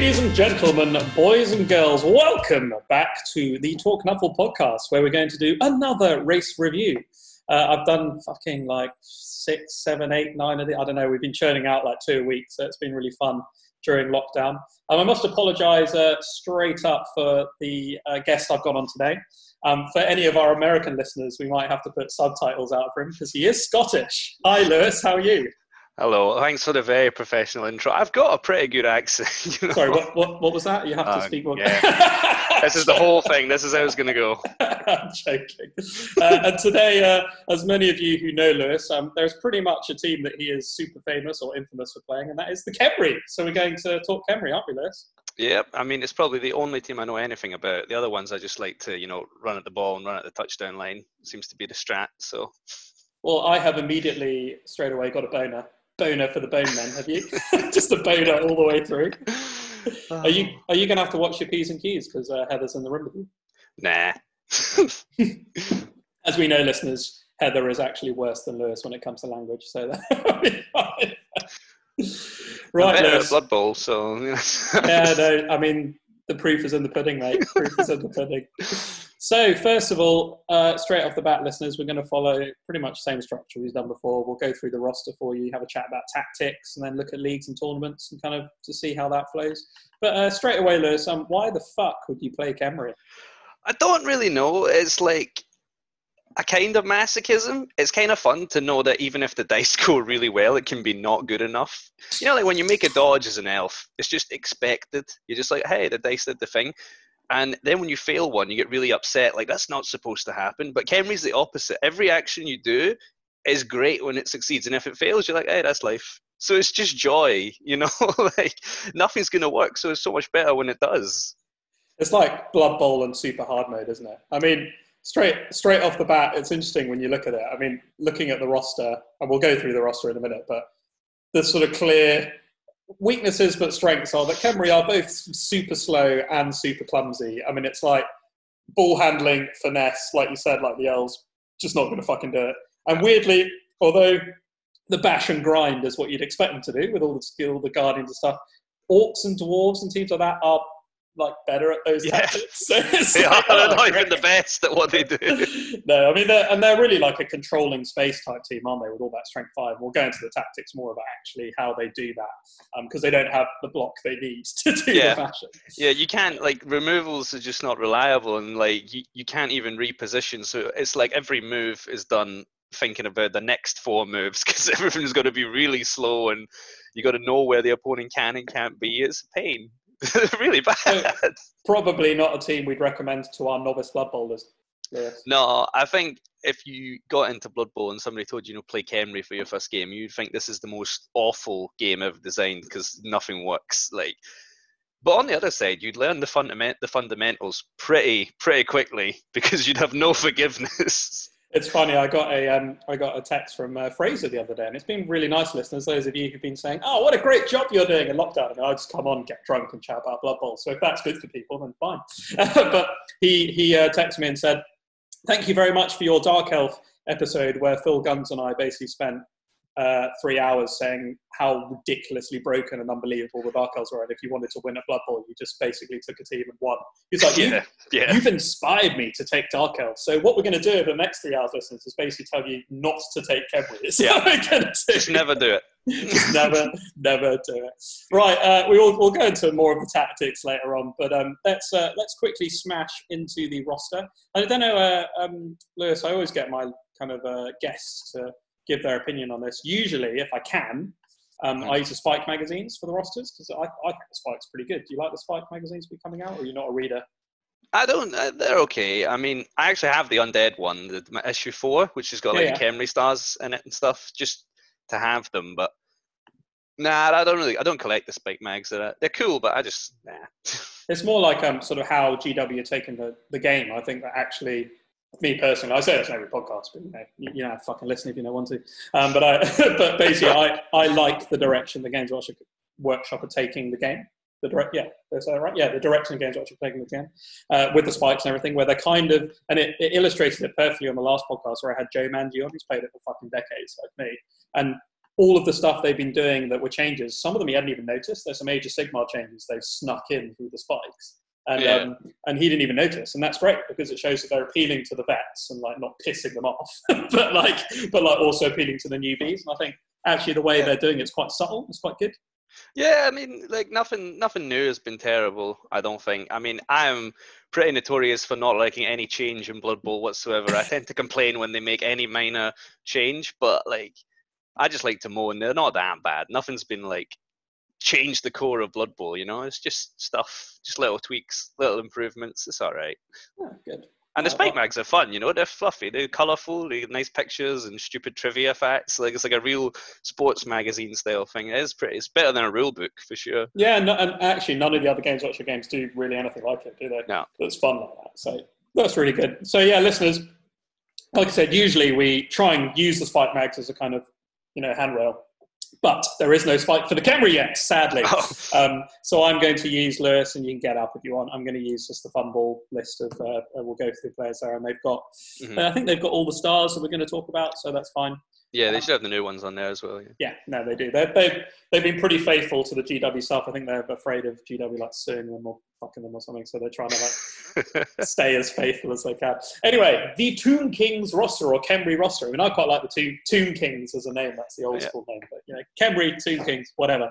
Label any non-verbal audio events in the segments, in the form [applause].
Ladies and gentlemen, boys and girls, welcome back to the Talk Nuffle podcast, where we're going to do another race review. Uh, I've done fucking like six, seven, eight, nine of the. I don't know. We've been churning out like two a week, so it's been really fun during lockdown. Um, I must apologise uh, straight up for the uh, guest I've got on today. Um, for any of our American listeners, we might have to put subtitles out for him because he is Scottish. Hi, Lewis. How are you? Hello, thanks for the very professional intro. I've got a pretty good accent. [laughs] You know? Sorry, what, what, what was that? You have to uh, speak more. Yeah. [laughs] this is the whole thing. This is how it's going to go. [laughs] I'm joking. Uh, and today, uh, as many of you who know Lewis, um, there's pretty much a team that he is super famous or infamous for playing, and that is the Khemri. So we're going to talk Khemri, aren't we, Lewis? Yeah, I mean, it's probably the only team I know anything about. The other ones I just like to, you know, run at the ball and run at the touchdown line. Seems to be the strat, so. Well, I have immediately, straight away, got a boner boner for the bone men, have you? [laughs] [laughs] Just a boner all the way through. Are you are you going to have to watch your p's and q's because uh, Heather's in the room with you? Nah. [laughs] As we know, listeners, Heather is actually worse than Lewis when it comes to language, so that'll be fine. right, Lewis. Blood Bowl, so yeah, no, I mean the proof is in the pudding, mate. [laughs] Proof is in the pudding. So, first of all, uh, straight off the bat, listeners, we're going to follow pretty much the same structure we've done before. We'll go through the roster for you, have a chat about tactics, and then look at leagues and tournaments and kind of to see how that flows. But uh, straight away, Lewis, um, why the fuck would you play Khemri? I don't really know. It's like a kind of masochism. It's kind of fun to know that even if the dice [laughs] go really well, it can be not good enough. You know, like when you make a dodge as an elf, it's just expected. You're just like, hey, the dice did the thing. And then when you fail one, you get really upset. Like that's not supposed to happen. But Khemri's the opposite. Every action you do is great when it succeeds, and if it fails, you're like, hey, that's life. So it's just joy, [laughs] you know. like nothing's gonna work, so it's so much better when it does. It's like Blood Bowl and Super Hard Mode, isn't it? I mean, straight straight off the bat, it's interesting when you look at it. I mean, looking at the roster, and we'll go through the roster in a minute, but the sort of clear weaknesses but strengths are that Khemri are both super slow and super clumsy. I mean, it's like ball handling, finesse, like you said, like the Elves, just not going to fucking do it. And weirdly, although the bash and grind is what you'd expect them to do with all the skill, the guardians and stuff, orcs and dwarves and teams like that are like better at those yeah. tactics. [laughs] So [laughs] [laughs] they like, are oh, not even the best at what they do. no, I mean, they're, and they're really like a controlling space type team, aren't they? With all that strength five. We'll go into the tactics more about actually how they do that because um, they don't have the block they need to do yeah. the fashion. Yeah, you can't like removals are just not reliable, and like you, you can't even reposition. So it's like every move is done thinking about the next four moves because everything's got to be really slow and you got to know where the opponent can and can't be. It's a pain. [laughs] really bad. So, probably not a team we'd recommend to our novice Blood Bowlers. Yes. No, I think if you got into Blood Bowl and somebody told you, you know, play Khemri for your first game, you'd think this is the most awful game ever designed because nothing works. Like, but on the other side, you'd learn the fundament the fundamentals pretty pretty quickly [laughs] because you'd have no forgiveness. It's funny. I got a um, I got a text from uh, Fraser the other day, and it's been really nice, listeners. Those of you who've been saying, "Oh, what a great job you're doing in lockdown," and I just come on, get drunk, and chat about Blood Bowl. So if that's good for people, then fine. [laughs] but he he uh, texted me and said, "Thank you very much for your Dark Elf episode, where Phil Guns and I basically spent uh, three hours saying how ridiculously broken and unbelievable the Dark Elves were. And if you wanted to win at Blood Bowl, you just basically took a team and won. He's like, [laughs] yeah, you, yeah. you've inspired me to take Dark Elves. So what we're going to do over the next three hours, listeners, is basically tell you not to take Khemri. Yeah. [laughs] Just never do it. [laughs] just never, never do it. Right, uh, we will we'll go into more of the tactics later on, but um, let's uh, let's quickly smash into the roster. I don't know, uh, um, Lewis. I always get my kind of uh, guests to give their opinion on this. Usually, if I can, um, I use the Spike magazines for the rosters because I, I think the Spike's pretty good. Do you like the Spike magazines be coming out, or are you not a reader? I don't. Uh, they're okay. I mean, I actually have the Undead one, the issue four, which has got like yeah, yeah. Khemri stars in it and stuff, just to have them. But nah, I don't really. I don't collect the Spike mags. They're, they're cool, but I just nah. [laughs] it's more like um, sort of how GW are taking the, the game. I think that actually me personally, I say in every podcast, but you know, you, you know, fucking listen if you don't want to. Um, but I, [laughs] but basically, I, I like the direction the Games Workshop, Workshop are taking the game. The direct, yeah, is that right? Yeah, the direction the Games Workshop are taking the game uh, with the spikes and everything, where they're kind of, and it, it, illustrated it perfectly on the last podcast where I had Joe on, who's played it for fucking decades, like me, and all of the stuff they've been doing that were changes, some of them he hadn't even noticed. There's some Age of Sigmar changes they've snuck in through the spikes. And, Yeah. um, and he didn't even notice, and that's great because it shows that they're appealing to the vets and like not pissing them off, [laughs] but like but like also appealing to the newbies. And I think actually the way Yeah. they're doing it's quite subtle. It's quite good. Yeah, I mean, like nothing, nothing new has been terrible. I don't think. I mean, I'm pretty notorious for not liking any change in Blood Bowl whatsoever. I tend to complain when they make any minor change, but like, I just like to moan. They're not that bad. Nothing's been like changed the core of Blood Bowl. You know, it's just stuff, just little tweaks, little improvements. It's all right. Yeah, good. And the Oh, spike mags are fun, you know. They're fluffy, they're colourful, they have nice pictures and stupid trivia facts. Like it's like a real sports magazine style thing. It is pretty. It's better than a rule book for sure. Yeah, no, and actually, none of the other Games Workshop games do really anything like it, do they? No. That's fun like that. So that's really good. So yeah, listeners, like I said, usually we try and use the Spike Mags as a kind of, you know, handrail. But there is no Spike for the Khemri yet, sadly. Oh, Um, so I'm going to use Lewis, and you can get up if you want. I'm going to use just the FUMBBL list of. Uh, we'll go through the players there, and they've got. Mhm. uh, I think they've got all the stars that we're going to talk about, so that's fine. Yeah, they should have the new ones on there as well. Yeah. Yeah, no, they do. They've, they've, they've been pretty faithful to the GW stuff. I think they're afraid of GW like suing them or fucking them or something, so they're trying to like [laughs] stay as faithful as they can. Anyway, the Tomb Kings roster or Khemri roster. I mean, I quite like the Tomb, Tomb Kings as a name. That's the old Yeah. school name, but you know, Khemri, Tomb Kings, whatever.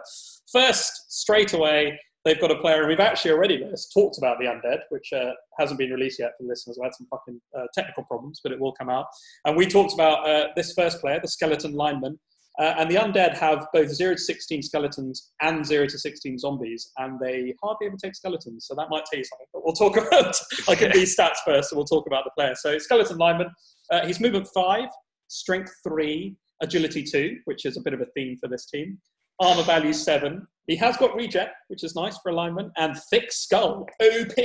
First, straight away, they've got a player, and we've actually already talked about the Undead, which uh, hasn't been released yet for the listeners. We had some fucking uh, technical problems, but it will come out. And we talked about uh, this first player, the Skeleton Lineman. Uh, and the undead have both 0 to 16 skeletons and 0 to 16 zombies, and they hardly ever take skeletons, so that might tell you something. But we'll talk [laughs] about, I can these stats first, and we'll talk about the player. So, Skeleton Lineman, uh, he's movement 5, strength 3, agility 2, which is a bit of a theme for this team, armor value 7. He has got regen, which is nice for a lineman, and thick skull, OP.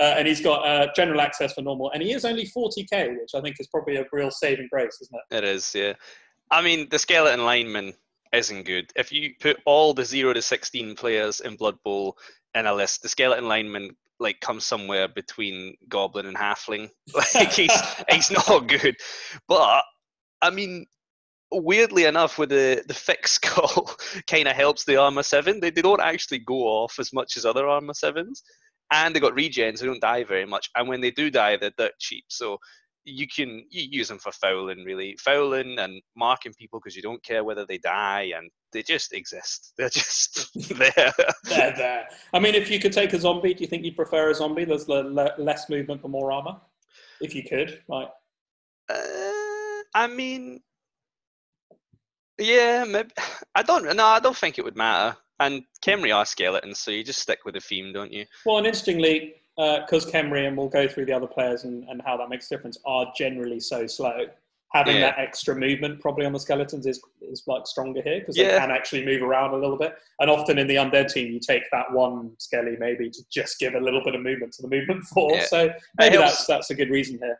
Uh, and he's got uh, general access for normal, and he is only 40k, which I think is probably a real saving grace, isn't it? It is, yeah. I mean, the skeleton lineman isn't good. If you put all the zero to sixteen players in Blood Bowl in a list, the skeleton lineman like comes somewhere between goblin and halfling. [laughs] Like he's he's not good. But I mean, weirdly enough, with the the thick [laughs] skull, kind of helps the armor seven. They they don't actually go off as much as other armor sevens, and they got regens. They don't die very much, and when they do die, they're dirt cheap. So you can you use them for fouling really fouling and marking people because you don't care whether they die and they just exist [laughs] they're just [laughs] there there, there. I mean, if you could take a zombie, do you think you'd prefer a zombie? There's le- le- less movement but more armor. If you could, right? uh, i mean yeah maybe [sighs] i don't no i don't think it would matter and Khemri are skeletons so you just stick with the theme don't you well, and interestingly, uh, because Khemri and we'll go through the other players and, and how that makes a difference are generally so slow. Having Yeah. that extra movement probably on the skeletons is is like stronger here because they can actually move around a little bit. And often in the undead team, you take that one skelly maybe to just give a little bit of movement to the movement [laughs] four. Yeah. So maybe that's that's a good reason here.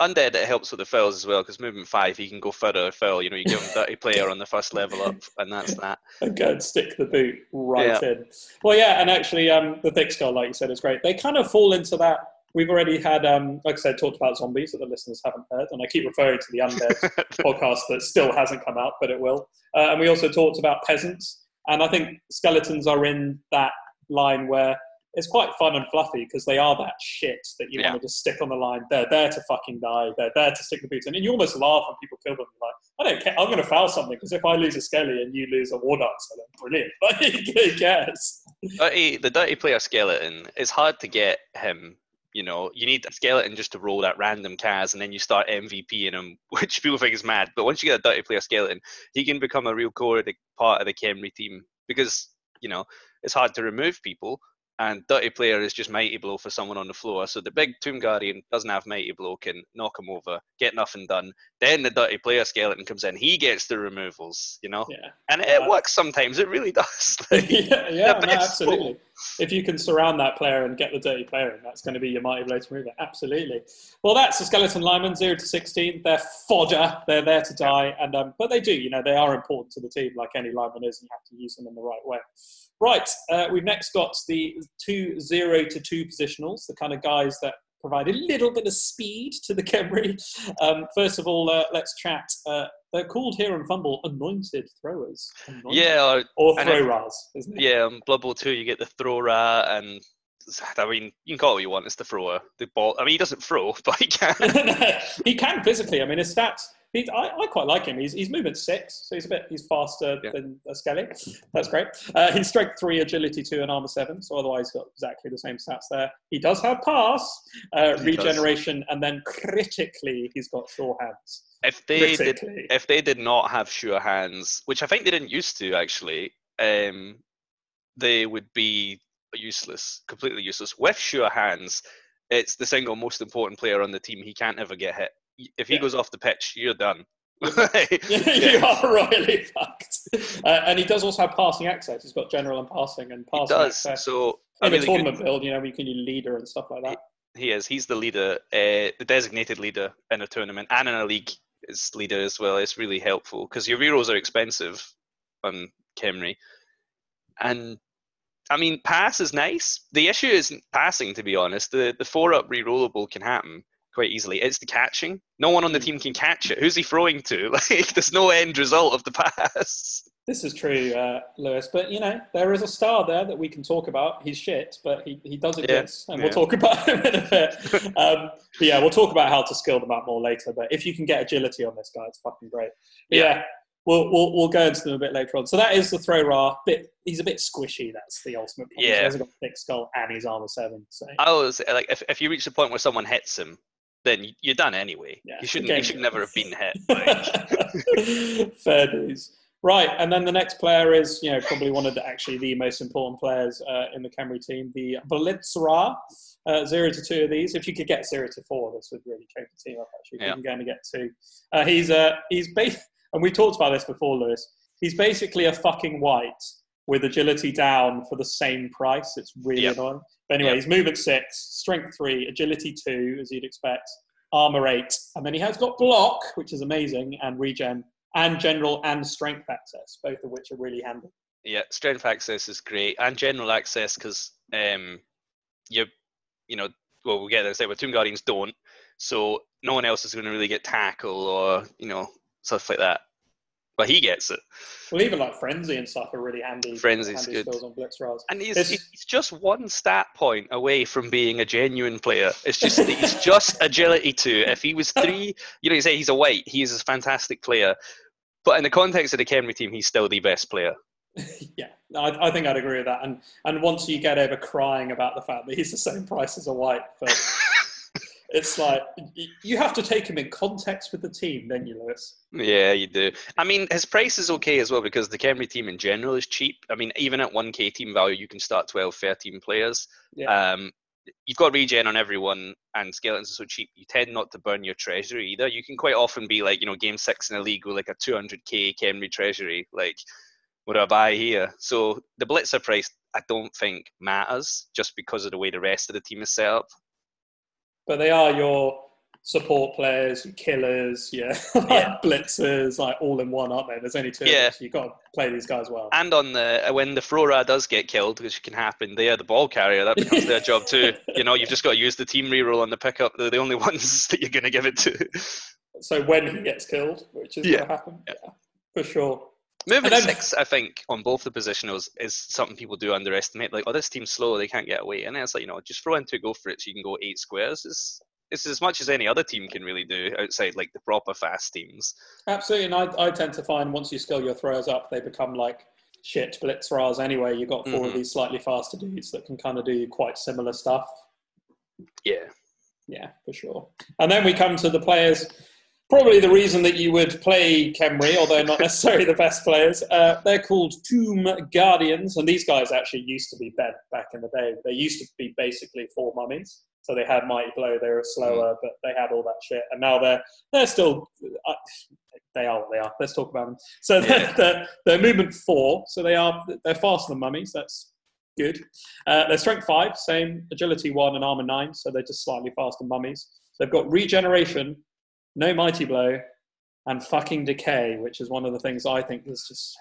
Undead it helps with the fouls as well because movement five he can go further foul you know you give him [laughs] dirty player on the first level up and that's that and go and stick the boot right in. Well, yeah, and actually, um, the thick skull, like you said, is great. They kind of fall into that. We've already had, um, like I said, talked about zombies that the listeners haven't heard, and I keep referring to the undead [laughs] podcast that still hasn't come out, but it will. Uh, and we also talked about peasants, and I think skeletons are in that line where it's quite fun and fluffy because they are that shit that you Yeah. want to just stick on the line. They're there to fucking die. They're there to stick the boots in, and you almost laugh when people kill them. You're like, I don't care. I'm going to foul something because if I lose a skelly and you lose a war dancer, then brilliant. [laughs] Like, who cares? Uh, dirty, the dirty player skeleton it's hard to get him you know you need a skeleton just to roll that random cas and then you start mvp in him [laughs] which people think is mad but once you get a dirty player skeleton he can become a real core of the, part of the Khemri team because you know it's hard to remove people and dirty player is just mighty blow for someone on the floor. So the big tomb guardian doesn't have mighty blow can knock him over get nothing done. Then the dirty player skeleton comes in he gets the removals you know? Yeah, and it Uh, works sometimes it really [laughs] does. Like, [laughs] yeah, yeah no, absolutely. If you can surround that player and get the dirty player in, that's going to be your mighty blow to move it. Absolutely. Well, that's the skeleton lineman, zero to sixteen. They're fodder. They're there to die, and um, but they do, you know, they are important to the team, like any lineman is, and you have to use them in the right way. Right. Uh, we've next got the two zero to two positionals, the kind of guys that provide a little bit of speed to the Khemri. [laughs] Um, first of all, uh, let's chat uh, they're called here in FUMBBL anointed throwers. Anointed. Yeah, or and Thro-Ras, isn't it? yeah. On Blood Bowl two, you get the thrower, and I mean, you can call it what you want. It's the thrower. The ball. I mean, he doesn't throw, [laughs] but he can. [laughs] he can physically. I mean, his stats. He's, I, I quite like him. He's, he's movement six, so he's a bit he's faster Yeah. than a Skelly. That's great. Uh, he's strength three, agility two, and armor seven. So otherwise, he's got exactly the same stats there. He does have pass, uh, He does. regeneration, and then critically, he's got sure hands. if they did, if they did not have sure hands, which I think they didn't used to actually, um, they would be useless, completely useless. With sure hands, it's the single most important player on the team. He can't ever get hit. If he Yeah. goes off the pitch, you're done. [laughs] [laughs] [laughs] you are royally fucked. Uh, and he does also have passing access. He's got general and passing and He passing does. access. So a In the really good- tournament build, you know, you can use leader and stuff like that. he is. He's the leader, uh, the designated leader in a tournament and in a league is leader as well. It's really helpful because your rerolls are expensive on Khemri. And I mean, pass is nice. The issue isn't passing, to be honest. The the four up rerollable can happen quite easily. It's the catching. No one on the Mm. team can catch it. Who's he throwing to? [laughs] Like, there's no end result of the [laughs] pass. This is true, uh, Lewis. But you know, there is a star there that we can talk about. He's shit, but he, he does exist, and we'll yeah. talk [laughs] about him in a bit. Um, but yeah, we'll talk about how to skill them up more later. But if you can get agility on this guy, it's fucking great. But Yeah. yeah. We'll, we'll, we'll go into them a bit later on. So that is the Thro-Ra. Bit he's a bit squishy. That's the ultimate. Problem. Yeah. he hasn't got a thick skull and he's armor seven. So I always like if, if you reach the point where someone hits him, then you- you're done anyway. Yeah, you shouldn't. You should over. never have been hit. [laughs] Fair dues. Right, and then the next player is, you know, probably one of the actually the most important players uh, in the Khemri team, the Blitz-Ra. Uh, zero to two of these. If you could get zero to four, this would really change the team up. Actually, Yeah. can going to get two. Uh, he's uh, he's ba- and we talked about this before, Lewis. He's basically a fucking Wight with agility down for the same price. It's really Yep. annoying. But anyway, Yep. he's movement six, strength three, agility two, as you'd expect, armor eight, and then he has got block, which is amazing, and regen, and general and strength access, both of which are really handy. Yeah, strength access is great, and general access because um, you, you know, well, we'll get this. But Tomb Guardians don't, so no one else is going to really get tackle or you know stuff like that. But he gets it, Well, even like frenzy and stuff are really handy. Frenzy's handy good. on Blitz-Ras. and he's he's just one stat point away from being a genuine player. It's just he's [laughs] just agility two. If he was three, you know, you say he's a Wight, he's a fantastic player. But in the context of the Khemri team, he's still the best player. [laughs] yeah, I, I think I'd agree with that. And and once you get over crying about the fact that he's the same price as a Wight, but [laughs] it's like you have to take him in context with the team, then you, Lewis. Yeah, you do. I mean, his price is okay as well because the Khemri team in general is cheap. I mean, even at 1k team value, you can start 12, 13 players. Yeah. Um, you've got regen on everyone, and skeletons are so cheap, you tend not to burn your treasury either. You can quite often be like, you know, game six in a league with like a 200k Khemri treasury. Like, what do I buy here? So the Blitzer price, I don't think matters just because of the way the rest of the team is set up. But they are your support players, your killers, yeah, [laughs] Yeah. blitzers, like all in one, aren't they? There's only two. Yeah. Us. You've got to play these guys well. And on the uh, when the Thro-Ra does get killed, which can happen, they are the ball carrier. That becomes their job too. [laughs] You know, you've just got to use the team reroll on the pickup. They're the only [laughs] ones that you're going to give it to. So when he gets killed, which is Yeah. going to happen, yeah, for sure. Then- six, I think, on both the positionals is something people do underestimate. Like, oh, this team's slow; they can't get away. And then it's like, you know, just throw into it, go for it, so you can go eight squares. It's it's as much as any other team can really do outside like the proper fast teams. Absolutely, and I, I tend to find once you skill your throws up, they become like shit Blitz-Ras anyway. You've got 4 of Mhm. these slightly faster dudes that can kind of do quite similar stuff. Yeah, Yeah, for sure. And then we come to the players. Probably the reason that you would play Khemri, although not necessarily the best players. Uh, they're called Tomb Guardians, and these guys actually used to be bad back in the day. They used to be basically four mummies. So they had Mighty Blow, they were slower, but they had all that shit. And now they're they're still uh, they are what they are. Let's talk about them. So they're, Yeah. [laughs] they're, they're movement four, so they are they're faster than mummies. That's good. Uh, they're strength five, same agility one and armor nine, so they're just slightly faster than mummies. They've got regeneration, no mighty blow, and fucking decay, which is one of the things I think is just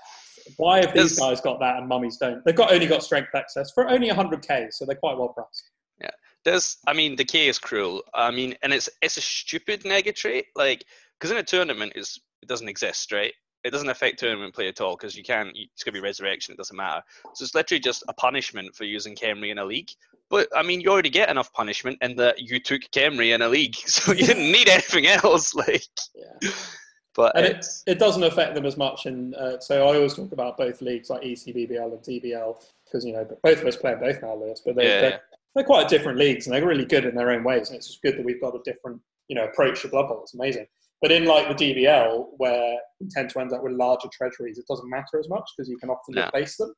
why have these guys got that and mummies don't? They've got only got strength access for only 100k, so they're quite well priced. Yeah, there's, I mean, decay is cruel. I mean, and it's it's a stupid nega trait. Like, because in a tournament, it's it doesn't exist, right? It doesn't affect tournament play at all because you can't. It's gonna be resurrection. It doesn't matter. So it's literally just a punishment for using Khemri in a league. But I mean, you already get enough punishment in that you took Khemri in a league, [laughs] so you didn't need anything else. [laughs] Like, Yeah. but and it, it's, it doesn't affect them as much. And uh, so I always talk about both leagues, like E ECBBL and DBL, because you know both of us play in both now, Lewis. But they, Yeah, they're, they're quite different leagues, and they're really good in their own ways. And it's just good that we've got a different, you know, approach to Blood Bowl. It's amazing. But in like the DBL, where we tend to end up with larger treasuries, it doesn't matter as much because you can often No. replace them.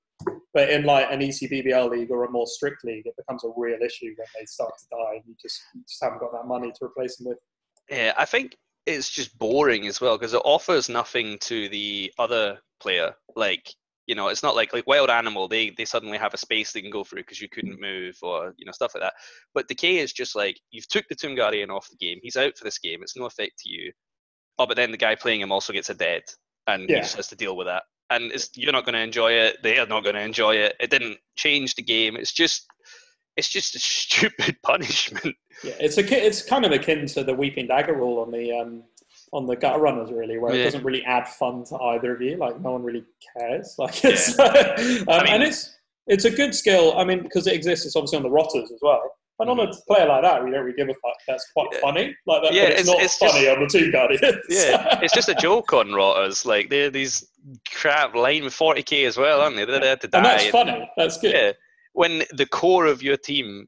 But in like an ECBBL league or a more strict league, it becomes a real issue when they start to die, and you just you just haven't got that money to replace them with. yeah, I think it's just boring as well because it offers nothing to the other player. Like, you know, it's not like like Wild Animal. They they suddenly have a space they can go through because you couldn't move or you know stuff like that. But Decay is just like you've took the Tomb Guardian off the game. He's out for this game. It's no effect to you. Oh, but then the guy playing him also gets a dead, and he just has to deal with that. And it's, you're not going to enjoy it. They are not going to enjoy it. It didn't change the game. It's just, it's just a [laughs] stupid punishment. Yeah, it's a it's kind of akin to the Weeping Dagger rule on the um, on the gutter runners, really, where it doesn't really add fun to either of you. Like no one really cares. [laughs] Like it's [laughs] um, mean- and it's it's a good skill. I mean, because it exists, it's obviously on the rotters as well. And on a player like that, we don't really give a fuck. That's quite Yeah. funny. Like that, Yeah, but it's, it's- not it's just- funny on the Tomb Guardians. Yeah, it's just a joke on rotters. Like they're these crap line with 40k as well, aren't they? They're there to die. and that's funny. That's good. Yeah, when the core of your team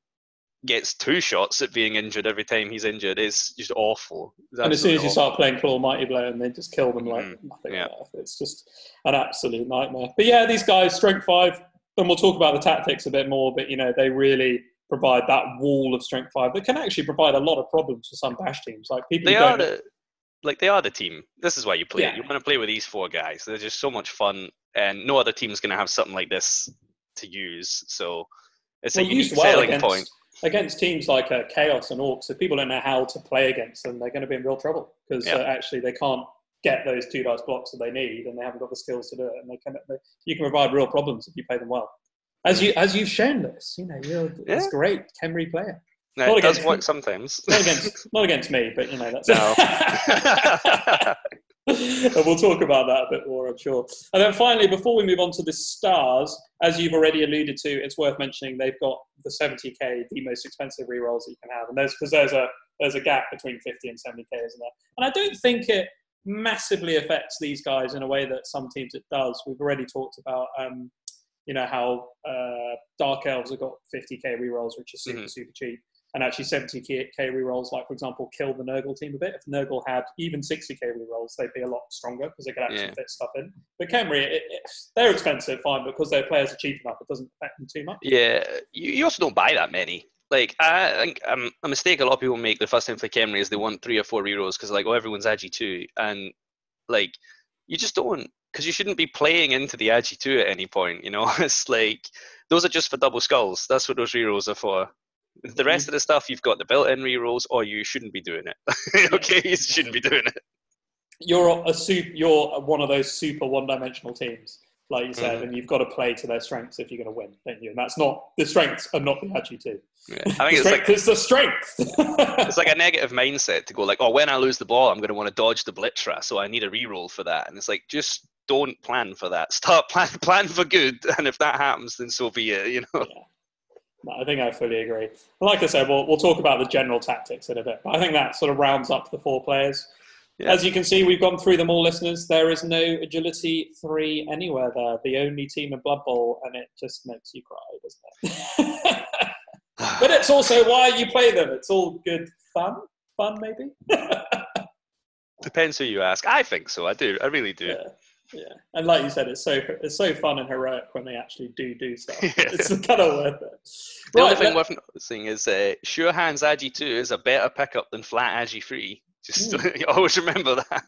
gets two shots at being injured every time he's injured is just awful. It's And as soon as you absolutely start playing Claw Mighty Blow and they just kill them like Mhm. nothing Yeah. it's just an absolute nightmare. But yeah, these guys, Strength 5, and we'll talk about the tactics a bit more, but you know, they really provide that wall of Strength 5 that can actually provide a lot of problems for some bash teams. Like people They are don't the like they are the team. This is why you play Yeah. You want to play with these four guys. They're just so much fun, and no other team's going to have something like this to use. So it's well, a unique well selling against, point. against teams like uh, Chaos and Orcs. If people don't know how to play against them, they're going to be in real trouble because Yeah. uh, actually they can't get those two dice blocks that they need and they haven't got the skills to do it. And they can, they, you can provide real problems if you play them well. As you as you've shown this, you know, you're it's Yeah. great Khemri player. Now, not it does work sometimes. Not against [laughs] not against me, but you know that's No. [laughs] and we'll talk about that a bit more, I'm sure. And then finally, before we move on to the stars, as you've already alluded to, it's worth mentioning they've got the 70k, the most expensive rerolls that you can have, and there's because there's a there's a gap between 50 and 70k, isn't there? And I don't think it massively affects these guys in a way that some teams it does. We've already talked about. Um, you know how uh, Dark Elves have got 50k rerolls, which is super Mhm. super cheap, and actually 70k rerolls, like for example, kill the Nurgle team a bit. If Nurgle had even 60k rerolls, they'd be a lot stronger because they could actually Yeah. fit stuff in. But Khemri, it, it, they're expensive, fine, but because their players are cheap enough, it doesn't affect them too much. Yeah, you, you also don't buy that many. Like I think um, a mistake a lot of people make the first time for Khemri is they want three or four rerolls because like oh everyone's agi two and like you just don't because you shouldn't be playing into the agi two at any point. You know, [laughs] it's like those are just for double skulls. That's what those rerolls are for. The rest of the stuff you've got the built-in rerolls, or you shouldn't be doing it. [laughs] okay, you shouldn't be doing it. You're a super, you're one of those super one-dimensional teams, like you said, Mhm. and you've got to play to their strengths if you're going to win, don't you? And that's not the strengths are not the Agi two. Yeah. [laughs] I think it's like is the strength. it's like a negative mindset to go like, oh, when I lose the ball, I'm going to want to dodge the blitzer, so I need a reroll for that. And it's like, just don't plan for that. [laughs] Start plan plan for good, and if that happens, then so be it. You know. No, I think I fully agree. Like I said, we'll, we'll talk about the general tactics in a bit. But I think that sort of rounds up the four players. Yeah. As you can see, we've gone through them all, listeners. There is no agility three anywhere there. The only team in Blood Bowl, and it just makes you cry, doesn't it? [sighs] but it's also why you play them. It's all good fun. Fun, maybe? [laughs] Depends who you ask. I think so. I do. I really do. Yeah. Yeah, and like you said, it's so it's so fun and heroic when they actually do do [laughs] stuff. Yeah. It's kind of worth it. The only Right, thing let- worth noticing is uh, Sure Hands Agi 2 is a better pickup than Flat Agi 3. Just [laughs] always remember that.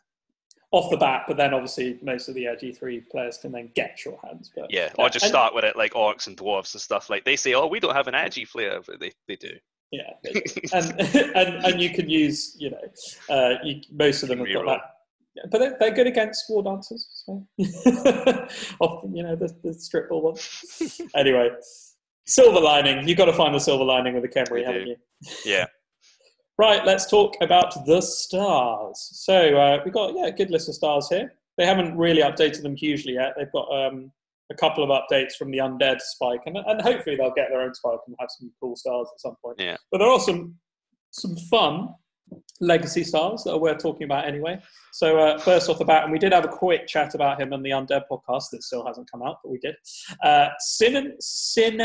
off the bat, but then obviously most of the G3 players can then get sure hands. But Yeah, or just and- start with it like orcs and dwarves and stuff. Like they say, oh, we don't have an Agi flair, but they, they do. Yeah, [laughs] and and and you can use you know uh, you, most of them have got Reroll. that. Yeah, but they're, they're good against war dancers. So. [laughs] Often, you know, the, the strip ball ones. [laughs] anyway, silver lining. You've got to find the silver lining with the We haven't do. you? Yeah. [laughs] Right, let's talk about the stars. So uh, we've got yeah, a good list of stars here. They haven't really updated them hugely yet. They've got um, a couple of updates from the undead spike, and, and hopefully they'll get their own spike and have some cool stars at some point. Yeah. But there are some some fun legacy stars that are worth talking about anyway. So uh, first off the bat, and we did have a quick chat about him on the Undead podcast that still hasn't come out, but we did. Uh, Sin Sin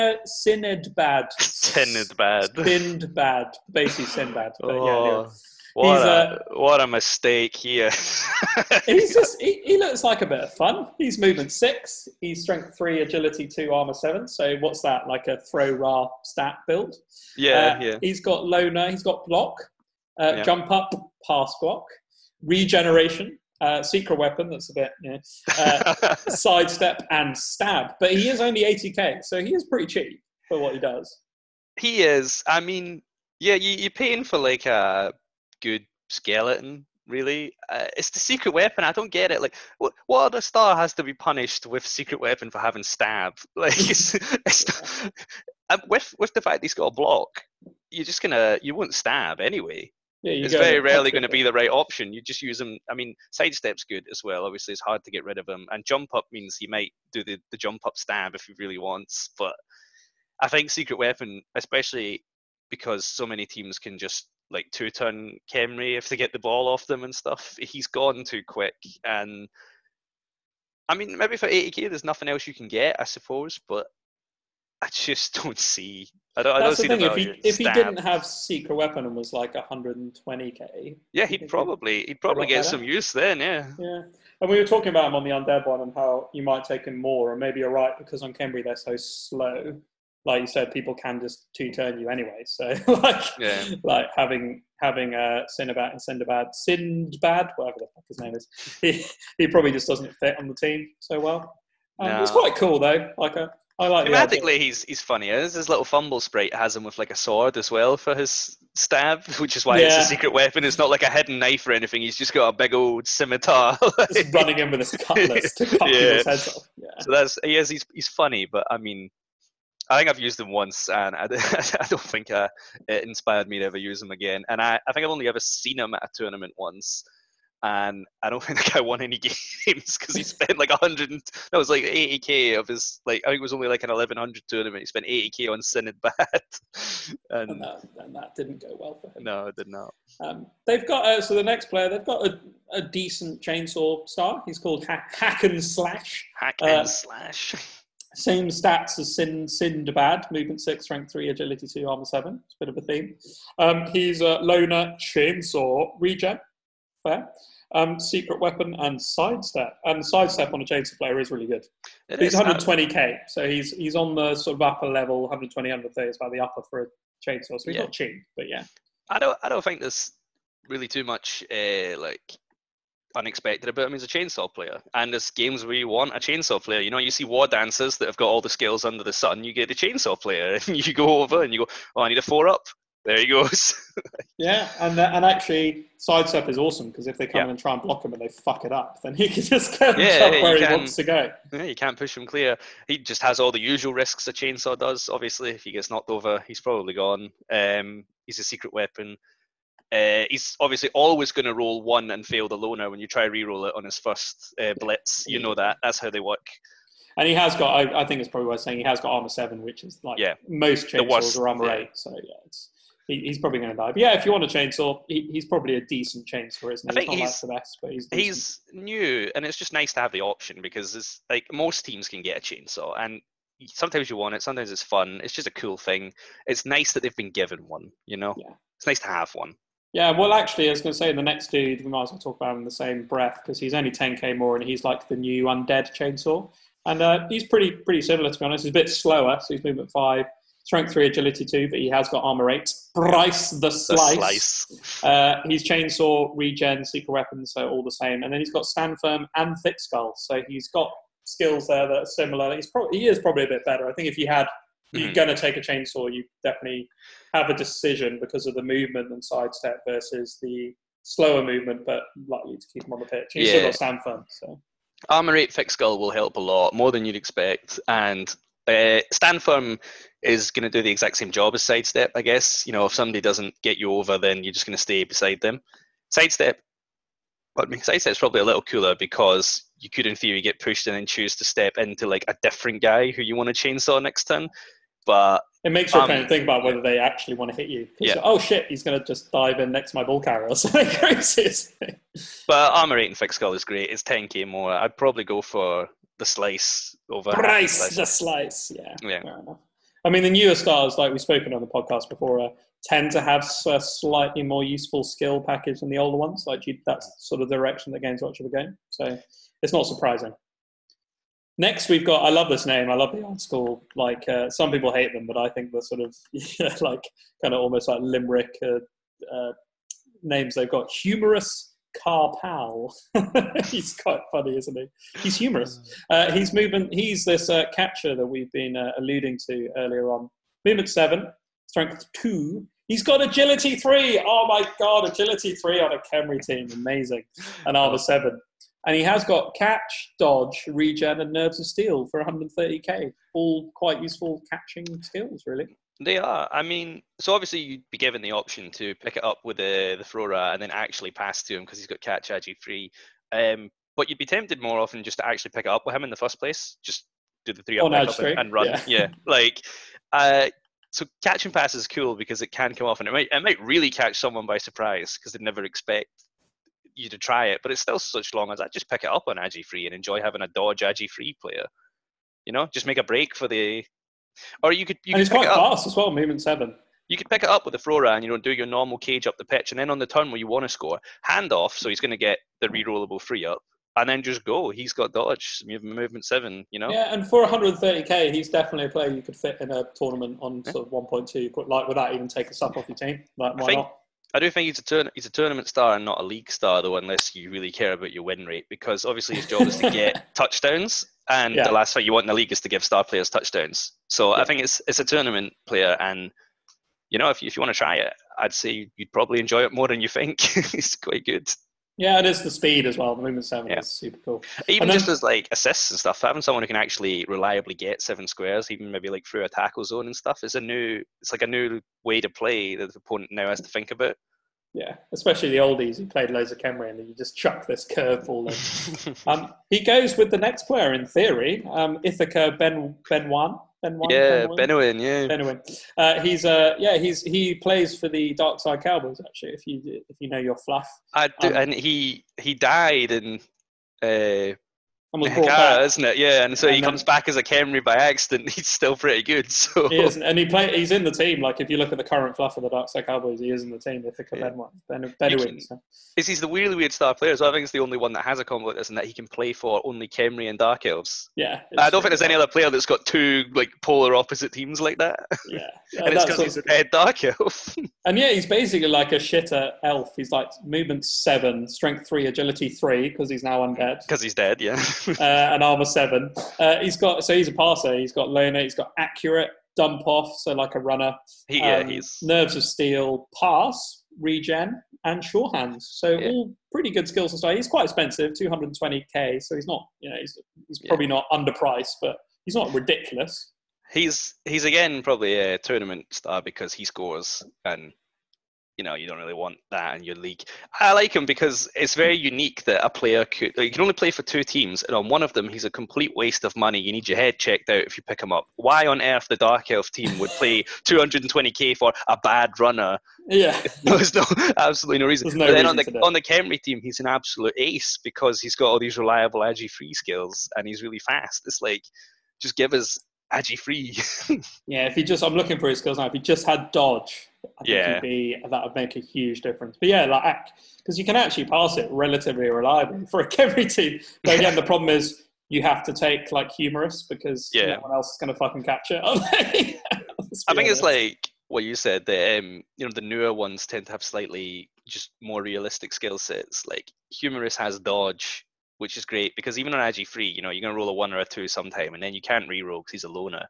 Sinnedbad. Sinnedbad. Sinnedbad. Basically Sinbad. But yeah, Oh, anyway. what, He's, a, uh, what a mistake here. [laughs] he's just he, he looks like a bit of fun. He's movement six. He's strength three, agility two, armor seven. So what's that? Like a Thro-Ra stat build. yeah, Uh, yeah. He's got loner. He's got block, uh, Yeah. jump up, pass block, regeneration, uh, secret weapon. That's a bit you know, uh, [laughs] sidestep and stab. But he is only 80k, so he is pretty cheap for what he does. he is. I mean, yeah, you, you're paying for like a good skeleton, really. Uh, it's the secret weapon. I don't get it. Like, what, what other star has to be punished with secret weapon for having stab? [laughs] Like, [laughs] it's, it's and with with the fact he's got a block, you're just gonna you won't stab anyway. Yeah, you it's very rarely going to be the right option. You just use them. I mean, sidestep's good as well. Obviously, it's hard to get rid of him, and jump up means he might do the, the jump up stab if he really wants. But I think secret weapon, especially because so many teams can just like two turn Khemri if they get the ball off them and stuff. He's gone too quick, and I mean, maybe for 80k, there's nothing else you can get, I suppose. But I just [laughs] don't see. I don't. I don't the see thing. the If he if he didn't have secret weapon and was like 120k, Yeah, he'd probably he'd probably get some use then. Yeah. Yeah, and we were talking about him on the undead one and how you might take him more, and maybe you're right because on Khemri they're so slow. Like you said, people can just two turn you anyway. So [laughs] like, Yeah. like having having uh, Sinbad and Sindbad, Sindbad, whatever the fuck his name is, [laughs] he he probably just doesn't fit on the team so well. Um, It's quite cool though. Like a, I like. Thematically, he's he's funny. His, his little FUMBBL sprite has him with like a sword as well for his stab, [laughs] which is why it's a secret weapon. It's not like a hidden knife or anything. He's just got a big old scimitar. [laughs] Just running in with his cutlass to [laughs] cut Yeah. people's heads off. Yeah. so that's he is he's he's funny, but I mean, I think I've used him once, and I, I don't think uh, it inspired me to ever use him again. And I, I think I've only ever seen him at a tournament once, and I don't [laughs] think the guy won any [laughs] games because he spent like a hundred. and- That was like eighty k of his like I think it was only like an eleven hundred tournament. He spent eighty k on Synod [laughs] Bad, And and that, and that didn't go well for him. no, it did not. Um, they've got uh, so the next player they've got a, a decent chainsaw star. He's called Hack, Hack Enslash. Hack Uh, and slash. Same stats as Sin Sindbad, movement six, rank three, agility two, armor seven. It's a bit of a theme. Um, he's a loner, chainsaw, regen, fair. Um, secret weapon and sidestep. And sidestep on a chainsaw player is really good. It He's is. 120k, so he's he's on the sort of upper level, 120, 130 is about the upper for a chainsaw. So he's Yeah. not cheap, but yeah. I don't I don't think there's really too much uh, like unexpected about him. He's a chainsaw player, and there's games where you want a chainsaw player. You know, you see war dancers that have got all the skills under the sun. You get a chainsaw player, [laughs] and you go over and you go, "Oh, I need a four up." There he goes. [laughs] Yeah, and and actually, sidestep is awesome because if they come Yeah. in and try and block him and they fuck it up, then he can [laughs] just go Yeah, where he can- wants to go. yeah, you can't push him clear. He just has all the usual risks a chainsaw does. Obviously, if he gets knocked over, he's probably gone. Um, he's a secret weapon. Uh, he's obviously always going to roll one and fail the loner when you try re-roll it on his first uh, blitz. You know that. That's how they work. And he has got, I, I think it's probably worth saying, he has got armor seven, which is like Yeah, most chainsaws are armor yeah. eight. So yeah, it's, he, he's probably going to die. But yeah, if you want a chainsaw, he, he's probably a decent chainsaw, isn't I he? think not like he's- the best, but he's decent. he's new and it's just nice to have the option because it's like most teams can get a chainsaw and sometimes you want it sometimes it's fun it's just a cool thing it's nice that they've been given one you know Yeah. it's nice to have one Yeah, well, actually, I was going to say the next dude, we might as well talk about him in the same breath because he's only 10k more and he's like the new undead chainsaw. And uh, he's pretty pretty similar, to be honest. He's a bit slower, so he's movement five, strength three, agility two, but he has got armor eight. Bryce the the Slice. slice Uh, he's chainsaw, regen, secret weapons, so all the same. And then he's got stand firm and thick skull, so he's got skills there that are similar. He's probably he is probably a bit better. I think if you had you're Mhm. going to take a chainsaw, you definitely have a decision because of the movement and sidestep versus the slower movement, but likely to keep him on the pitch. He's still got stand firm, so armor 8 thick skull will help a lot more than you'd expect and uh, stand firm is going to do the exact same job as sidestep, I guess. You know, if somebody doesn't get you over, then you're just going to stay beside them. Sidestep, but sidestep's probably a little cooler because you could, in theory, get pushed in and choose to step into like a different guy who you want to chainsaw next turn. But it makes you um, kind of think about whether they actually want to hit you. Yeah. oh shit, he's going to just dive in next to my ball carrier or [laughs] something crazy. but armor eight and thick skull is great. It's 10k more. I'd probably go for the slice over Bryce the slice. the slice. Yeah. Yeah. I mean, the newer stars, like we've spoken on the podcast before, uh, tend to have a slightly more useful skill package than the older ones. Like that's sort of the direction that Games Workshop are going. So it's not surprising. Next, we've got. I love this name. I love the old school. Like uh, some people hate them, but I think the sort of [laughs] like kind of almost like limerick uh, uh, names they've got. Humorous Car Pal. [laughs] he's quite funny, isn't he? He's Humerus. Uh, he's moving. He's this uh, catcher that we've been uh, alluding to earlier on. Movement seven, strength two. He's got agility three. Oh my god, agility three on a Khemri team, amazing. And armor [laughs] seven. And he has got catch, dodge, regen, and nerves of steel for 130k. All quite useful catching skills, really. They are. I mean, so obviously you'd be given the option to pick it up with the the Thro-Ra and then actually pass to him because he's got catch agi free. Um, but you'd be tempted more often just to actually pick it up with him in the first place. Just do the three up, up and, and, run. Yeah, yeah. like. Uh, so catch and pass is cool because it can come off and it might it might really catch someone by surprise because they'd never expect you to try it, but it's still such long as I just pick it up on Agi Free and enjoy having a dodge Agi Free player. You know, just make a break for the, or you could you and could it's quite fast as well. Movement seven. You could pick it up with the Thro-Ra and you know do your normal cage up the pitch, and then on the turn where you want to score, hand off, so he's going to get the rerollable free up, and then just go. He's got dodge, movement seven, you know. Yeah, and for 130k, he's definitely a player you could fit in a tournament on sort of 1.2, like without even taking stuff off your team. Like, why think, not? I do think he's a turn, he's a tournament star and not a league star though, unless you really care about your win rate. Because obviously his job is to [laughs] get touchdowns, and yeah. the last thing you want in the league is to give star players touchdowns. So yeah. I think it's it's a tournament player, and you know if you, if you want to try it, I'd say you'd probably enjoy it more than you think. [laughs] it's quite good. Yeah, it is the speed as well. The movement seven yeah. is super cool. Even then, just as like assists and stuff, having someone who can actually reliably get seven squares, even maybe like through a tackle zone and stuff, is a new. It's like a new way to play that the opponent now has to think about. Yeah, especially the oldies who played loads of Khemri and you just chuck this curveball in. [laughs] um, he goes with the next player in theory, um, Ithaca Ben Benoin. Benoin yeah, Benoin, yeah. Benoin. Uh, he's uh, yeah, he's he plays for the Dark Side Cowboys actually. If you if you know your fluff, I do, um, and he he died in uh, and was brought back. isn't it? Yeah, and so and he then, comes back as a Khemri by accident. [laughs] He's still pretty good. So he is, and he play. He's in the team. Like if you look at the current fluff of the Dark Side Cowboys, he is in the team. Ithaca yeah. Benoin, Ben, Bedouin. So. Is he's the really weird star player? So I think it's the only one that has a combo like this, and that he can play for only Khemri and Dark Elves. Yeah, I don't think there's any other player that's got two like polar opposite teams like that. Yeah, [laughs] yeah and it's because he's a dead Dark Elf. [laughs] and yeah, he's basically like a shitter elf. He's like movement seven, strength three, agility three, because he's now undead. Because he's dead, yeah. [laughs] uh, and armor seven. Uh, he's got so he's a passer. He's got loner. He's got accurate, dump off, so like a runner. He, yeah, um, he's nerves of steel, pass, regen, and sure hands. So yeah. all pretty good skills and stuff. He's quite expensive, 220k. So he's not, you know, he's, he's probably yeah. not underpriced, but he's not ridiculous. He's he's again probably a tournament star because he scores and you know you don't really want that in your league. I like him because it's very unique that a player could you can only play for two teams, and on one of them he's a complete waste of money. You need your head checked out if you pick him up. Why on earth the Dark Elf team would play [laughs] 220k for a bad runner? Yeah, [laughs] there's no absolutely no reason. No but then on the on the Khemri team, he's an absolute ace because he's got all these reliable agi free skills and he's really fast. It's like just give us agi free. [laughs] yeah, if he just I'm looking for his skills now. If he just had dodge I yeah. Be, that would make a huge difference. But yeah, like because you can actually pass it relatively reliably [laughs] for a Khemri team. But again, the problem is you have to take like Humerus because yeah. no one else is going to fucking catch it. [laughs] I think it's like what you said. The um, you know the newer ones tend to have slightly just more realistic skill sets. Like Humerus has dodge, which is great because even on Agi free, you know you're going to roll a one or a two sometime, and then you can't re-roll because he's a loner.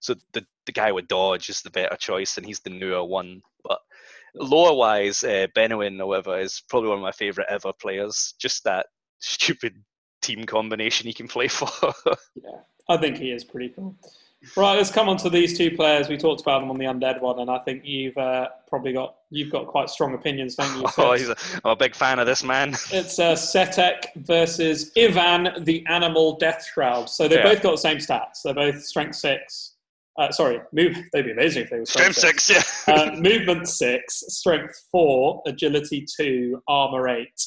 So the the guy with dodge is the better choice, and he's the newer one. But lore wise, uh, Benoin, however, is probably one of my favorite ever players. Just that stupid team combination he can play [laughs] for. yeah, I think he is pretty cool. Right, let's come on to these two players. We talked about them on the undead one, and I think you've uh, probably got you've got quite strong opinions, don't you? [laughs] Oh, he's a, I'm a big fan of this man. [laughs] It's uh, Setekh versus Ivan, the Animal Death Shroud. So they Yeah. both got the same stats. They're both strength six. Uh, sorry, move. They'd be amazing if they were strength, Strength six, yeah. uh, movement six, strength four, agility two, armor eight.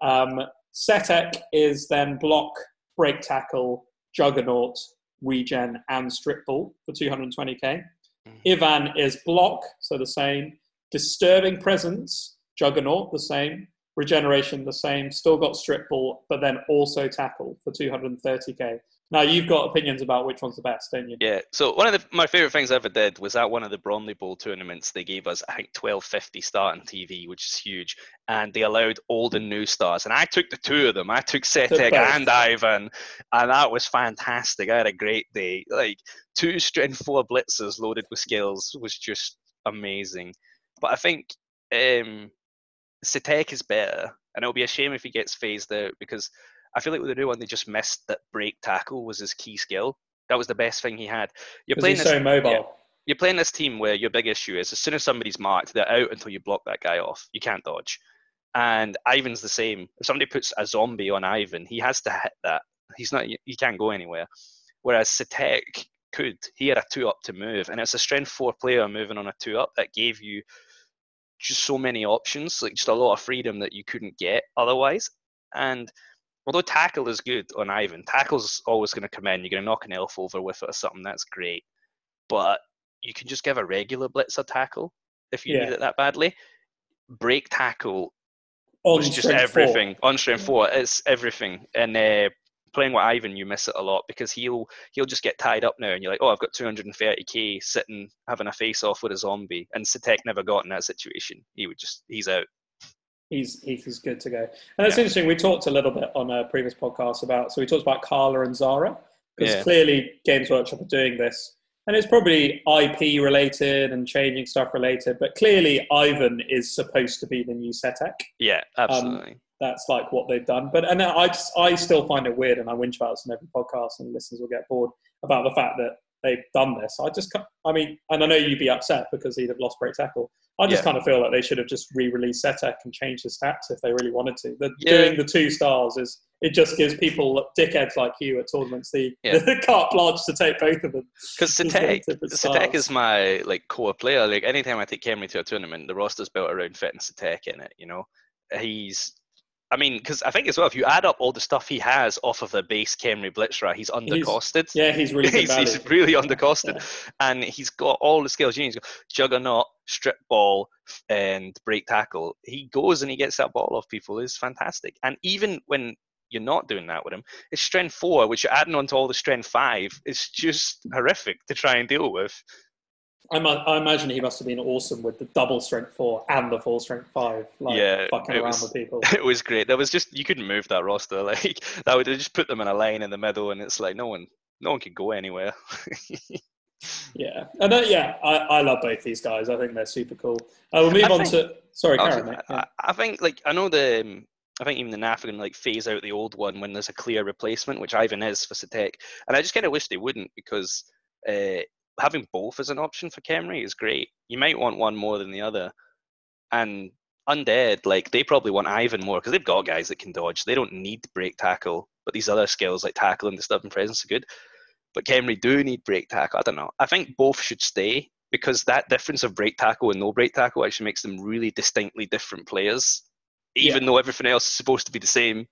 Um, Setekh is then block, break tackle, juggernaut, regen, and strip ball for 220k. Mm. Ivan is block, so the same. Disturbing presence, juggernaut, the same. Regeneration, the same. Still got strip ball, but then also tackle for 230k. Now you've got opinions about which one's the best, don't you? Yeah. So one of the, my favorite things I ever did was at one of the Bromley Bowl tournaments. They gave us I think twelve fifty starting TV, which is huge, and they allowed old and new stars. And I took the two of them. I took Setekh and Ivan, and that was fantastic. I had a great day. Like two strength four blitzers loaded with skills was just amazing. But I think um, Setekh is better, and it'll be a shame if he gets phased out because I feel like with the new one they just missed that break tackle was his key skill. That was the best thing he had. You're playing this, so mobile. yeah. you're playing this team where your big issue is as soon as somebody's marked, they're out until you block that guy off. You can't dodge. And Ivan's the same. If somebody puts a zombie on Ivan, he has to hit that. He's not. He can't go anywhere. Whereas Setekh could. He had a two up to move, and it's a strength four player moving on a two up that gave you just so many options, like just a lot of freedom that you couldn't get otherwise. And although tackle is good on Ivan, tackle's always going to come in. You're going to knock an elf over with it or something. That's great. But you can just give a regular blitzer tackle if you Yeah. need it that badly. Break tackle On was just strength four. everything on strength four. It's everything. And uh, playing with Ivan, you miss it a lot because he'll he'll just get tied up now, and you're like, oh, I've got 230k sitting having a face off with a zombie, and Setekh never got in that situation. He would just he's out. He's he's good to go. And it's Yeah. interesting. We talked a little bit on a previous podcast about so we talked about Carla and Zara because Yeah. clearly Games Workshop are doing this, and it's probably IP related and changing stuff related. But clearly, Ivan is supposed to be the new Setekh. Yeah, Um, absolutely. That's like what they've done. But and I just, I still find it weird, and I whinge about this in every podcast, and listeners will get bored about the fact that they've done this. I just, I mean, and I know you'd be upset because he'd have lost break tackle. I just Yeah. kind of feel like they should have just re-released Setekh and changed the stats if they really wanted to. The, Yeah. Doing the two stars is it just gives people dickheads like you at tournaments the, Yeah. [laughs] the carte blanche to take both of them. Because just Setekh, different Setekh styles. is my like core player. Like anytime I take Khemri to a tournament, the roster's built around fitting Setekh in it. You know, he's. I mean, because I think as well, if you add up all the stuff he has off of the base Khemri Blitz-Ra, he's undercosted. Yeah, he's really [laughs] he's, he's really undercosted, and he's got all the skills you need. He's got juggernaut, strip ball, and break tackle. He goes and he gets that ball off people. It's fantastic. And even when you're not doing that with him, it's strength four, which you're adding onto all the strength five, It's just horrific to try and deal with. I, mu- I imagine he must have been awesome with the double strength four and the full strength five, like Yeah, fucking it around was- with people. [laughs] It was great. There was just you couldn't move that roster. [laughs] Like that would just put them in a line in the middle, and it's like no one, no one could go anywhere. [laughs] Yeah, and uh, yeah, I, I love both these guys. I think they're super cool. Uh, we'll move I on think- to sorry, I, Karen. mate. Yeah. I, I think like I know the um, I think even the NAF are going to like phase out the old one when there's a clear replacement, which Ivan is for Setekh, and I just kind of wish they wouldn't because uh, having both as an option for Khemri is great. You might want one more than the other, and undead like they probably want Ivan more because they've got guys that can dodge. They don't need break tackle, but these other skills like tackle and disturbing presence are good. But Khemri do need break tackle. I don't know. I think both should stay because that difference of break tackle and no break tackle actually makes them really distinctly different players, even though everything else is supposed to be the same.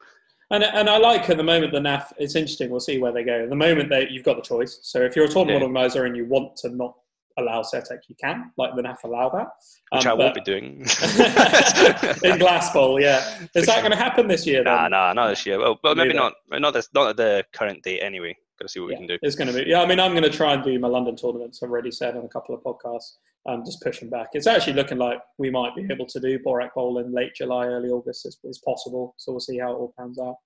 And, and I like at the moment the NAF. It's interesting. We'll see where they go. At the moment, they, you've got the choice. So if you're a tournament Yeah. organizer and you want to not allow Setekh, you can. Like the NAF allow that. Which Um, I won't be doing. [laughs] [laughs] in Glass Bowl, yeah. Is that going to happen this year? Then? nah, nah, not this year. Well, well maybe Neither. not. Not this. Not at the current date. Anyway, got to see what we can do. It's going to be. Yeah, I mean, I'm going to try and do my London tournaments. I've already said on a couple of podcasts. Um, just pushing back. It's actually looking like we might be able to do Borak Bowl in late July, early August. Is, is possible. So we'll see how it all pans out.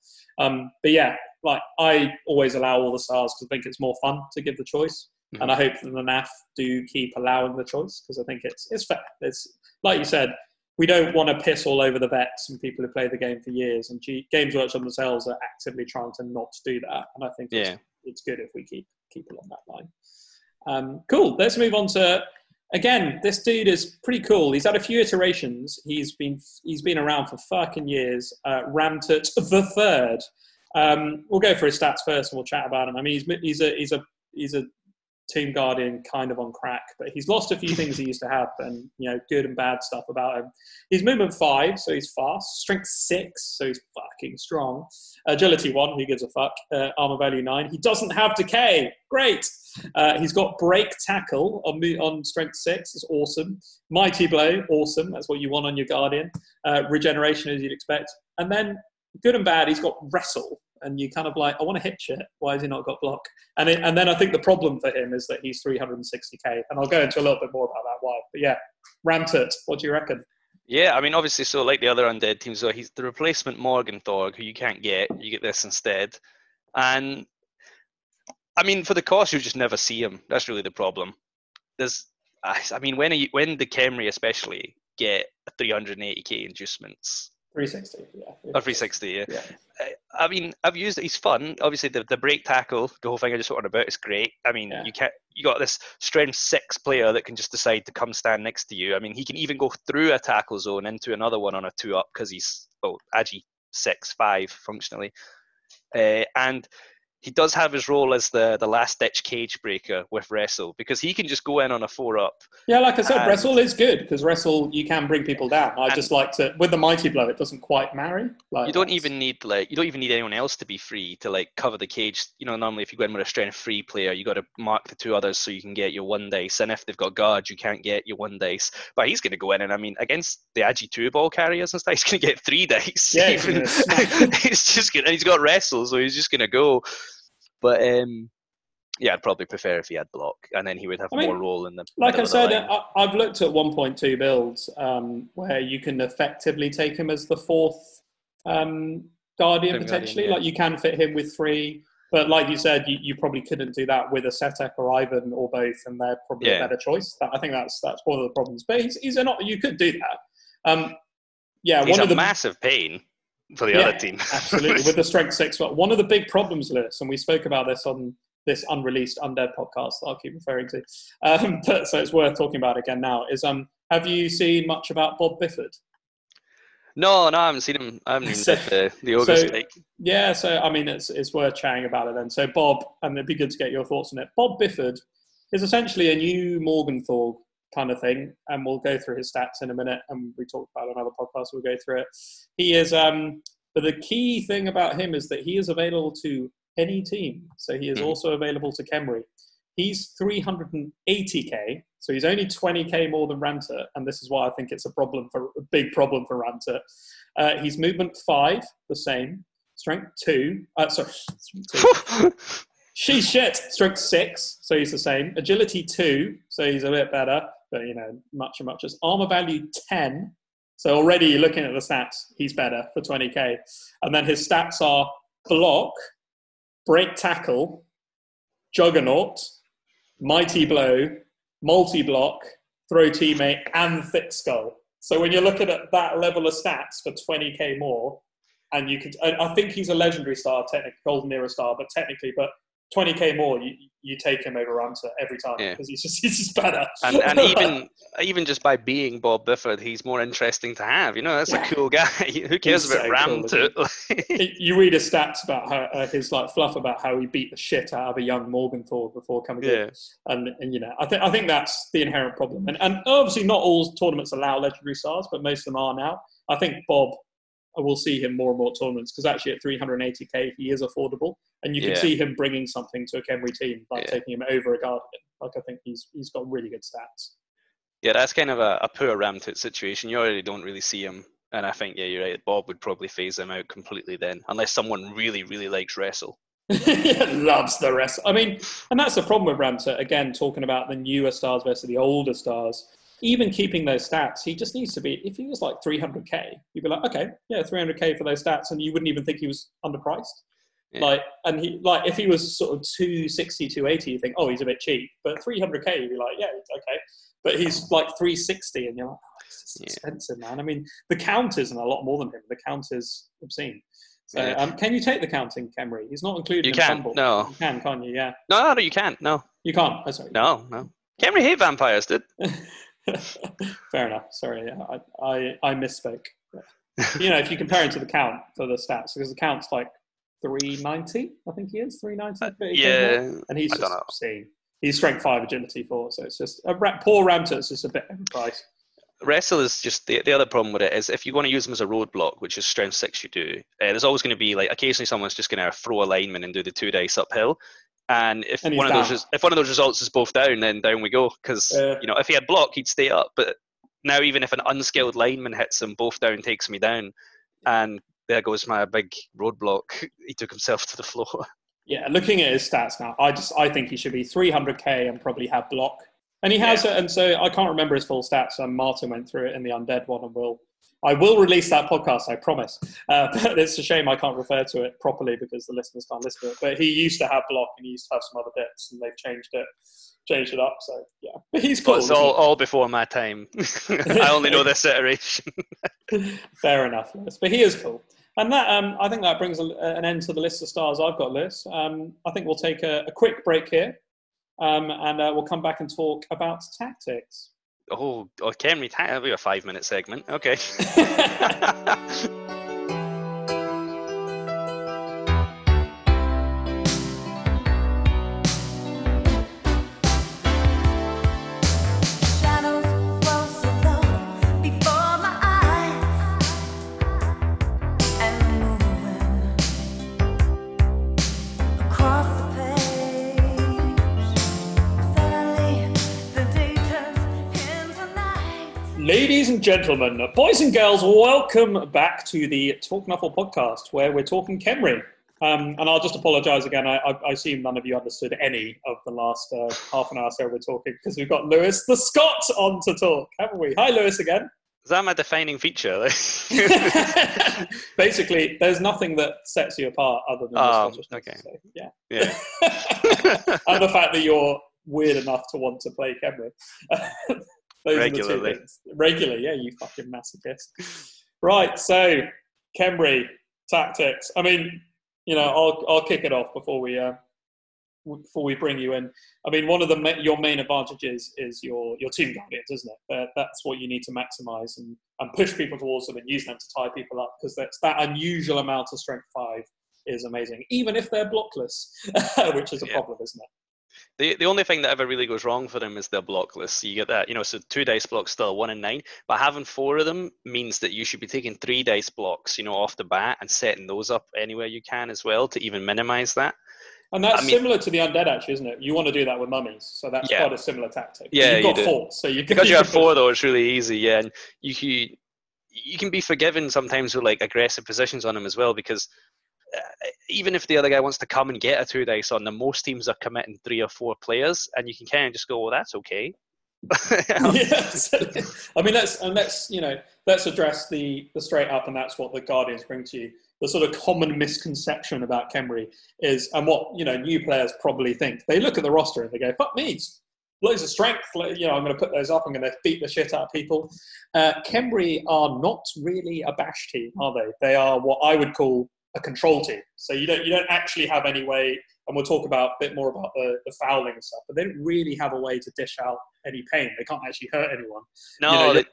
Um, but yeah, like I always allow all the stars because I think it's more fun to give the choice. Mm-hmm. And I hope that the NAF do keep allowing the choice because I think it's it's fair. It's like you said, we don't want to piss all over the vets and people who play the game for years. And G- Games Workshop themselves are actively trying to not do that. And I think Yeah. it's good if we keep keep along that line. Um, cool. Let's move on to again. This dude is pretty cool. He's had a few iterations. He's been he's been around for fucking years. Uh, Ramtut the third. Um, we'll go for his stats first, and we'll chat about him. I mean, he's he's a he's a he's a Tomb Guardian kind of on crack, but he's lost a few things he used to have, and you know, good and bad stuff about him. He's movement five, so he's fast. Strength six, so he's fucking strong. Agility one, who gives a fuck? Uh, armor value nine. He doesn't have decay. Great. Uh, he's got break tackle on on strength six. It's awesome. Mighty blow, awesome. That's what you want on your Guardian. Uh, regeneration, as you'd expect, and then good and bad. He's got wrestle, and you kind of like, I want to hit shit. Why has he not got block? And it, and then I think the problem for him is that he's 360k, and I'll go into a little bit more about that why. But yeah, Ramtut, what do you reckon? Yeah, I mean, obviously, so like the other undead teams, so he's the replacement Morg 'N' Thorg, who you can't get. You get this instead, and I mean, for the cost, you just never see him. That's really the problem. There's, I mean, when you, when the Khemri especially get 380k inducements, 360, yeah. Or 360, yeah. yeah. I mean, I've used it. He's fun. Obviously, the, the break tackle, the whole thing I just talked about, is great. I mean, yeah. you can't. you got this strength six player that can just decide to come stand next to you. I mean, he can even go through a tackle zone into another one on a two up because he's oh, agi six five functionally, uh, and he does have his role as the, the last ditch cage breaker with Wrestle because he can just go in on a four up. Yeah, like I said, and, Wrestle is good because Wrestle you can bring people down. I just like to with the mighty blow, it doesn't quite marry. Like, you don't even need like you don't even need anyone else to be free to like cover the cage. You know, normally if you go in with a strength free player, you got to mark the two others so you can get your one dice. And if they've got guard, you can't get your one dice. But he's going to go in and I mean against the Agi two ball carriers and stuff, he's going to get three [laughs] dice. Yeah, [laughs] he's just gonna, and he's got Wrestle, so he's just going to go. But um, yeah, I'd probably prefer if he had block, and then he would have I mean, more role in the. Like I said, I, have looked at 1.2 builds um, where you can effectively take him as the fourth um, guardian potentially. Guardian, yeah. Like you can fit him with three, but like you said, you, you probably couldn't do that with a Setekh or Ivan or both, and they're probably yeah. a better choice. That, I think that's that's one of the problems. But he's, he's not. You could do that. Um, yeah, he's one of the massive pain for the yeah, other team. absolutely, with the [laughs] strength six. But one of the big problems, Lewis, and we spoke about this on this unreleased undead podcast that I'll keep referring to, um, [laughs] but, so it's worth talking about again now. Is um, have you seen much about Bob Bifford? No, no, I haven't seen him. I haven't even [laughs] so, the, the August so, Yeah, so I mean, it's it's worth chatting about it then. So Bob, and it'd be good to get your thoughts on it. Bob Bifford is essentially a new Morg 'N' Thorg kind of thing. And we'll go through his stats in a minute. And we talked about another podcast. We'll go through it. He is, um, but the key thing about him is that he is available to any team. So he is mm. also available to Khemri. He's 380k, so he's only 20k more than Ramtut, and this is why I think it's a problem for a big problem for Ramtut. Uh, he's movement five, the same. Strength two, uh, sorry, two. [laughs] She's shit. Strength six, so he's the same. Agility two, so he's a bit better but you know, much and much as armor value 10. So already looking at the stats, he's better for 20k. And then his stats are block, break tackle, juggernaut, mighty blow, multi block, throw teammate, and thick skull. So when you're looking at that level of stats for 20k more, and you could, I think he's a legendary star, technically, golden era star, but technically, but 20k more, you, you take him over Ramsey every time because yeah. he's just [laughs] he's just better. And, and [laughs] even even just by being Bob Bifford, he's more interesting to have. You know, that's yeah. a cool guy. [laughs] Who cares he's about so Ram? Cool, you read his stats about how, uh, his like fluff about how he beat the shit out of a young Morg 'N' Thorg before coming yeah. in, and, and you know, I think I think that's the inherent problem. And and obviously, not all tournaments allow legendary stars, but most of them are now. I think Bob we'll see him more and more tournaments because actually at 380k he is affordable, and you can yeah. see him bringing something to a Khemri team, like yeah. taking him over a Guardian. Like I think he's he's got really good stats. Yeah, that's kind of a, a poor Ramtut situation. You already don't really see him, and I think yeah, you're right. Bob would probably phase him out completely then, unless someone really really likes wrestle. [laughs] loves the wrestle. I mean, and that's the problem with Ramtut. Again, talking about the newer stars versus the older stars even keeping those stats, he just needs to be. If he was like 300k, you'd be like, okay, yeah, 300k for those stats, and you wouldn't even think he was underpriced. Yeah. Like, and he like if he was sort of 260, 280, you think, oh, he's a bit cheap. But 300k, you'd be like, yeah, okay. But he's like 360, and you're like, oh, it's expensive, yeah. man. I mean, the count isn't a lot more than him. The count is obscene. So, Yeah. um, can you take the counting, Khemri? He's not included You in can. FUMBBL. No. You can, can't you? Yeah. No, no, no, you can't. No, You can't. Oh, sorry. no, no. Khemri hate vampires, did. [laughs] Fair enough. Sorry, I, I, I misspoke. you know, if you compare him to the count for the stats, because the count's like 390, I think he is 390. but he Yeah, and he's just obscene. He's strength five, agility four, so it's just a poor Ramtut. It's just a bit overpriced. wrestle is just the, the other problem with it is if you want to use them as a roadblock, which is strength six, you do. Uh, there's always going to be like occasionally someone's just going to throw a lineman and do the two dice uphill. And if And one of those down. if one of those results is both down, then down we go. Because Yeah. you know if he had block, he'd stay up. But now even if an unskilled lineman hits him, both down takes me down, and there goes my big roadblock. [laughs] He took himself to the floor. [laughs] Yeah, looking at his stats now, I just I think he should be 300k and probably have block, and he has it. And so I can't remember his full stats. And Martin went through it in the undead one, and will I will release that podcast, I promise. Uh, [laughs] but it's a shame I can't refer to it properly because the listeners can't listen to it. But he used to have block, and he used to have some other bits, and they've changed it, changed it up. So yeah, but he's cool. But it's all, all before my time. I only know this iteration. Fair enough, Lewis. But he is cool. And that, um, I think that brings a, an end to the list of stars I've got, Lewis. Um, I think we'll take a, a quick break here, um, and uh, we'll come back and talk about tactics. Oh, oh Khemri, that'll be a five minute segment. Okay. [laughs] [laughs] Ladies and gentlemen, boys and girls, welcome back to the Talk Nuffle podcast where we're talking Khemri. Um, and I'll just apologise again. I, I, I assume none of you understood any of the last uh, half an hour so we're talking because we've got Lewis the Scot on to talk, haven't we? Hi, Lewis again. Is that my defining feature? [laughs] [laughs] Basically, there's nothing that sets you apart other than Oh, the okay. so, yeah. yeah. [laughs] and the fact that you're weird enough to want to play Khemri. Those are the two Regularly. things. Regularly, yeah, you fucking masochist. Right, so Khemri tactics. I mean, you know, I'll I'll kick it off before we uh, before we bring you in. I mean, one of the your main advantages is your your Tomb Guardians, isn't it? Uh, that's what you need to maximise and, and push people towards them and use them to tie people up because that's that unusual amount of strength five is amazing, even if they're blockless, [laughs] which is a Yeah. problem, isn't it? The, the only thing that ever really goes wrong for them is their block list. So you get that, you know, so two dice blocks still one and nine, but having four of them means that you should be taking three dice blocks, you know, off the bat and setting those up anywhere you can as well to even minimize that. And that's I mean- similar to the undead, actually, isn't it? You want to do that with mummies, so that's Yeah. quite a similar tactic. Yeah, you've got do. four, so you Because you have four though, it's really easy, yeah. And you can, you can be forgiven sometimes with like aggressive positions on them as well because even if the other guy wants to come and get a two dice on them, most teams are committing three or four players, and you can kind of just go, "Well, that's okay." [laughs] [laughs] yes. I mean, let's and let's you know let's address the the straight up, and that's what the Guardians bring to you. The sort of common misconception about Khemri is, and what you know new players probably think. They look at the roster and they go, "Fuck me, loads of strength. You know, I'm going to put those up. I'm going to beat the shit out of people." Uh, Khemri are not really a bash team, are they? They are what I would call a control team. So you don't you don't actually have any way. And we'll talk about a bit more about the, the fouling and stuff, but they don't really have a way to dish out any pain. They can't actually hurt anyone No, know, they-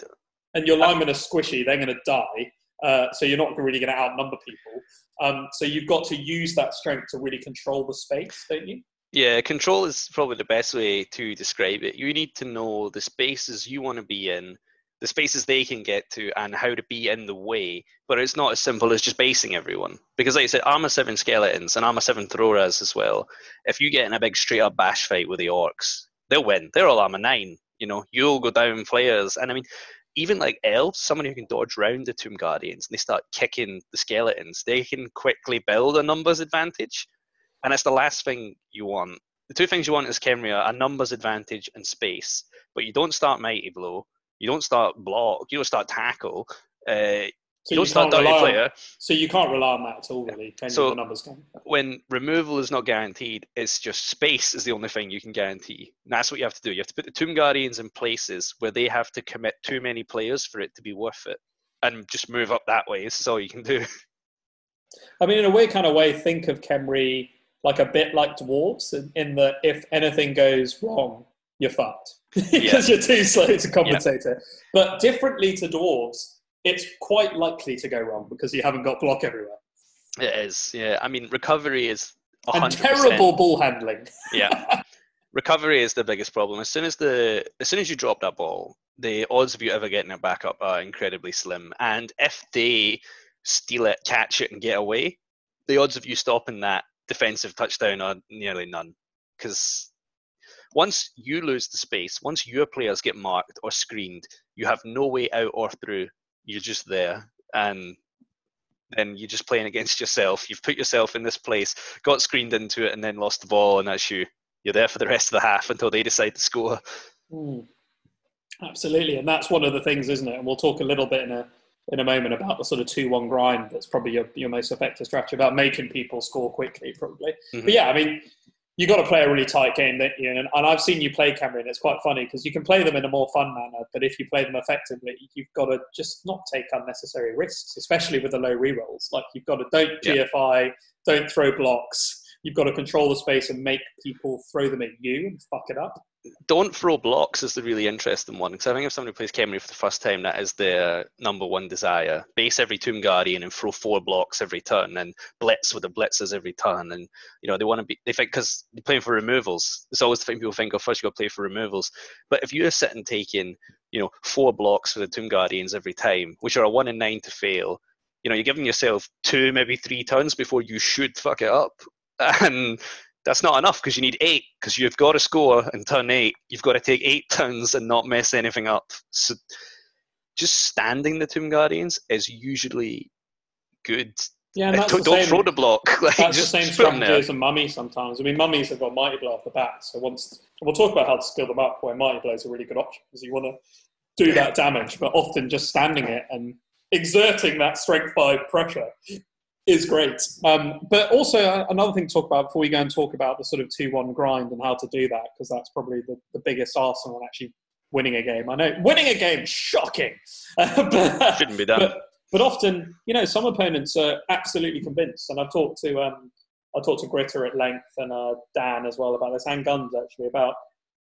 and your linemen are squishy, they're going to die. Uh, so you're not really going to outnumber people. Um, so you've got to use that strength to really control the space, don't you? Yeah, control is probably the best way to describe it. You need to know the spaces you want to be in, the spaces they can get to, and how to be in the way. But it's not as simple as just basing everyone. Because, like I said, armor seven skeletons and armor seven Thro-Ras as well. If you get in a big straight up bash fight with the orcs, they'll win. They're all armor nine. You know, you'll go down players. And I mean, even like elves, someone who can dodge round the Tomb Guardians and they start kicking the skeletons, they can quickly build a numbers advantage. And that's the last thing you want. The two things you want is Kemria, a numbers advantage and space. But you don't start Mighty Blow, you don't start Block, you don't start Tackle, uh, So you don't start Dirty rely on, Player. so you can't rely on that at all, really. Can So- the numbers game? When removal is not guaranteed, it's just space is the only thing you can guarantee. And that's what you have to do. You have to put the Tomb Guardians in places where they have to commit too many players for it to be worth it. And just move up that way. This is all you can do. [laughs] I mean, in a weird kind of way, think of Khemri like a bit like dwarves, in, in that if anything goes wrong, you're fucked [laughs] because you're too slow to compensate it. But differently to dwarves, it's quite likely to go wrong because you haven't got block everywhere It is. Yeah. I mean, recovery is and 100%. terrible ball handling. [laughs] yeah. Recovery is the biggest problem. As soon as the as soon as you drop that ball, the odds of you ever getting it back up are incredibly slim. And if they steal it, catch it, and get away, the odds of you stopping that defensive touchdown are nearly none. Because once you lose the space, once your players get marked or screened, you have no way out or through. You're just there, and then you're just playing against yourself. You've put yourself in this place, got screened into it, and then lost the ball, and that's you. You're there for the rest of the half until they decide to score. Mm. Absolutely, and that's one of the things, isn't it? And we'll talk a little bit in a in a moment about the sort of two-one grind. That's probably your, your most effective strategy about making people score quickly, probably. Mhm. But yeah, I mean, you got to play a really tight game, that you and, and I've seen you play Cameron. It's quite funny because you can play them in a more fun manner, but if you play them effectively, you've got to just not take unnecessary risks, especially with the low rerolls. Like you've got to don't Yeah. GFI, don't throw blocks. You've got to control the space and make people throw them at you and fuck it up. Don't throw blocks is the really interesting one because I think if somebody plays Khemri for the first time, that is their number one desire. Base every Tomb Guardian and throw four blocks every turn, and blitz with the blitzers every turn. And you know they want to be. They think because they're playing for removals. It's always the thing people think of first. You got to play for removals. But if you're sitting taking you know four blocks for the Tomb Guardians every time, which are a one in nine to fail, you know you're giving yourself two, maybe three turns before you should fuck it up. [laughs] And that's not enough because you need eight because you've got to score and turn eight. You've got to take eight [laughs] turns and not mess anything up. So just standing the Tomb Guardians is usually good. Yeah, and that's don't the don't same. throw the block. [laughs] Like, That's the same strategy as a mummy sometimes. I mean, mummies have got mighty blow off the bat. So once we'll talk about how to skill them up, where mighty blow is a really good option because you want to do that damage, but often just standing it and exerting that strength five pressure is great. Um, but also uh, another thing to talk about before we go and talk about the sort of two one grind and how to do that because that's probably the, the biggest arsenal in actually winning a game. I know winning a game shocking, [laughs] but, Shouldn't be done. but but often, you know, some opponents are absolutely convinced, and I've talked to um, I talked to Gritter at length and uh, Dan as well about this, and Guns actually about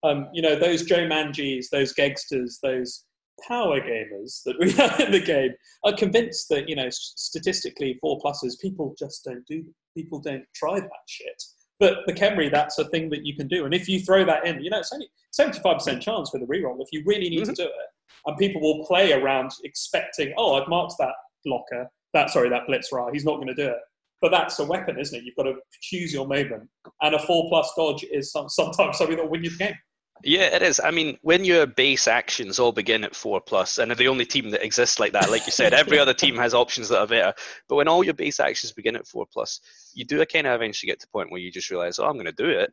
um, you know those Joe Mangis, those Gegsters, those power gamers that we [laughs] have in the game are convinced that you know statistically four pluses people just don't do people don't try that shit. But the Khemri, that's a thing that you can do, and if you throw that in, you know, it's only seventy-five percent chance with a reroll if you really need to mm-hmm. do it and people will play around expecting, oh, I've marked that blocker, that sorry, that blitzer. He's not going to do it. But that's a weapon, isn't it? You've got to choose your moment, and a four plus dodge is some, sometimes something that will win you the game. Yeah, it is. I mean, when your base actions all begin at four plus, and they're the only team that exists like that, like you said, every other team has options that are better. But when all your base actions begin at four plus, you do kind of eventually get to the point where you just realize, oh, I'm going to do it,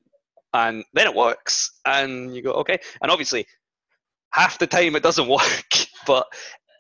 and then it works, and you go, okay. And obviously, half the time it doesn't [laughs] work. But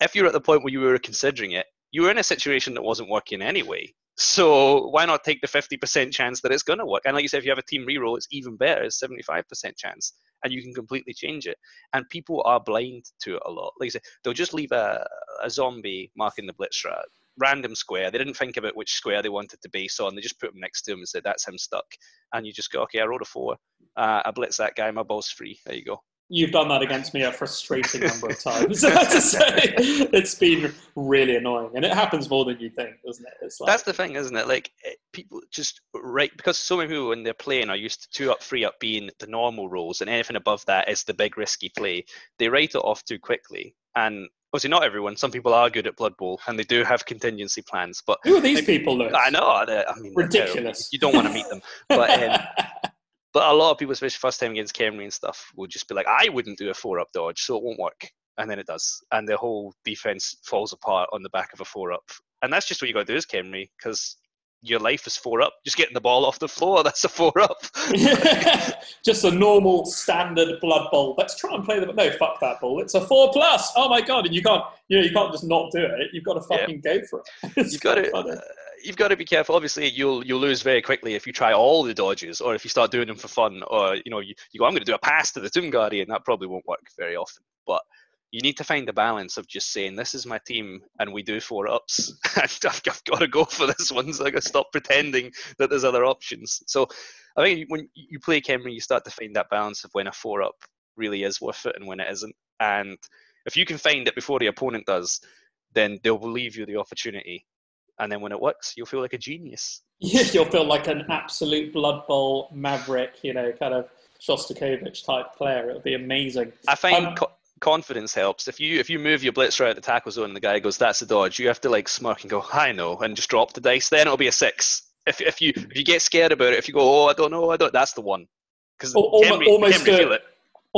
if you're at the point where you were considering it, you were in a situation that wasn't working anyway. So why not take the 50% chance that it's going to work? And like you said, if you have a team reroll, it's even better. It's 75% chance. And you can completely change it. And people are blind to it a lot. Like I said, they'll just leave a, a zombie marking the blitz strat, random square. They didn't think about which square they wanted to base on. They just put him next to him and said, that's him stuck. And you just go, okay, I rolled a four. Uh, I blitz that guy. My ball's free. There you go. You've done that against me a frustrating number of times. [laughs] To say, [laughs] it's been really annoying, and it happens more than you think, doesn't it? It's like, That's the thing, isn't it? Like eh, people just right because so many people when they're playing are used to two up, three up being the normal rolls, and anything above that is the big risky play. They write it off too quickly, and obviously not everyone. Some people are good at Blood Bowl and they do have contingency plans, but who are these people, Lewis? I know. I mean. Ridiculous. You don't want to meet them, but. Um, [laughs] But a lot of people, especially first time against Khemri and stuff, will just be like, I wouldn't do a four up dodge, so it won't work. And then it does. And the whole defense falls apart on the back of a four up. And that's just what you got to do as Khemri, because your life is four up. Just getting the ball off the floor, [laughs] that's a four up. [laughs] Just a normal standard blood bowl. Let's try and play the no. Fuck that ball. It's a four plus. Oh my god! And you can't, you know, you can't just not do it. You've got to Yeah. fucking go for it. [laughs] You've got to. You've got to be careful. Obviously, you'll you'll lose very quickly if you try all the dodges, or if you start doing them for fun, or you know you, you go, I'm going to do a pass to the Tomb Guardian. That probably won't work very often. But you need to find the balance of just saying this is my team and we do four ups. [laughs] I've, I've got to go for this one, so I got to stop pretending that there's other options. So I think when you play Khemri, you start to find that balance of when a four up really is worth it and when it isn't. And if you can find it before the opponent does, then they'll leave you the opportunity. And then when it works, you'll feel like a genius. Yeah, [laughs] you'll feel like an absolute Blood Bowl maverick, you know, kind of Shostakovich type player. It'll be amazing. I find Um, co- confidence helps. If you if you move your blitzer out of the tackle zone and the guy goes, "That's a dodge," you have to like smirk and go, "I know," and just drop the dice. Then it'll be a six. If if you if you get scared about it, if you go, "Oh, I don't know, I don't," that's the one. Because Al- almo- almost do feel it.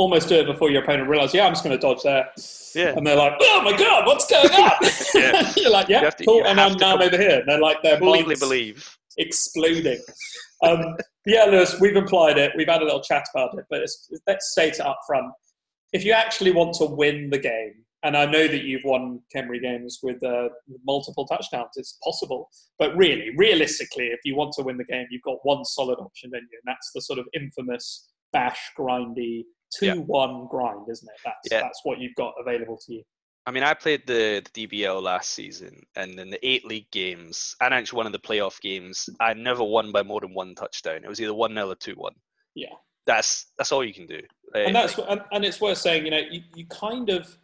Almost do it before your opponent realizes, yeah, I'm just going to dodge there. Yeah. And they're like, oh my God, what's going on? [laughs] [laughs] You're like, yeah, You to- cool. And I'm now over here. And they're like, their Completely believe. exploding. Um, yeah, Lewis, we've implied it. We've had a little chat about it, but it's, let's state it up front. If you actually want to win the game, and I know that you've won Khemri games with uh, multiple touchdowns, it's possible. But really, realistically, if you want to win the game, you've got one solid option, don't you? And that's the sort of infamous bash grindy Yeah. two-one grind, isn't it? That's Yeah. that's what you've got available to you. I mean, I played the, the DBL last season, and in the eight league games, and actually one of the playoff games, I never won by more than one touchdown. It was either one 0 or two one. Yeah. That's that's all you can do. And that's and, and it's worth saying you know you, you kind of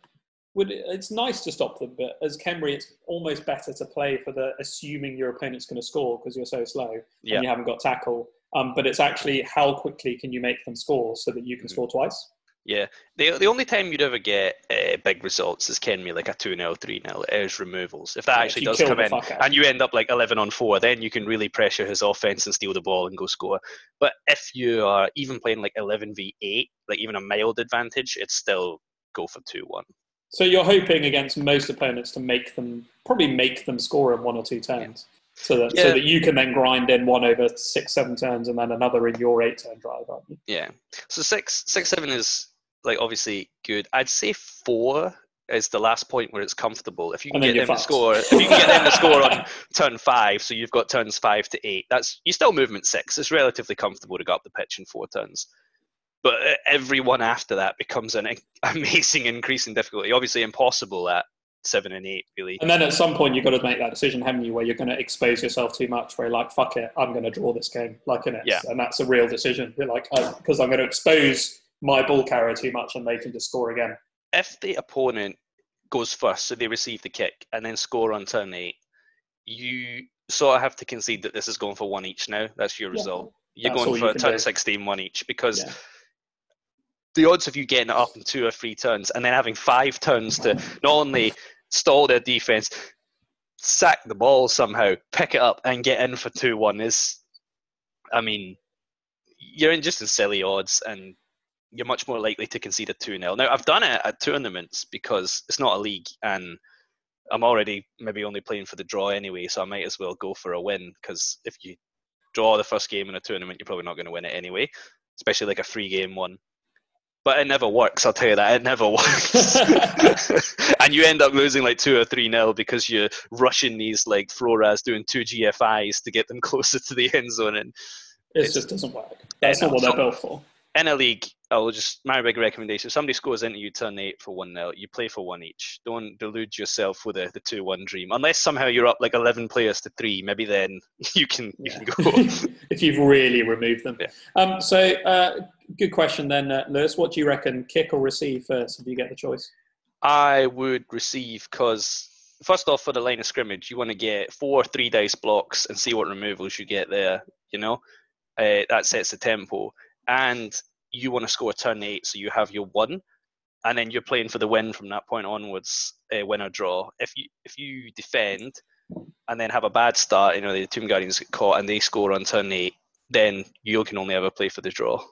would it's nice to stop them but as Khemri it's almost better to play for the assuming your opponent's going to score because you're so slow Yeah. and you haven't got tackle um, but it's actually how quickly can you make them score so that you can Mhm. score twice Yeah, the the only time you'd ever get uh, big results is Khemri like a two 0 three 0 is removals. If that Yeah, actually you does come in and you end up like eleven on four, then you can really pressure his offense and steal the ball and go score. But if you are even playing like eleven v eight, like even a mild advantage, it's still go for two one. so you're hoping against most opponents to make them probably make them score in one or two turns so that so that you can then grind in one over six seven turns and then another in your eight turn drive aren't you? Yeah. So six six seven is like obviously good. I'd say four is the last point where it's comfortable. If you can get them to score, if you can get them to [laughs] score on turn five, so you've got turns five to eight. That's you still movement six. It's relatively comfortable to go up the pitch in four turns. But uh, every one after that becomes an [laughs] amazing increase in difficulty. Obviously, impossible at seven and eight, really. And then at some point, you've got to make that decision, haven't you, where you're going to expose yourself too much, where you're like, fuck it, I'm going to draw this game, like in it. Yeah. And that's a real decision. You're like, oh, because I'm going to expose my ball carrier too much and they can just score again. if the opponent goes first, so they receive the kick and then score on turn eight, you sort of have to concede that this is going for one each now. That's your Yeah, result. You're that's going for can turn do. 16 one each because Yeah. The odds of you getting it up in two or three turns and then having five turns to not only stall their defense, sack the ball somehow, pick it up, and get in for 2 1 is, I mean, you're in just in silly odds and you're much more likely to concede a 2 0. Now, I've done it at tournaments because it's not a league and I'm already maybe only playing for the draw anyway, so I might as well go for a win because if you draw the first game in a tournament, you're probably not going to win it anyway, especially like a free game one. But it never works, I'll tell you that. It never [laughs] works. [laughs] and you end up losing like 2 or 3 nil because you're rushing these like Thro-Ras doing two GFIs to get them [laughs] closer to the end zone. And It just doesn't work. That's not what they're built for. in a league, I'll just my big recommendation: if somebody scores into you turn eight for one 0 you play for one each. Don't delude yourself with the, the two one dream. Unless somehow you're up like eleven players to three, maybe then you can you can go. if you've really removed them. Yeah. Um, so, uh, good question then, uh, Lewis. What do you reckon, kick or receive first, if you get the choice? I would receive because first off, for the line of scrimmage, you want to get four three dice blocks and see what removals you get there. You know, uh, that sets the tempo, and you want to score turn eight, so you have your one, and then you're playing for the win from that point onwards, uh, win or draw. If you if you defend and then have a bad start, you know the Tomb Guardians get caught and they score on turn eight, then you can only ever play for the draw.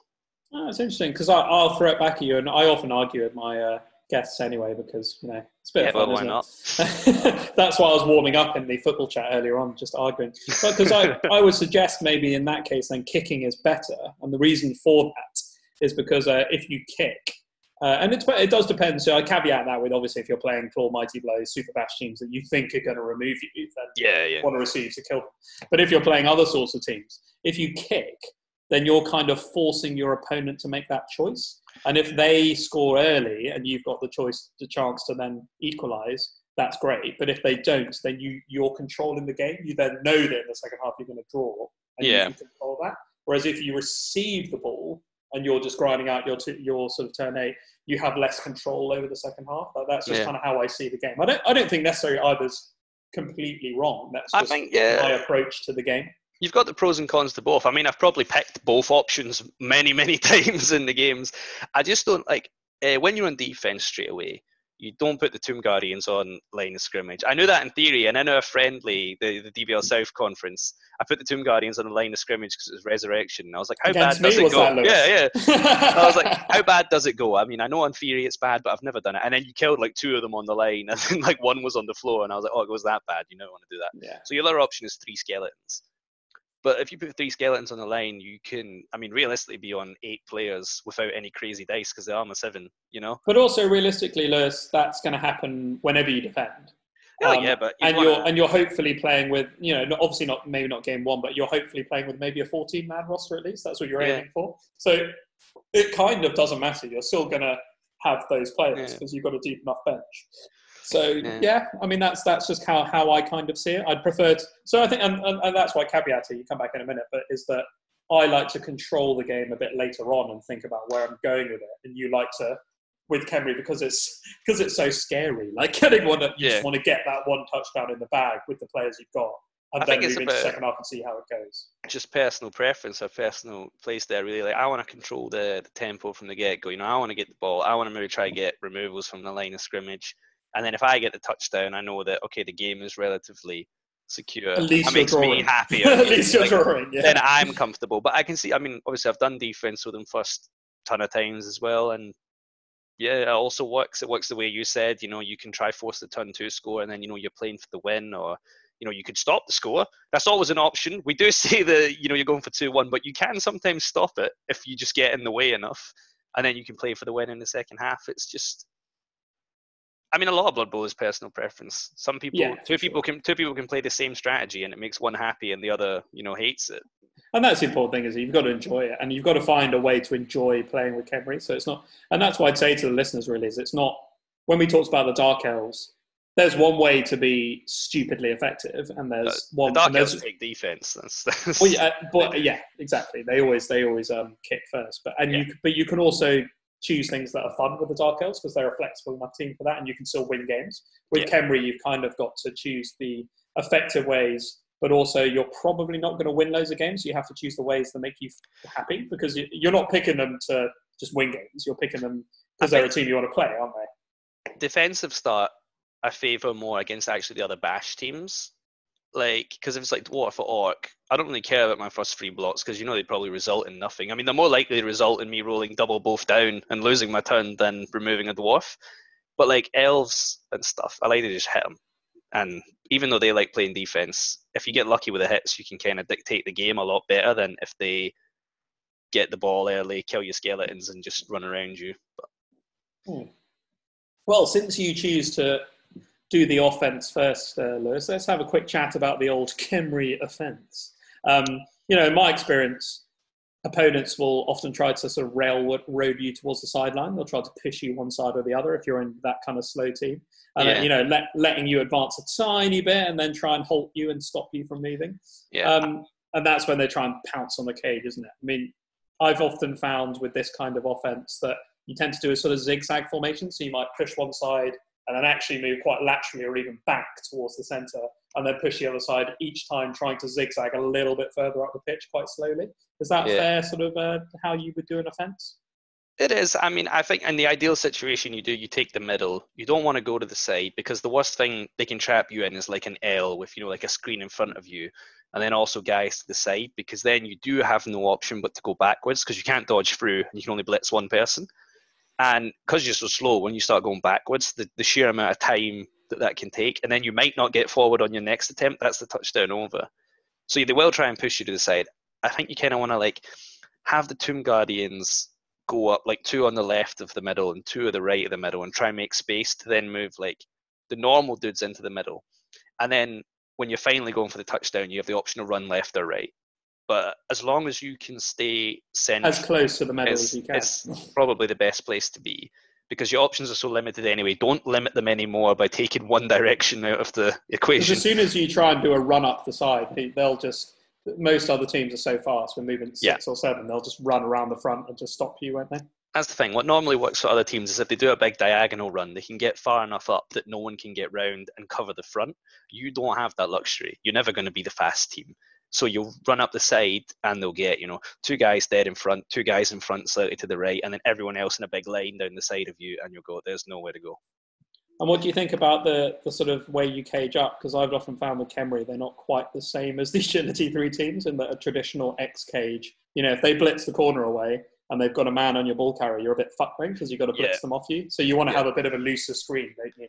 Oh, it's interesting because I'll throw it back at you, and I often argue with my uh, guests anyway because you know it's a bit Yeah, of fun, well, why isn't it? [laughs] That's why I was warming up in the football chat earlier on, just arguing. Because I, [laughs] I would suggest maybe in that case, then kicking is better, and the reason for that is because uh, if you kick, uh, and it, it does depend. So I caveat that with obviously if you're playing Claw Mighty Blows, Super Bash teams that you think are going to remove you, then Yeah, yeah. want to receive to kill them. But if you're playing other sorts of teams, if you kick, then you're kind of forcing your opponent to make that choice. And if they score early and you've got the choice, the chance to then equalise, that's great. But if they don't, then you you're controlling the game. You then know that in the second half you're going to draw, and Yeah. you can control that. Whereas if you receive the ball and you're just grinding out your your sort of turn eight, you have less control over the second half. Like, that's just Yeah. kind of how I see the game. I don't I don't think necessarily either's completely wrong. That's I just think yeah, my approach to the game. You've got the pros and cons to both. I mean, I've probably picked both options many, many [laughs] times in the games. I just don't like uh, when you're on defense straight away. You don't put the Tomb Guardians on line of scrimmage. I knew that in theory, and in a friendly, the, the DBL South conference, I put the Tomb Guardians on the line of scrimmage because it was resurrection. And I was like, how Against bad does it go? yeah, yeah. [laughs] I was like, how bad does it go? I mean, I know on theory it's bad, but I've never done it. And then you killed like two of them on the line, [laughs] and then like one was on the floor, and I was like, oh, it was that bad. You don't want to do that. yeah. So your other option is three skeletons. But if you put three skeletons on the line, you can, I mean, realistically be on eight players without any crazy dice because the armor seven, you know? But also realistically, Lewis, that's going to happen whenever you defend. Oh, Um, yeah, but you'd and wanna- you're and you're hopefully playing with you know obviously not maybe not game one, but you're hopefully playing with maybe a 14 man roster at least. That's what you're Yeah. aiming for. So it kind of doesn't matter. You're still going to have those players Yeah. because you've got a deep enough bench. So Yeah. yeah. I mean that's that's just how, how I kind of see it. I'd prefer to, so I think and, and, and that's why caveat you come back in a minute, but is that I like to control the game a bit later on and think about where I'm going with it, and you like to with Khemri because it's because it's so scary. [laughs] Like getting one, that you Yeah. just want to get that one touchdown in the bag with the players you've got, and I then move into second half and see how it goes. just personal preference or personal place there really like I want to control the, the tempo from the get go you know I want to get the ball I want to maybe try to get removals from the line of scrimmage and then if I get the touchdown I know that okay the game is relatively secure At least that makes me drawing. happier [laughs] At least you're drawing. Yeah. then I'm comfortable but I can see I mean obviously I've done defense with them first ton of times as well and yeah it also works it works the way you said you know you can try force the turn two score and then you know you're playing for the win or you know you could stop the score that's always an option we do [laughs] say that you know you're going for 2-1 but you can sometimes stop it if you just get in the way enough and then you can play for the win in the second half it's just I mean, a lot of Blood Bowl is personal preference. Some people, Yeah, two people can two people can play the same strategy, and it makes one happy, and the other, you know, hates it. And that's the important thing is you've got to enjoy it, and you've got to find a way to enjoy playing with Khemri. So it's not, and that's what I'd say to the listeners really is it's not when we talked about the Dark Elves. There's one way to be stupidly effective, and there's The one. Dark there's- Elves take defense. That's, that's Well, yeah, but yeah, exactly. They always they always um, kick first, but and you but you can also choose things that are fun with the Dark Elves because they're a flexible enough team for that, and you can still win games. With Khemri, you've kind of got to choose the effective ways, but also you're probably not going to win loads of games. You have to choose the ways that make you happy because you're not picking them to just win games. You're picking them because they're a team you want to play, aren't they? defensive start I favour more against actually the other bash teams. Like, because if it's like Dwarf or Orc, I don't really care about my first three blocks because you know they probably result in nothing. I mean, they're more likely to result in me rolling double both down and losing my turn than removing a Dwarf. But like elves and stuff, I like to just hit them. And even though they like playing defense, if you get lucky with the hits, you can kind of dictate the game a lot better than if they get the ball early, kill your skeletons, and just run around you. Hmm. Well, since you choose to do the offense first, uh, Lewis, let's have a quick chat about the old [laughs] Khemri offense. Um, you know, in my experience, opponents will often try to sort of railroad you towards the sideline. They'll try to push you one side or the other if you're in that kind of slow team. And, Yeah. you know, let, letting you advance a tiny bit and then try and halt you and stop you from moving. Yeah. Um, and that's when they try and pounce on the cage, isn't it? I mean, I've often found with this kind of offense that you tend to do a sort of zigzag formation. So you might push one side and then actually move quite laterally or even back towards the centre and then push the other side each time trying to zigzag a little bit further up the pitch quite slowly. Is that Yeah. fair sort of uh, how you would do an offence? It is. I mean, I think in the ideal situation, you do you take the middle. You don't want to go to the side because the worst thing they can trap you in is like an L with you know like a screen in front of you, and then also guys to the side because then you do have no option but to go backwards because you can't dodge through and you can only blitz one person. And because you're so slow, when you start going backwards, the, the sheer amount of time that that can take, and then you might not get forward on your next attempt. That's the touchdown over. So they will try and push you to the side. I think you kind of want to like have the Tomb Guardians go up like two on the left of the middle and two of the right of the middle and try and make space to then move like the normal dudes into the middle. And then when you're finally going for the touchdown, you have the option to run left or right. But as long as you can stay central, as close to the medal as you can. it's probably the best place to be because your options are so limited anyway. Don't limit them anymore by taking [laughs] one direction out of the equation. as soon as you try and do a run up the side, they- they'll just. Most other teams are so fast. We're moving six or seven. They'll just run around the front and just stop you, won't they? That's the thing. What normally works for other teams is if they do a big diagonal run, they can get far enough up that no one can get round and cover the front. You don't have that luxury. You're never going to be the fast team. So you'll run up the side and they'll get, you know, two guys dead in front, two guys in front slightly to the right, and then everyone else in a big line down the side of you, and you'll go, there's nowhere to go. And what do you think about the, the sort of way you cage up? Because I've often found with Khemri, they're not quite the same as [laughs] the Agility 3 teams in that a traditional X cage. You know, if they blitz the corner away and they've got a man on your ball carrier, you're a bit fucked because you've got to blitz Yeah. them off you. So you want to Yeah. have a bit of a looser screen, don't you?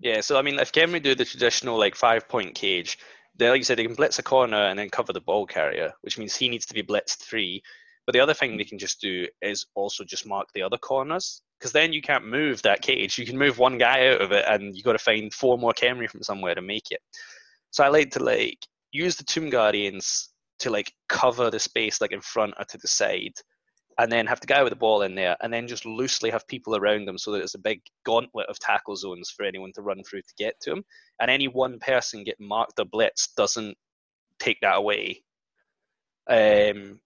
Yeah, so I mean, if Khemri do the traditional like five point cage, they like you said, they can blitz a corner and then cover the ball carrier, which means he needs to be blitzed three. But the other thing they can just do is also just mark the other corners, because then you can't move that cage. You can move one guy out of it, and you got to find four more Khemri from somewhere to make it. So I like to like use the Tomb Guardians to like cover the space like in front or to the side, and then have the guy with the ball in there, and then just loosely have people around them so that it's a big gauntlet of tackle zones for anyone to run through to get to him. And any one person getting marked or blitz doesn't take that away. Um,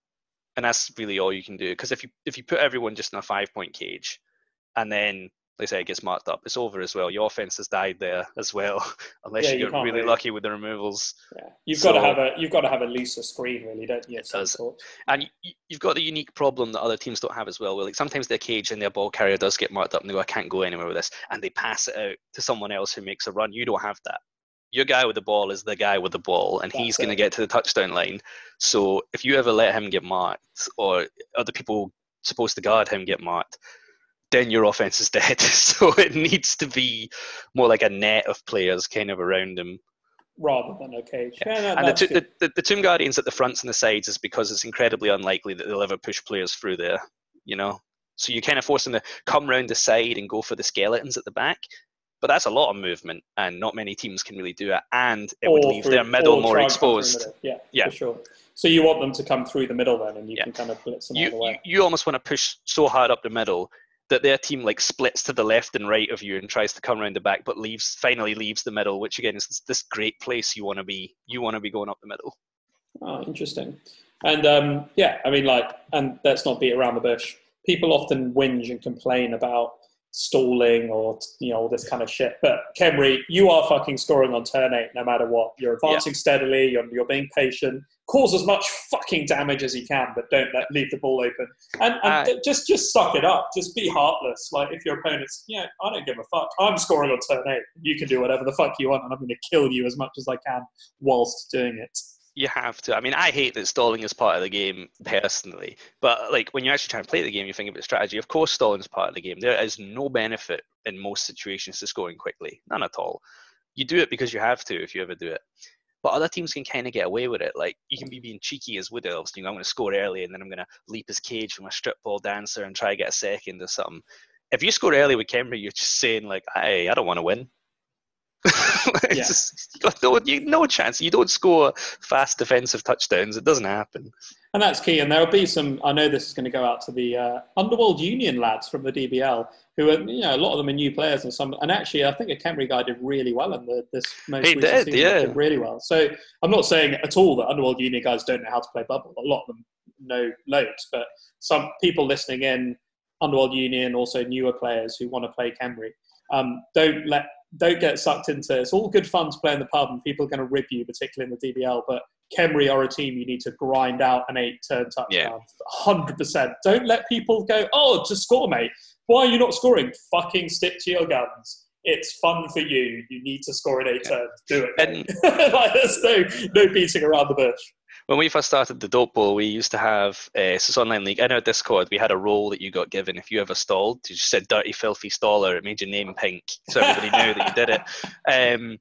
and that's really all you can do. Because if you if you put everyone just in a five point cage, and then they say it gets marked up, it's over as well. Your offense has died there as well, [laughs] unless Yeah, you you get really lucky with the removals. Yeah. You've got to have a you've got to have a looser screen, really, don't you? It does. sort? And you've got the unique problem that other teams don't have as well. Where like sometimes their cage and their ball carrier does get marked up, and they go, "I can't go anywhere with this," and they pass it out to someone else who makes a run. You don't have that. Your guy with the ball is the guy with the ball, and he's going to get to the touchdown line. So if you ever let him get marked, or other people supposed to guard him get marked, then your offense is dead. [laughs] so it needs to be more like a net of players kind of around him. Rather than a cage. Yeah, no, And the, two, the, the, the Tomb Guardians at the fronts and the sides is because it's incredibly unlikely that they'll ever push players through there, you know? So you kind of force them to come round the side and go for the skeletons at the back. But that's a lot of movement, and not many teams can really do it. And it would leave through- their middle more try and come through the exposed. middle. Yeah, Yeah. for sure. So you want them to come through the middle then, and you Yeah. can kind of blitz them You, all the you, you almost want to push so hard up the middle that their team like splits to the left and right of you and tries to come around the back, but leaves finally leaves the middle, which again is this, great place you want to be. You want to be going up the middle. Oh, interesting. And um, yeah, I mean, like, and let's not beat around the bush. People often whinge and complain about stalling or you know all this kind of shit. But Khemri, you are fucking scoring on turn eight no matter what. You're advancing steadily. You're, you're being patient. Cause as much fucking damage as you can, but don't let leave the ball open. And, and Uh, just just suck it up. Just be heartless. Like if your opponent's, yeah, I don't give a fuck. I'm scoring on turn eight. You can do whatever the fuck you want, and I'm going to kill you as much as I can whilst doing it. You have to. I mean, I hate that stalling is part of the game personally, but like when you're actually trying to play the game, you think about strategy. Of course, stalling is part of the game. There is no benefit in most situations to scoring quickly, none at all. You do it because you have to if you ever do it. But other teams can kind of get away with it. Like you can be being cheeky as Wood Elves. You know, I'm going to score early and then I'm going to leap his cage from a strip ball dancer and try to get a second or something. If you score early with Khemri, you're just saying like, "Hey, I don't want to win." [laughs] It's Yeah. just- no, you, no chance. You don't score fast defensive touchdowns. It doesn't happen. And that's key. And there'll be some. I know this is going to go out to the uh, Underworld Union lads from the DBL, who are you know a lot of them are new players and some. And actually, I think a Khemri guy did really well in the, this most He recent did, yeah. did really well. So I'm not saying at all that Underworld Union guys don't know how to play bubble. A lot of them know loads, but some people listening in Underworld Union, also newer players who want to play Khemri, um, don't let don't get sucked into. it. It's all good fun to play in the pub, and people are going to rib you, particularly in the DBL, but. Khemri are a team you need to grind out an eight turn touchdown. Yeah. touchdown. Hundred percent. Don't let people go, oh, just score, mate. Why are you not scoring? Fucking stick to your guns. It's fun for you. You need to score an eight turn. Do it. And- [laughs] like, there's no no beating around the bush. When we first started the Dope Bowl, we used to have uh, so it's online league. In our Discord, we had a role that you got given if you ever stalled. You just said "dirty, filthy staller." It made your name pink, so everybody knew that you did it. [laughs] Um,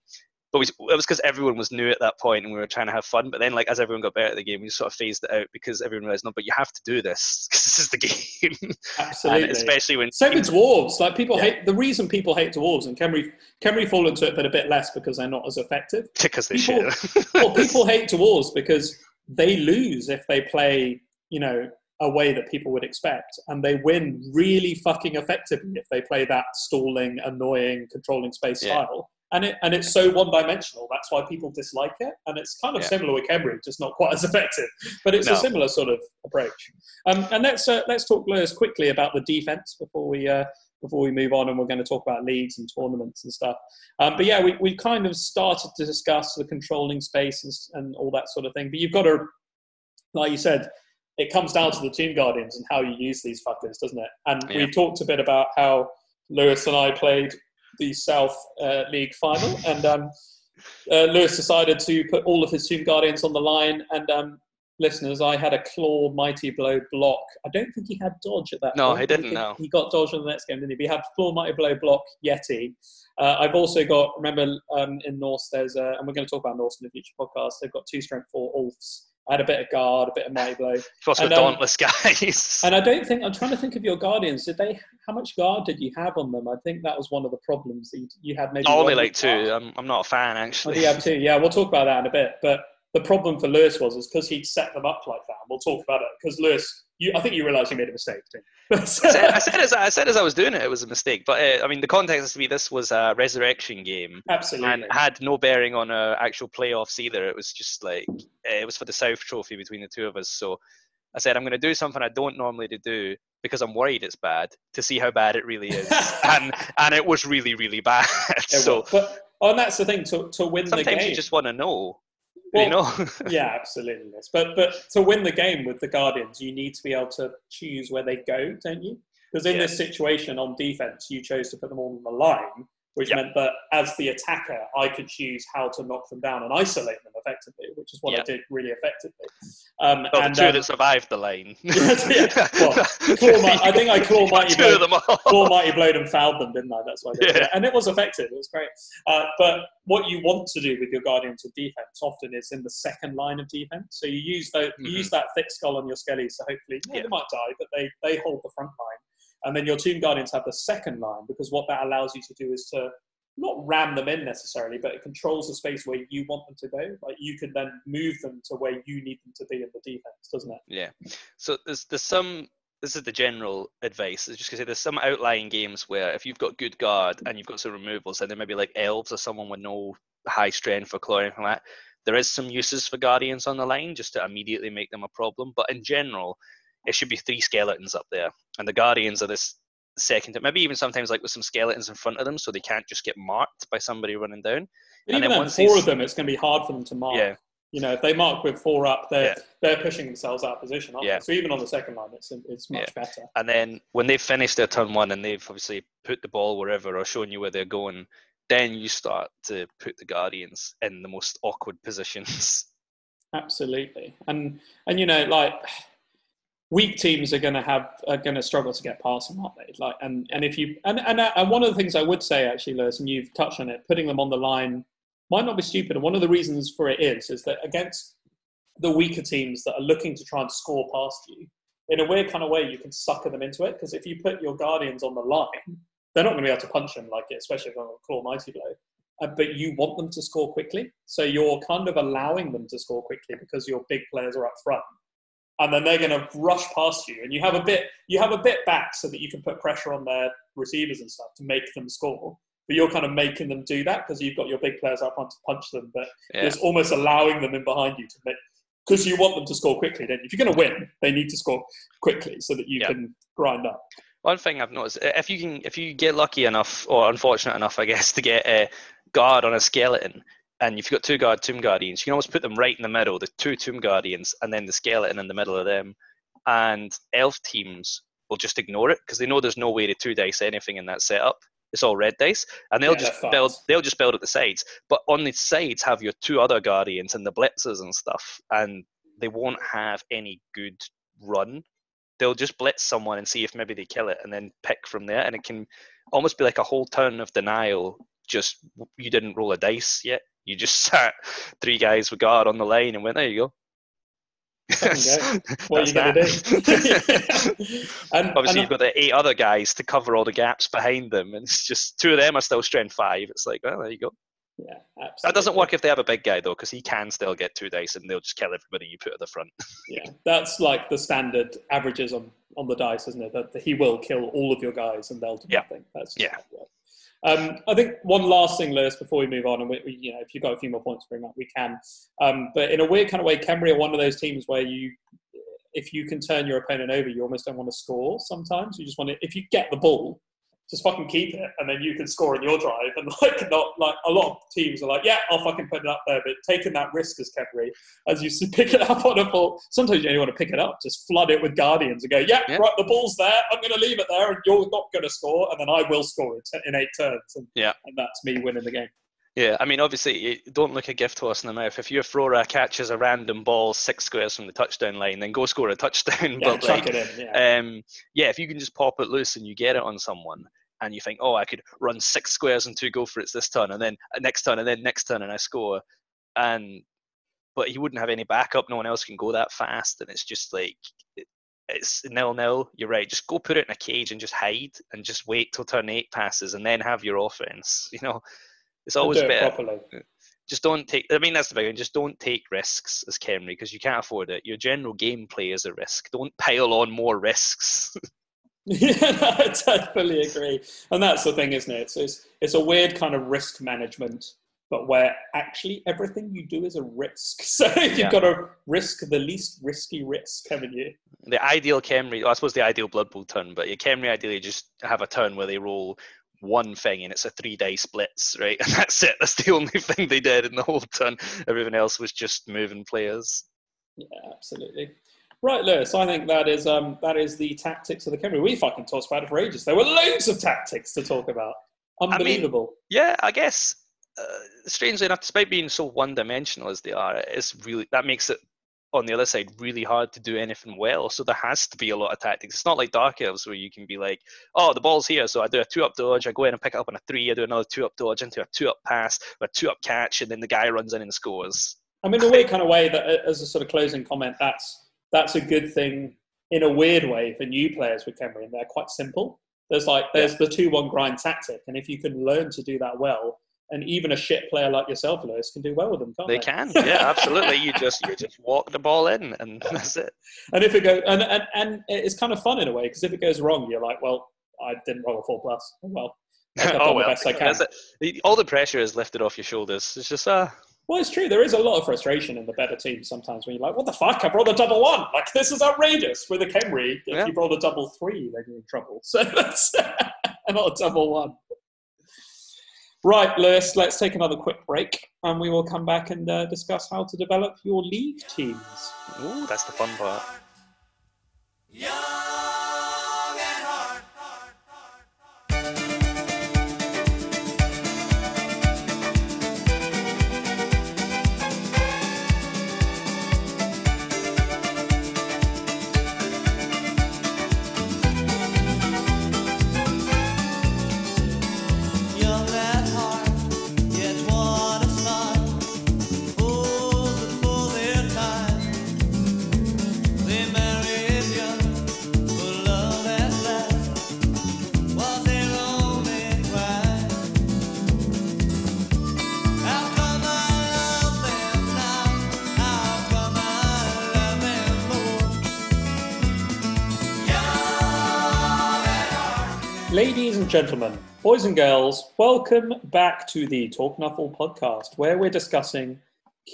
but we, it was because everyone was new at that point, and we were trying to have fun. But then, like as everyone got better at the game, we sort of phased it out because everyone realized, no, but you have to do this because this is the [laughs] game. Absolutely. and especially when Same with dwarves. Like people Yeah. hate the reason people hate dwarves, and Khemri Khemri fall into it, but a bit less because they're not as effective. [laughs] because they people- shit. Well, people hate dwarves because they lose if they play, you know, a way that people would expect, and they win really fucking effectively if they play that stalling, annoying, controlling space Yeah. style. And it and it's so one dimensional. That's why people dislike it. And it's kind of Yeah. similar with Khemri, just not quite as [laughs] effective. But it's No. a similar sort of approach. Um, and let's uh, let's talk Lewis quickly about the defense before we uh, before we move on, and we're going to talk about leagues and tournaments and stuff. Um, but yeah, we we kind of started to discuss the controlling spaces and all that sort of thing. But you've got to, like you said, it comes down to the Tomb Guardians and how you use these fuckers, doesn't it? And Yeah. we've talked a bit about how Lewis and I played the South uh, League final, and um, uh, Lewis decided to put all of his Tomb Guardians on the line. And um, listeners, I had a claw mighty blow block. I don't think he had dodge at that. No, point. he didn't, no. he got dodge in the next game, didn't he? But he had claw mighty blow block Yeti. Uh, I've also got remember um, in Norse there's a, and we're going to talk about Norse in the future podcast. They've got two strength four Ulfs. I had a bit of guard, a bit of mighty blow. [laughs] Also And, um, dauntless guys. [laughs] And I don't think I'm trying to think of your guardians. Did they? How much guard did you have on them? I think that was one of the problems. that You, you had maybe only like two. I'm, I'm not a fan Oh, actually. do you have two? Yeah, we'll talk about that in a bit. But the problem for Lewis was is because he'd set them up like that. We'll talk about it because Lewis, you, I think you realised you made a mistake. Didn't you? [laughs] I said, I, said as, I said as I was doing it, it was a mistake. But uh, I mean, the context has to be this was a resurrection game Absolutely. and had no bearing on uh, actual playoffs either. It was just like uh, it was for the South Trophy between the two of us. So I said I'm going to do something I don't normally do because I'm worried it's bad to see how bad it really is, [laughs] and and it was really really bad. It [laughs] so was. but oh, and that's the thing to to win the game. sometimes game. you just want to know, Well, you know. [laughs] yeah, absolutely. Yes. But but to win the game with the Guardians, you need to be able to choose where they go, don't you? Because in this situation on defense, you chose to put them all on the line, which Yeah. meant that as the attacker, I could choose how to knock them down and isolate them effectively, which is what I did really effectively. Um, Well, and the two um, that survived the lane. [laughs] [laughs] Yeah, well, mi- [laughs] I think I claw You mighty blow- of them all. Claw Mighty Blowed and fouled them, didn't I? That's why. Yeah. And it was effective. It was great. Uh, but what you want to do with your Guardians of defense often is in the second line of defense. So you use those, you Mhm. use that thick skull on your skellies. So hopefully yeah, Yeah. they might die, but they they hold the front line. And then your Tomb Guardians have the second line because what that allows you to do is to not ram them in necessarily, but it controls the space where you want them to go. Like you can then move them to where you need them to be in the defense, doesn't it? Yeah. So there's there's some. This is the general advice. It's just gonna say there's some outlying games where if you've got good guard and you've got some removals, and there maybe like elves or someone with no high strength or claw or anything like that. There is some uses for guardians on the line just to immediately make them a problem. But in general, it should be three skeletons up there, and the guardians are this second. Maybe even sometimes like with some skeletons in front of them, so they can't just get marked by somebody running down. But And even then four of them, it's going to be hard for them to mark. Yeah. You know, if they mark with four up, they're Yeah. they're pushing themselves out of position, aren't Yeah. they? So even on the second line, it's it's much better. And then when they've finished their turn one and they've obviously put the ball wherever or shown you where they're going, then you start to put the guardians in the most awkward [laughs] positions. Absolutely, and and you know, like weak teams are going to have are going to struggle to get past them, aren't they? Like, and and if you and and and one of the things I would say actually, Lewis, and you've touched on it, putting them on the line might not be stupid. And one of the reasons for it is is that against the weaker teams that are looking to try and score past you, in a weird kind of way, you can sucker them into it because if you put your guardians on the line, they're not going to be able to punch them like it, especially if they're on a claw mighty blow. Uh, but you want them to score quickly, so you're kind of allowing them to score quickly because your big players are up front, and then they're going to rush past you, and you have a bit you have a bit back so that you can put pressure on their receivers and stuff to make them score. But you're kind of making them do that because you've got your big players up front to punch them, but Yeah. it's almost allowing them in behind you to make because you want them to score quickly. Don't? If you're going to win, they need to score quickly so that you Yeah. can grind up. One thing I've noticed: if you can, if you get lucky enough or unfortunate enough, I guess, [laughs] to get a guard on a skeleton, and if you've got two guard tomb guardians, you can always put them right in the middle, the two tomb guardians, and then the skeleton in the middle of them. And elf teams will just ignore it because they know there's no way to two dice anything in that setup. It's all red dice, and they'll Yeah, just build. They'll just build at the sides, but on the sides have your two other guardians and the blitzers and stuff, and they won't have any good run they'll just blitz someone and see if maybe they kill it and then pick from there and it can almost be like a whole turn of denial just you didn't roll a dice yet you just [laughs] sat three guys with guard on the line and went there you go. [laughs] What are you going to do? [laughs] and, obviously and you've got the eight other guys to cover all the gaps behind them and it's just two of them are still strength five it's like well there you go Yeah, absolutely. That doesn't work if they have a big guy though, because he can still get two dice and they'll just kill everybody you put at the front. Yeah, that's like the standard averages on, on the dice, isn't it? That he will kill all of your guys and they'll do Yeah. nothing. That's just Yeah. works. Um, I think one last thing, Lewis, before we move on, and we, we, you know, if you've got a few more points to bring up, we can. Um, but in a weird kind of way, Khemri are one of those teams where you, if you can turn your opponent over, you almost don't want to score. Sometimes you just want to. If you get the ball, just fucking keep it, and then you can score in your drive. And [laughs] like not like a lot of teams are like, yeah, I'll fucking put it up there, but taking that risk as Khemri, as you [laughs] pick it up on a ball, sometimes you only want to pick it up, just flood it with guardians and go, yeah, Yeah. right, the ball's there. I'm going to leave it there, and you're not going to score, and then I will score in, in eight turns, and, Yeah. and that's me winning the game. Yeah, I mean, obviously, don't look a gift horse in the mouth. If your thrower catches a random ball six squares from the touchdown line, then go score a touchdown. [laughs] Yeah, but like, it in. Yeah. um, yeah, if you can just pop it loose and you get it on someone, and you think, oh, I could run six squares and two go for it's this turn, and then uh, next turn, and then next turn, and I score, and but he wouldn't have any backup. No one else can go that fast, and it's just like it- it's nil nil. You're right. Just go put it in a cage and just hide, and just wait till turn eight passes, and then have your offense. [laughs] You know, it's always better properly. just don't take. I mean, that's the big one. Just don't take risks as Khemri because you can't afford it. Your general gameplay is a risk. Don't pile on more risks. [laughs] [laughs] Yeah, no, I totally agree. And that's the thing, isn't it? It's, it's, it's a weird kind of risk management, but where actually everything you do is a risk. [laughs] So you've Yeah. got to risk the least risky risk, haven't you? the ideal Khemri, I suppose the ideal Blood Bowl turn, but your Khemri ideally just have a turn where they roll one thing and it's a three day splits, right? [laughs] And that's it. That's the only thing they did in the whole turn. Everything else was just moving players. Yeah, absolutely. Right, Lewis. I think that is um, that is the tactics of the Khemri. We fucking talked about it for ages. There were loads of tactics to talk about. mean- Unbelievable. Yeah, I guess. Uh, strangely enough, despite being so one-dimensional as they are, it's really that makes it on the other side really hard to do anything well. So there has to be a lot of tactics. It's not like Dark Elves where you can be like, "Oh, the ball's here, so I do a two-up dodge, I go in and pick it up on a three, I do another two-up dodge into a two-up pass, a two-up catch, and then the guy runs in and scores." I mean, in a weird kind of way, that uh, as a sort of closing comment, that's that's a good thing in a weird way for new players with and they're quite simple. There's like there's the two-one grind tactic, and if you can learn to do that well, and even a shit player like yourself, Lewis, can do well with them, can't they? They can, yeah, absolutely. You just you just walk the ball in, and [laughs] that's it. And if it goes, and, and and it's kind of fun in a way because if it goes wrong, you're like, well, I didn't roll a four plus. [laughs] Oh, Well, oh the well, best I can. it. All the pressure is lifted off your shoulders. It's just ah, Well, it's true. There is a lot of frustration in the better teams sometimes when you're like, what the fuck? I've rolled a double one. Like, this is outrageous. With a Khemri, if Yeah. you've rolled a double three, then you're in trouble. [laughs] So that's [laughs] not a double one. Right, Lewis, let's take another quick break and we will come back and uh, discuss how to develop your league teams. ooh, that's the fun part. Young and gentlemen, boys and girls, welcome back to the Talk Nuffle podcast, where we're discussing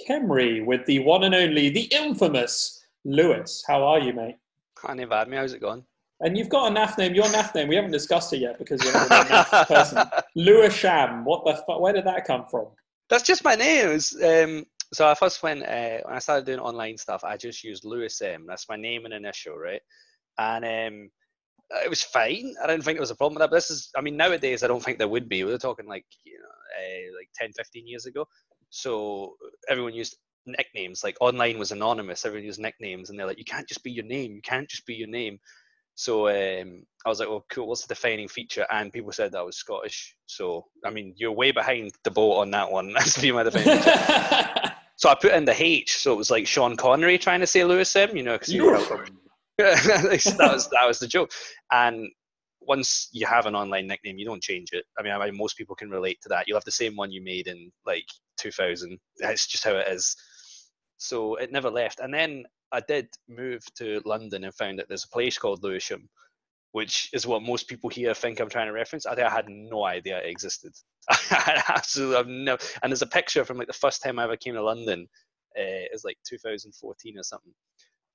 Khemri with the one and only, the infamous Lewis. How are you, mate? Honey, bad me. How's it going? And you've got a NAF name. Your NAF name, we haven't discussed it yet because you're not a NAF [laughs] person. Lewis Sham. What the fuck? Where did that come from? That's just my name. Was, um, so I first went uh, when I started doing online stuff. I just used Lewis M. That's my name and initial, right? And um, it was fine. I didn't think there was a problem with that. But this is, I mean, nowadays I don't think there would be. We were talking like you know, uh, like 10, 15 years ago. So everyone used nicknames. Like online was anonymous. Everyone used nicknames, and they're like, you can't just be your name. You can't just be your name. So um, I was like, well, cool. What's the defining feature? And people said that I was Scottish. So I mean, you're way behind the boat on that one. [laughs] That's be my defining feature. [laughs] So I put in the H, so it was like Sean Connery trying to say Lewis M, you know, because you Yes. [laughs] that was that was the joke. And once you have an online nickname, you don't change it. I mean, I mean, most people can relate to that. You'll have the same one you made in like 2000. That's just how it is. So it never left. And then I did move to London and found that there's a place called Lewisham, which is what most people here think I'm trying to reference. I I had no idea it existed. [laughs] I absolutely have no. And there's a picture from like the first time I ever came to London. Uh, it was like 2014 or something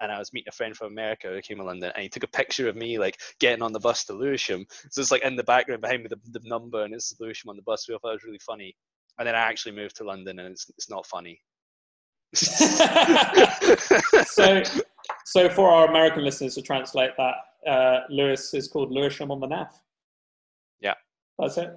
and I was meeting a friend from America who came to London, and he took a picture of me like getting on the bus to Lewisham. So it's like in the background behind me the, the number, and it's Lewisham on the bus. So I thought it was really funny. And then I actually moved to London, and it's it's not funny. [laughs] so, so for our American listeners to translate that, uh, Lewis is called Lewisham on the NAF. Yeah. That's it.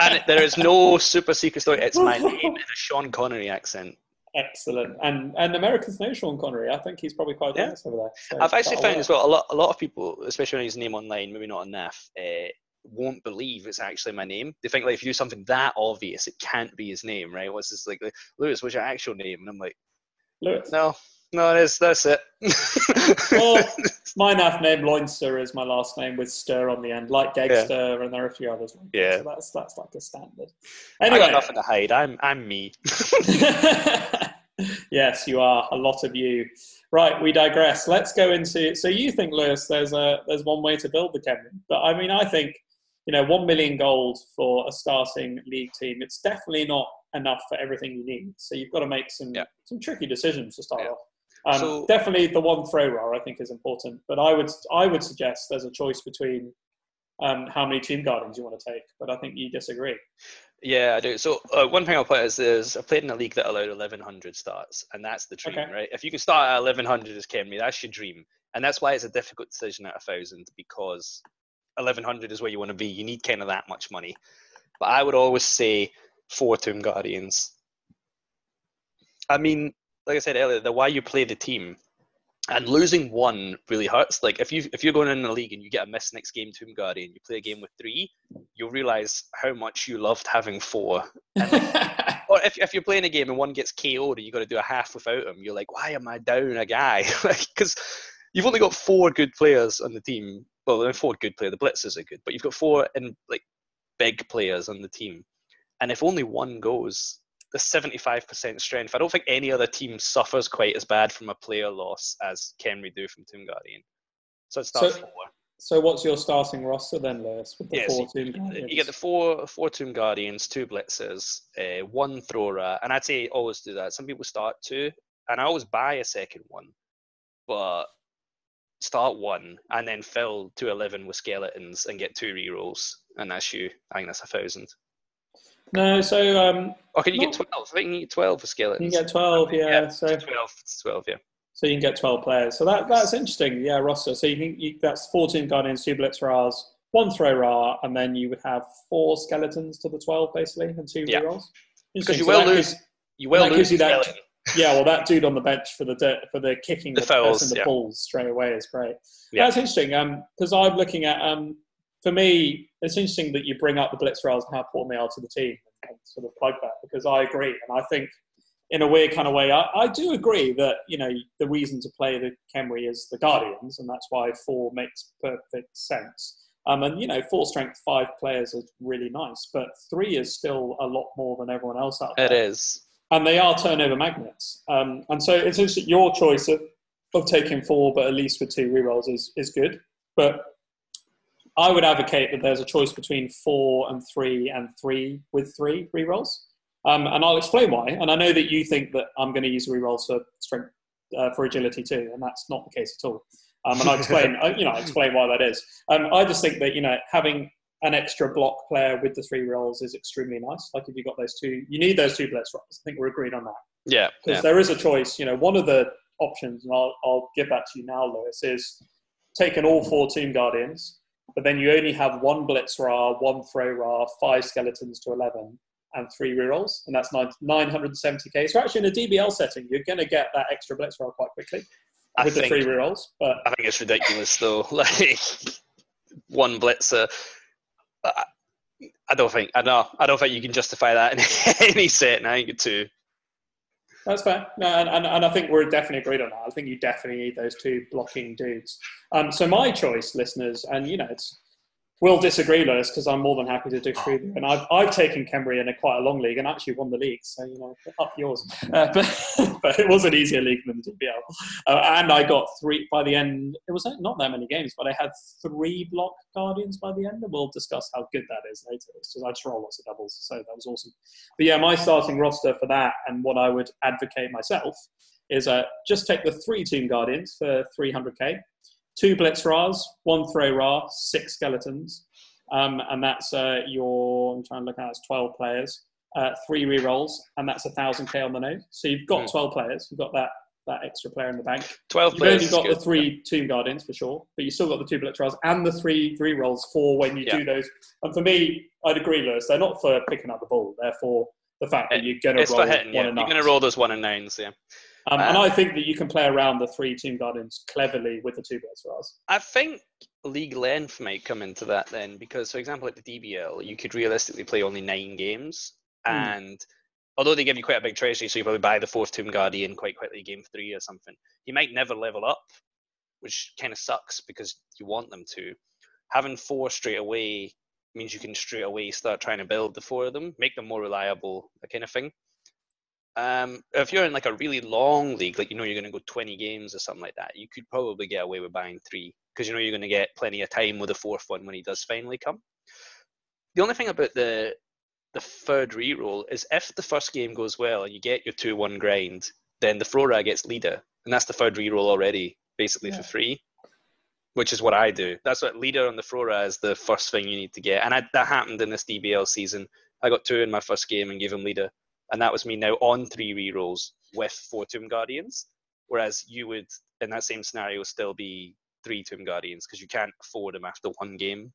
and there is no super secret story. It's my [laughs] name in a Sean Connery accent. Excellent. And and Americans know Sean Connery. I think he's probably quite Yeah. famous over there. So I've actually found work. as well a lot a lot of people, especially when the name online, maybe not enough, uh, won't believe it's actually my name. They think like if you do something that obvious, it can't be his name, right? What's this like Lewis? What's your actual name? And I'm like, Lewis. no, no, it is. That's it. [laughs] Well, [laughs] my NAF name Loinster is my last name with stir on the end, like Gegster, and there are a few others. Like that. Yeah. So that's that's like a standard. I Anyway, got nothing to hide. I'm I'm me. [laughs] yes, you are a lot of you. Right, we digress. Let's go into. So you think, Lewis, there's a there's one way to build the Kevin, but I mean, I think you know, one million gold for a starting league team. It's definitely not enough for everything you need. So you've got to make some Yeah. some tricky decisions to start Yeah. off. Um, So- definitely, the one Thro-Ra I think is important, but I would I would suggest there's a choice between um, how many Tomb Guardians you want to take. But I think you disagree. Yeah, I do. So uh, one thing I'll put is there's I played in a league that allowed 1100 starts, and that's the dream, Okay. right? If you can start at 1100 as Khemri, that's your dream, and that's why it's a difficult decision at a thousand because 1100 is where you want to be. You need kind of that much money, but I would always say four Tomb Guardians. I mean, like I said earlier, the why you play the team. And losing one really hurts. Like if you if you're going in the league and you get a miss next game, to Tomb Guardian, you play a game with three, you'll realize how much you loved having four. And [laughs] or if, if you're playing a game and one gets KO'd and you got to do a half without him, you're like, why am I down a guy? [laughs] Because you've only got four good players on the team. Well, four good players. The blitzers are good, but you've got four in like big players on the team. And if only one goes, the 75% strength. I don't think any other team suffers quite as bad from a player loss as Khemri do from Tomb Guardian. So it starts So- four. so what's your starting roster then, Lewis, with the Yes, four you, Tomb Guardians? you get the four four Tomb Guardians, two Blitzers, uh, one Thrower, and I'd say always do that. Some people start two, and I always buy a second one, but start one and then fill to eleven with skeletons and get two rerolls, and that's you. I think that's a thousand. No, so um, Or can you get twelve? I think you get twelve for skeletons. you can get 12, yeah. Yeah, so twelve. Twelve. Yeah. so you can get 12 players. So that that's interesting, yeah, roster. So you can you, that's 14 guardians, two Blitz-Ras, one Thro-Ra, and then you would have four skeletons to the 12 basically, and two Yeah. rerolls. Because you So will lose. gives- You will lose you that- [laughs] yeah, well, that dude on the bench for the for the kicking The the, fouls, person the yeah. balls straight away is great. Yeah. That's interesting. Um, because I'm looking at um, for me, it's interesting that you bring up the Blitz-Ras and how important they are to the team, and sort of plug that because I agree, and I think in a weird kind of way, I, I do agree that you know the reason to play the Khemri is the Guardians, and that's why four makes perfect sense. Um, and you know, four strength five players is really nice, but three is still a lot more than everyone else out there It is. and they are turnover magnets. Um, and so it's interesting, your choice of, of taking four, but at least with two rerolls is, is good. But I would advocate that there's a choice between four and three and three with three rerolls. Um, and I'll explain why. And I know that you think that I'm going to use rerolls for strength, uh, for agility too, and that's not the case at all. Um, and I'll explain, [laughs] I- you know, I'll explain why that is. Um, I just think that you know having an extra block player with the three rolls is extremely nice. Like if you've got those two, you need those two Blitz-Ras. I think we're agreed on that Yeah. because yeah. there is a choice. You know, one of the options, and I'll, I'll give that to you now, Lewis, is taking all four Tomb Guardians, but then you only have one Blitz-Ra, one Thro-Ra, five skeletons to eleven, and three rerolls, and that's nine, 970k. So actually, in a DBL setting, you're going to get that extra Blitz-Ra quite quickly I with the think- three rerolls. But I think it's ridiculous though. [laughs] Like one blitzer. I, I don't think I know. I don't think you can justify that in [laughs] any set. Now you get two. That's fair. No, and, and, and I think we're definitely agreed on that. I think you definitely need those two blocking dudes. Um, so my choice, listeners, and you know, it's We'll disagree, Lewis, because I'm more than happy to disagree. with. And I've, I've taken Khemri in a quite a long league and actually won the league. So, you know, up yours. Uh, [laughs] but, but it was an easier league than the DBL. Uh, and I got three by the end. It was not that many games, but I had three block guardians by the end. And we'll discuss how good that is later. It's just, I just roll lots of doubles. So that was awesome. But yeah, my starting roster for that and what I would advocate myself is uh, just take the three Tomb Guardians for 300k two Blitz Ras, one Throw Ra, six Skeletons. Um, and that's uh, your, I'm trying to look at it, it's 12 players, uh, three rerolls, and that's 1,000k on the nose. So you've got Hmm. 12 players, you've got that, that extra player in the bank. 12 You've players. only got the three Tomb Guardians for sure, but you still got the two Blitz Ras and the three rerolls for when you Yeah. do those. And for me, I'd agree, Lewis, they're not for picking up the ball, they're for the fact that you're going to roll for hitting, one yeah. and You're going to roll those one and nines, yeah. Um, and Uh, I think that you can play around the three Tomb Guardians cleverly with the two Blitz Ras. I think league length might come into that then, because for example, at the DBL, you could realistically play only nine games, Hmm. and although they give you quite a big treasury, so you probably buy the fourth Tomb Guardian quite quickly, game three or something. You might never level up, which kind of sucks because you want them to. Having four straight away means you can straight away start trying to build the four of them, make them more reliable, that kind of thing. Um, if you're in like a really long league, like you know you're going to go 20 games or something like that, you could probably get away with buying three because you know you're going to get plenty of time with the fourth one when he does finally come. The only thing about the the third reroll is if the first game goes well and you get your two one grind, then the Thro-Ra gets leader, and that's the third reroll already, basically Yeah. for free. Which is what I do. That's what leader on the Thro-Ra is the first thing you need to get, and I, that happened in this DBL season. I got two in my first game and gave him leader, and that was me now on three rerolls with four Tomb Guardians. Whereas you would, in that same scenario, still be three Tomb Guardians because you can't afford them after one game.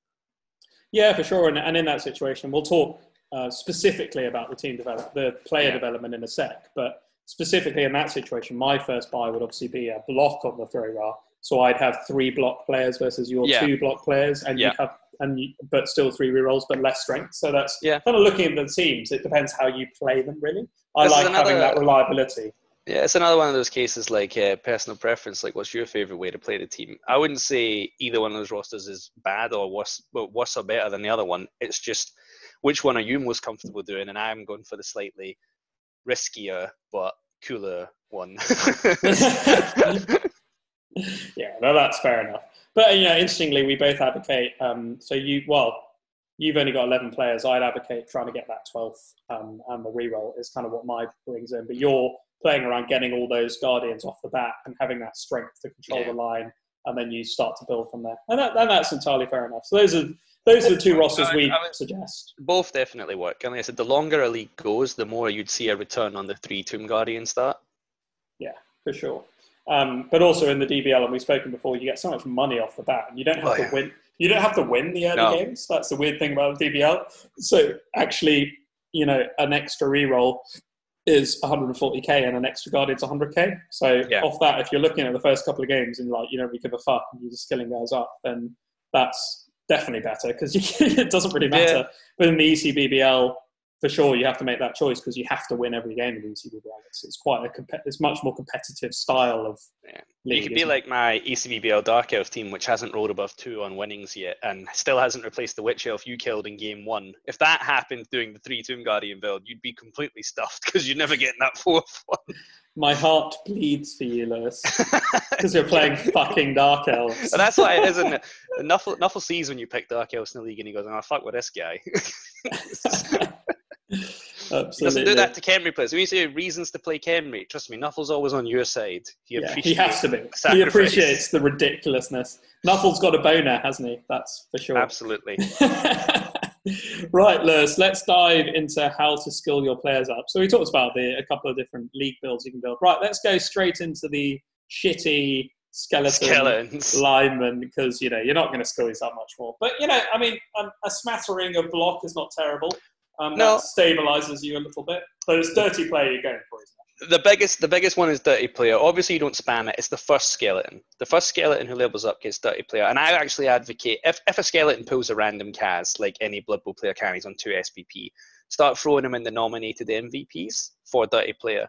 Yeah, for sure. And, and in that situation, we'll talk uh, specifically about the team develop, the player Yeah. development in a sec. But specifically in that situation, my first buy would obviously be a block on the Thro-Ra. So I'd have three block players versus your Yeah. two block players, and Yeah. you'd have and but still three rerolls, but less strength. So that's Yeah. kind of looking at the teams. It depends how you play them, really. I This is like having that reliability. Yeah, it's another one of those cases like uh, personal preference. Like, what's your favorite way to play the team? I wouldn't say either one of those rosters is bad or worse, but worse or better than the other one. It's just which one are you most comfortable doing? And I'm going for the slightly riskier but cooler one. [laughs] [laughs] yeah, no, that's fair enough. But you know, interestingly, we both advocate. Um, so you, well, you've only got eleven players. I'd advocate trying to get that twelfth um, and the reroll is kind of what my brings in. But you're playing around getting all those guardians off the bat and having that strength to control Yeah. the line, and then you start to build from there. And, that, and that's entirely fair enough. So those are those are the two rosters I- we I would- suggest. Both definitely work. And like I said, the longer a league goes, the more you'd see a return on the three Tomb Guardians start. Yeah, for sure. Um, but also in the DBL, and we've spoken before, you get so much money off the bat, and you don't have Oh, to yeah. win. You don't have to win the early No. games. That's the weird thing about the DBL. So actually, you know, an extra reroll is 140k, and an extra guard, guardian's 100k. So Yeah. off that, if you're looking at the first couple of games and like you don't really give a fuck, and you're just skilling guys up, then that's definitely better because [laughs] it doesn't really matter. Yeah. But in the ECBBL, for sure, you have to make that choice because you have to win every game in the E ECBBL. It's, quite a compe- it's much more competitive style of Yeah. league. you could be it? like my ECBBL Dark Elf team, which hasn't rolled above two on winnings yet, and still hasn't replaced the Witch Elf you killed in game one. If that happened doing the three Tomb Guardian build, you'd be completely stuffed because you're never getting that fourth one. My heart bleeds for you, Lewis, [laughs] because you're playing fucking Dark Elves. And that's why it isn't it? [laughs] Nuffle, Nuffle sees when you pick Dark Elves in the league and he goes, oh, fuck with this guy. [laughs] [laughs] he doesn't do that to Khemri players. When you say reasons to play Khemri, trust me, Nuffle's always on your side. He Yeah, he has to be. He appreciates the ridiculousness. Nuffle's got a boner, hasn't he? That's for sure. Absolutely. [laughs] right, Lewis, let's dive into how to skill your players up. So we talked about the a couple of different league builds you can build. Right, let's go straight into the shitty skeleton Skeletons. [laughs] lineman because you know you're not going to skill these up much more. But you know, I mean, um, a smattering of block is not terrible. Um, No. That stabilizes you a little bit. But it's dirty player you're going for, isn't it? the biggest the biggest one is dirty player. Obviously, you don't spam it. It's the first skeleton. The first skeleton who levels up gets dirty player. And I actually advocate if, if a skeleton pulls a random cast like any Blood Bowl player can, he's on two SPP. Start throwing him in the nominated MVPs for dirty player.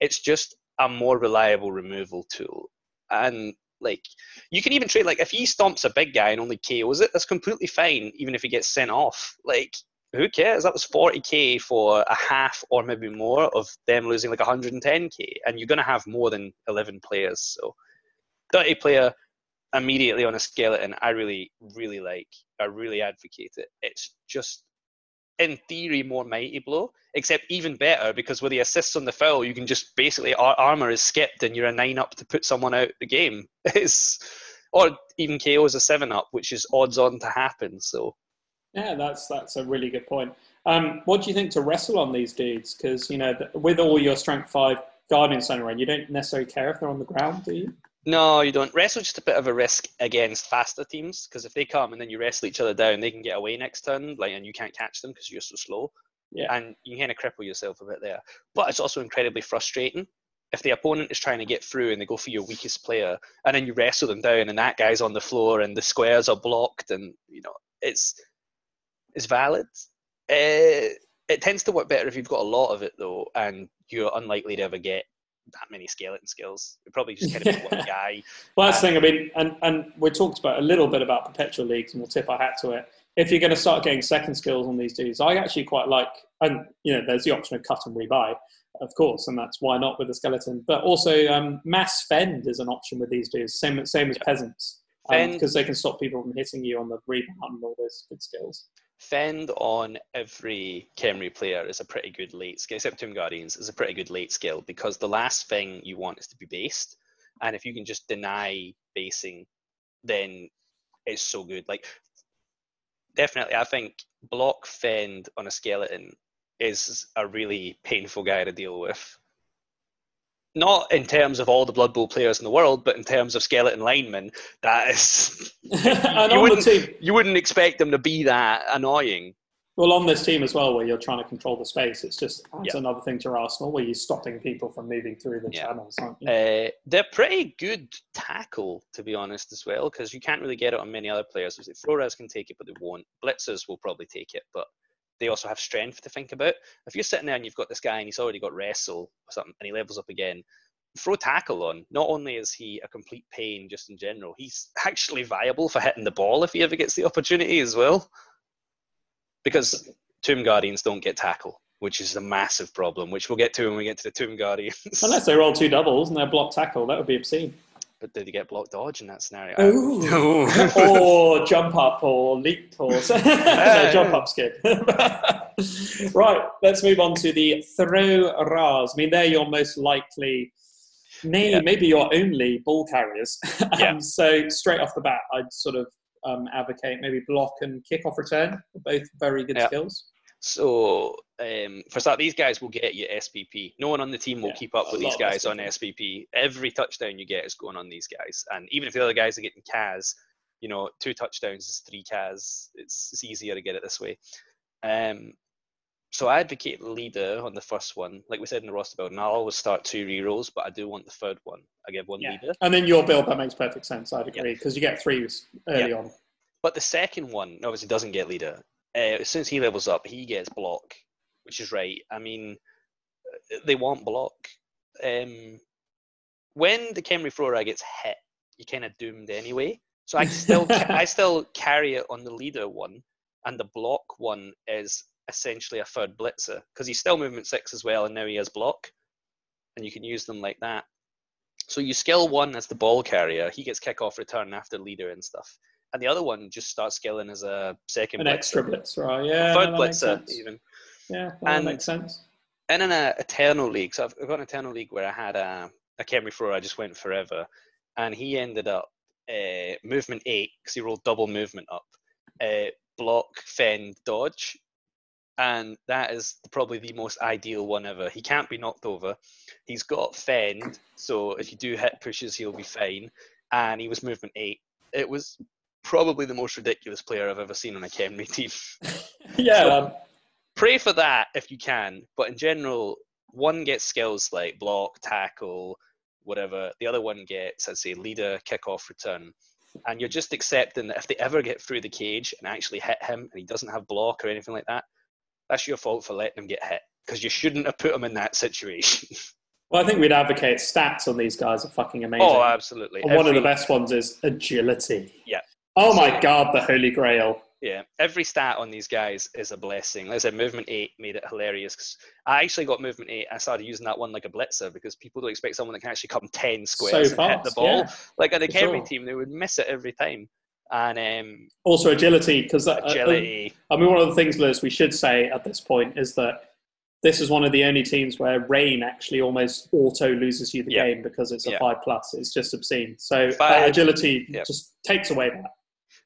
It's just a more reliable removal tool. And Like you can even trade like if he stomps a big guy and only KOs it, that's completely fine, even if he gets sent off. Like who cares? That was 40k for a half or maybe more of them losing like 110k, and you're gonna have more than 11 players. So dirty player immediately on a skeleton, I really, really like. I really advocate it. It's just in theory more mighty blow, except even better because with the assists on the foul, you can just basically our armor is skipped and you're a nine up to put someone out the game. [laughs] It's or even KO is a seven up, which is odds on to happen. So Yeah, that's that's a really good point. Um, what do you think to wrestle on these dudes? Because you know, th- with all your strength five guardian center range, you don't necessarily care if they're on the ground, do you? no, you don't. Wrestle just a bit of a risk against faster teams because if they come and then you wrestle each other down, they can get away next turn, like and you can't catch them because you're so slow. Yeah. and you kind of cripple yourself a bit there. But it's also incredibly frustrating if the opponent is trying to get through and they go for your weakest player, and then you wrestle them down, and that guy's on the floor, and the squares are blocked, and you know it's it's valid. Uh, it tends to work better if you've got a lot of it though, and you're unlikely to ever get that many skeleton skills. You're probably just kind of one [laughs] guy. Well, that's the thing. I mean, and and we talked about a little bit about perpetual leagues, and we'll tip our hat to it. If you're going to start getting second skills on these dudes, I actually quite like, and you know, there's the option of cut and rebuy, of course, and that's why not with the skeleton. But also, um, mass fend is an option with these dudes, same same as peasants, because they can stop people from hitting you on the rebound and all those good skills. Fend on every Khemri player is a pretty good late skill, except Tomb Guardians is a pretty good late skill because the last thing you want is to be based. And if you can just deny basing, then it's so good. Like, definitely, I think block Fend on a skeleton is a really painful guy to deal with. Not in terms of all the Blood Bowl players in the world, but in terms of skeleton linemen, that is. [laughs] and you, on the wouldn't, team, you wouldn't expect them to be that annoying. well, on this team as well, where you're trying to control the space, it's just adds Yeah. another thing to arsenal where you're stopping people from moving through the Yeah. channels, aren't you? Uh, they're pretty good tackle, to be honest, as well, because you can't really get it on many other players. Thro-Ras can take it, but they won't. Blitzers will probably take it, but they also have strength to think about. If you're sitting there and you've got this guy and he's already got wrestle or something, and he levels up again, throw tackle on. Not only is he a complete pain just in general, he's [laughs] actually viable for hitting the ball if he ever gets the opportunity as well. Because Tomb Guardians don't get tackle, which is a massive problem, which we'll get to when we get to the Tomb Guardians. Unless they roll two doubles and they're block tackle, that would be obscene. But did he get block dodge in that scenario? Ooh. [laughs] or jump up or leap or [laughs] no, jump up skid. [laughs] right, let's move on to the throw Ras. I mean, they're your most likely, nay, Yeah. maybe your only ball carriers. Yeah. um, so straight off the bat, I'd sort of um, advocate maybe block and kick off return, both very good Yeah. skills. So um, for start, these guys will get you SPP. No one on the team will Yeah, keep up with these guys on SPP. Every touchdown you get is going on these guys, and even if the other guys are getting Cas, you know, two touchdowns is three Cas. It's, it's easier to get it this way. Um, so I advocate leader on the first one, like we said in the roster build, and I'll always start two rerolls, but I do want the third one. I give one Yeah. leader. And then your build, that makes perfect sense. I'd agree because you get threes early on. But the second one obviously doesn't get leader. Uh, as soon as he levels up, he gets block, which is right. I mean, they want block. Um, when the Khemri Thro-Ra gets hit, you're kind of doomed anyway. So I still ca- [laughs] I still carry it on the leader one, and the block one is essentially a third blitzer because he's still movement six as well, and now he has block, and you can use them like that. So you skill one as the ball carrier, he gets kickoff return after leader and stuff and the other one just starts scaling as a second An blitzer. extra blitz, right? Yeah, third no, that makes blitzer sense. even. Yeah, that And- makes sense. And in a Eternal League, so I've got an Eternal League where I had a, a Khemri Thrower, I just went forever, and he ended up uh, movement eight because he rolled double movement up, uh, block, fend, dodge, and that is probably the most ideal one ever. He can't be knocked over. He's got fend, so if you do hit pushes, he'll be fine. And he was movement eight. It was probably the most ridiculous player I've ever seen on a Khemri [laughs] team. [laughs] yeah, So- um, pray for that if you can. But in general, one gets skills like block, tackle, whatever. The other one gets, I'd say, leader, kickoff, return. And you're just accepting that if they ever get through the cage and actually hit him and he doesn't have block or anything like that, that's your fault for letting him get hit because you shouldn't have put him in that [laughs] situation. Well, I think we'd advocate stats on these guys are fucking amazing. Oh, absolutely. And one of the best ones is agility. Yeah. Oh my god, the holy grail. Yeah, every stat on these guys is a blessing. Like I said, movement eight made it hilarious. I actually got movement eight. I started using that one like a blitzer because people don't expect someone that can actually come ten squares So and hit the ball. yeah. Like at the Kerry sure. team, they would miss it every time. And um, Also agility, because uh, uh, um, agility, I mean, one of the things, Lewis, we should say at this point is that this is one of the only teams where rain actually almost auto loses you the Yeah. game because it's a Yeah. five plus. It's just obscene. So that Five- agility just takes away that.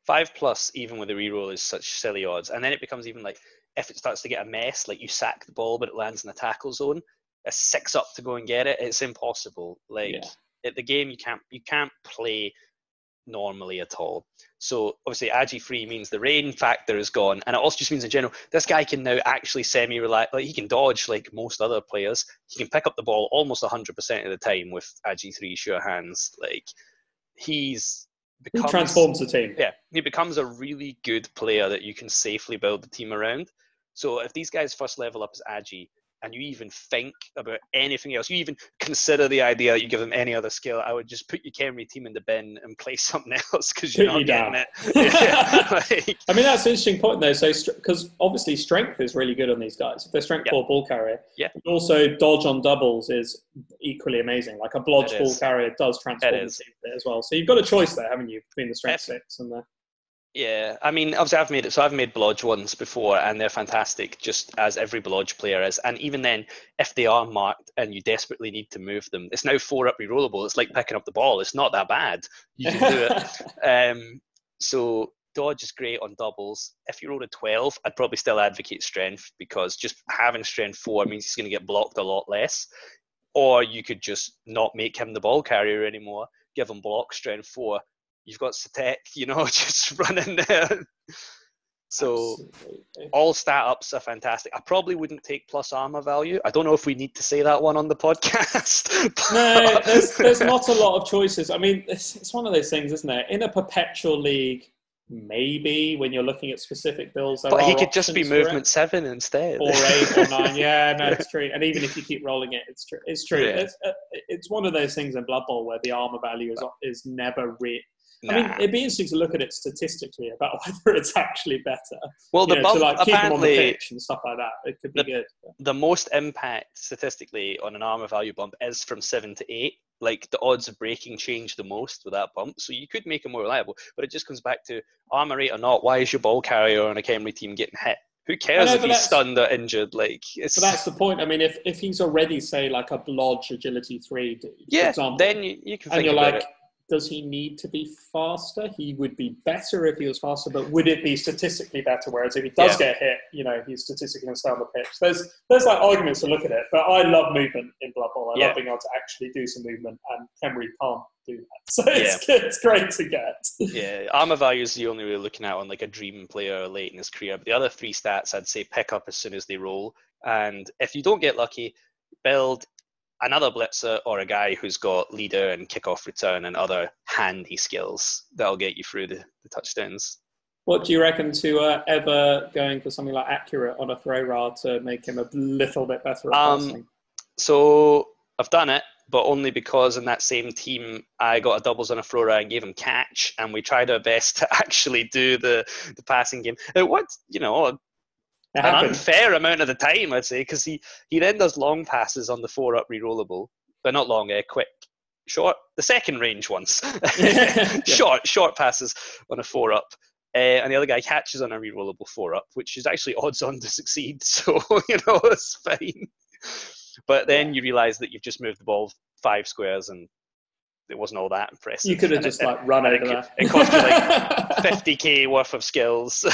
Five plus, even with a reroll, is such silly odds. And then it becomes even like if it starts to get a mess, like you sack the ball but it lands in the tackle zone, a six up to go and get it. It's impossible. Like Yeah. at the game, you can't you can't play normally at all. So obviously, agi free means the rain factor is gone, and it also just means in general this guy can now actually semi rely like he can dodge like most other players. He can pick up the ball almost hundred percent of the time with agi three sure hands. Like he's He becomes transforms the team. yeah, he becomes a really good player that you can safely build the team around. So if these guys first level up as Agi, and you even think about anything else, you even consider the idea that you give them any other skill, I would just put your Khemri team in the bin and play [laughs] something else because you're not you getting down. it. [laughs] [laughs] Like, I mean, that's an interesting point, though. So, because obviously strength is really good on these guys. If they're strength Yeah. four ball carrier, Yeah. also dodge on doubles is equally amazing. Like a blodge ball carrier does transform the team as well. So you've got a choice there, haven't you, between the strength six and the yeah, I mean, obviously I've made it. So I've made Blodge ones before, and they're fantastic, just as every Blodge player is. And even then, if they are marked and you desperately need to move them, it's now four up rerollable. It's like picking up the ball. It's not that bad. You can do it. [laughs] Um, so dodge is great on doubles. If you rolled a 12, I'd probably still advocate strength because just having strength four means he's going to get blocked a lot less. Or you could just not make him the ball carrier anymore, give him block strength four. You've got Setekh, [laughs] you know, [laughs] just running there. So Absolutely. all stat ups are fantastic. I probably wouldn't take plus armor value. I don't know if we need to say that one on the [laughs] podcast. no, there's, there's not a lot of choices. I mean, it's, it's one of those things, isn't it? In a perpetual league, maybe when you're looking at specific builds, but he could just be options for it. movement seven instead. or eight or nine. Yeah, no, it's true. And even if you keep rolling it, it's true. It's true. Yeah. It's, uh, it's one of those things in Blood Bowl where the armor value is is never re I mean, it'd be interesting to look at it statistically about [laughs] whether it's actually better. well, the know, bump to like keep them on the pitch and stuff like that. It could be The- good. the most impact statistically on an armor value bump is from seven to eight. Like the odds of breaking change the most with that bump. So you could make it more reliable, but it just comes back to armor rate or not. Why is your ball carrier on a Khemri team getting hit? Who cares know, if he's stunned or injured? Like it's So that's the point. I mean, if, if he's already say like a blodge agility three, yeah. example, then you, you can. and you're like, it. Does he need to be faster? He would be better if he was faster, but would it be statistically better? Whereas if he does Yeah. get hit, you know, he's statistically going to stay on the pitch. There's there's like arguments to look at it, but I love movement in Blood Bowl. I Yeah. love being able to actually do some movement, and Henry can't do that. [laughs] So it's it's great to get. Yeah, armor value is the only way looking at on like a dream player late in his career. But the other three stats, I'd say pick up as soon as they roll. And if you don't get lucky, build another blitzer or a guy who's got leader and kickoff return and other handy skills that'll get you through the, the touchdowns. What do you reckon to uh, ever going for something like accurate on a Thro-Ra to make him a little bit better at Um, passing? So I've done it, but only because in that same team I got a doubles on a thrower and gave him catch, and we tried our best [laughs] to actually do the, the passing game. It what you know, It an unfair amount of the time, I'd say, because he, he then does long passes on the four up rerollable, but not long, uh, quick, short, the second range ones, [laughs] [laughs] short short passes on a four up, uh, and the other guy catches on a rerollable four up, which is actually [laughs] odds on to succeed, so you know it's fine. But then you realise that you've just moved the ball five squares and it wasn't all that impressive. You could have And it- just like run over it, that. it cost you like 50k worth of skills.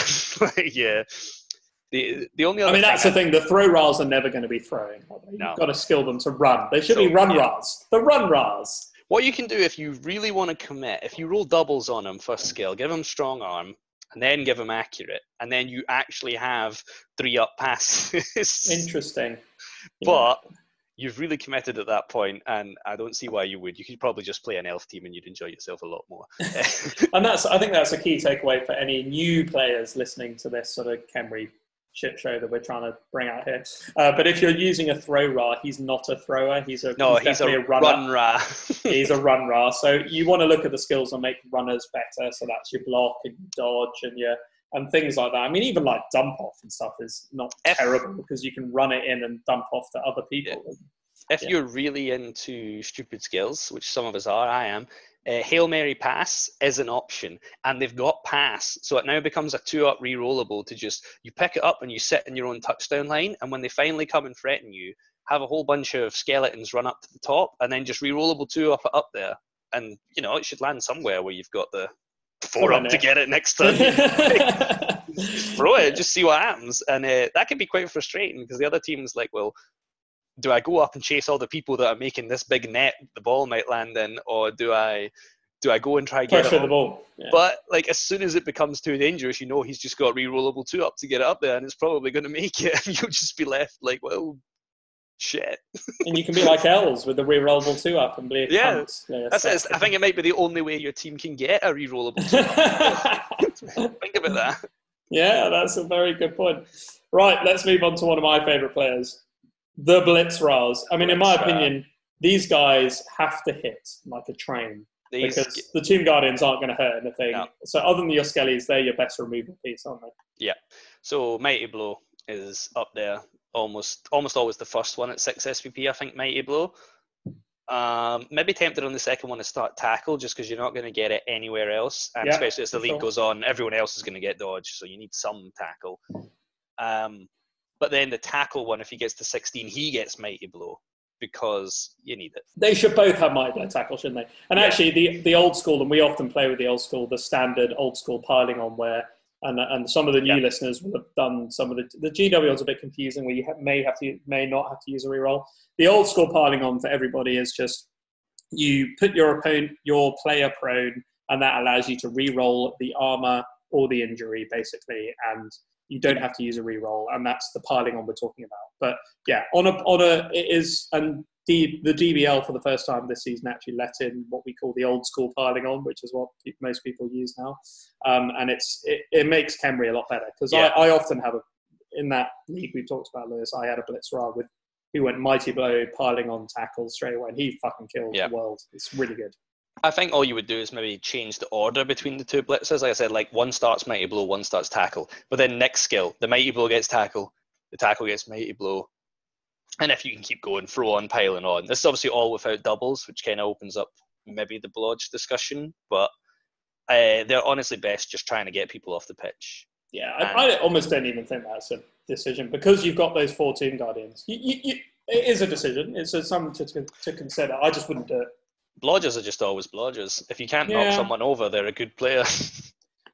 Yeah. The the only other I mean, that's the thing. The Thro-Ras are never going to be throwing. are they? No. You've got to skill them to run. They should So, be run yeah. rars. The run rars. What you can do if you really want to commit, if you roll doubles on them first skill, give them strong arm, and then give them accurate, and then you actually have three up passes. [laughs] Interesting. but you've really committed at that point, and I don't see why you would. You could probably just play an elf team and you'd enjoy yourself a lot more. [laughs] and that's I think that's a key takeaway for any new players listening to this sort of Khemri shit show that we're trying to bring out here. Uh, but if you're using a Thro-Ra, he's not a thrower. He's a No, he's, he's, a, definitely runner. run ra. [laughs] he's a run ra. So you want to look at the skills and make runners better. So that's your block and your dodge and your and things like that. I mean, even like dump off and stuff is not If- terrible because you can run it in and dump off to other people. if Yeah. you're really into stupid skills, which some of us are, I am, uh, Hail Mary pass is an option, and they've got pass, so it now becomes a two-up re-rollable to just you pick it up and you sit in your own touchdown line, and when they finally come and threaten you, have a whole bunch of skeletons run up to the top, and then just re-rollable two up up there, and you know it should land somewhere where you've got the four up to get it next turn. [laughs] [laughs] throw it, just see what happens. And uh, that can be quite frustrating because the other team's like, well, do I go up and chase all the people that are making this big net the ball might land in, or do I do I go and try and get Pressure it? the ball. Yeah. But like as soon as it becomes too dangerous, you know he's just got re-rollable two up to get it up there, and it's probably going to make it, and [laughs] you'll just be left like, well, shit. [laughs] and you can be like Els with the re-rollable two up and be Yeah. Yeah, That's it. I think it might be the only way your team can get a re-rollable two up. [laughs] think about that. yeah, that's a very good point. Right, let's move on to one of my favorite players, the Blitz-Ras. I mean, in my opinion, these guys have to hit like a train These, because the Tomb Guardians aren't going to hurt anything. No. So, other than your Skellies, they're your best removal piece, aren't they? Yeah. So Mighty Blow is up there, almost almost always the first one at six SPP. I think Mighty Blow. Um, maybe tempted on the second one to start tackle just because you're not going to get it anywhere else, and Yeah, especially as the league sure. goes on, everyone else is going to get dodge, so you need some tackle. Um, but then the tackle one, if he gets to 16, he gets Mighty Blow because you need it. They should both have mighty blow tackle, shouldn't they? And Yeah. actually, the the old school, and we often play with the old school, the standard old school piling on where, and and some of the new Yeah. listeners will have done some of the the GW is a bit confusing where you ha- may have to may not have to use a reroll. The old school piling on for everybody is just you put your opponent your player prone, and that allows you to re-roll the armor or the injury basically, and you don't have to use a re-roll, and that's the piling on we're talking about. But yeah, on a on a it is and the the DBL for the first time this season actually let in what we call the old school piling on, which is what most people use now, um, and it's it, it makes Khemri a lot better because Yeah. I, I often have a in that league we talked about Lewis. I had a blitz ra with who went mighty blow piling on tackles straight away, and he fucking killed Yeah. the world. It's really good. I think all you would do is maybe change the order between the two blitzes. Like I said, like one starts mighty blow, one starts tackle. But then next skill, the mighty blow gets tackle, the tackle gets mighty blow. And if you can keep going, throw on, piling on. This is obviously all without doubles, which kind of opens up maybe the blodge discussion. But uh, they're honestly best just trying to get people off the pitch. Yeah, I, I almost don't even think that's a decision because you've got those four Tomb Guardians. You, you, you, it is a decision. It's a, something to, to, to consider. I just wouldn't do it. Blodgers are just always blodgers. If you can't Yeah. knock someone over, they're a good player. [laughs]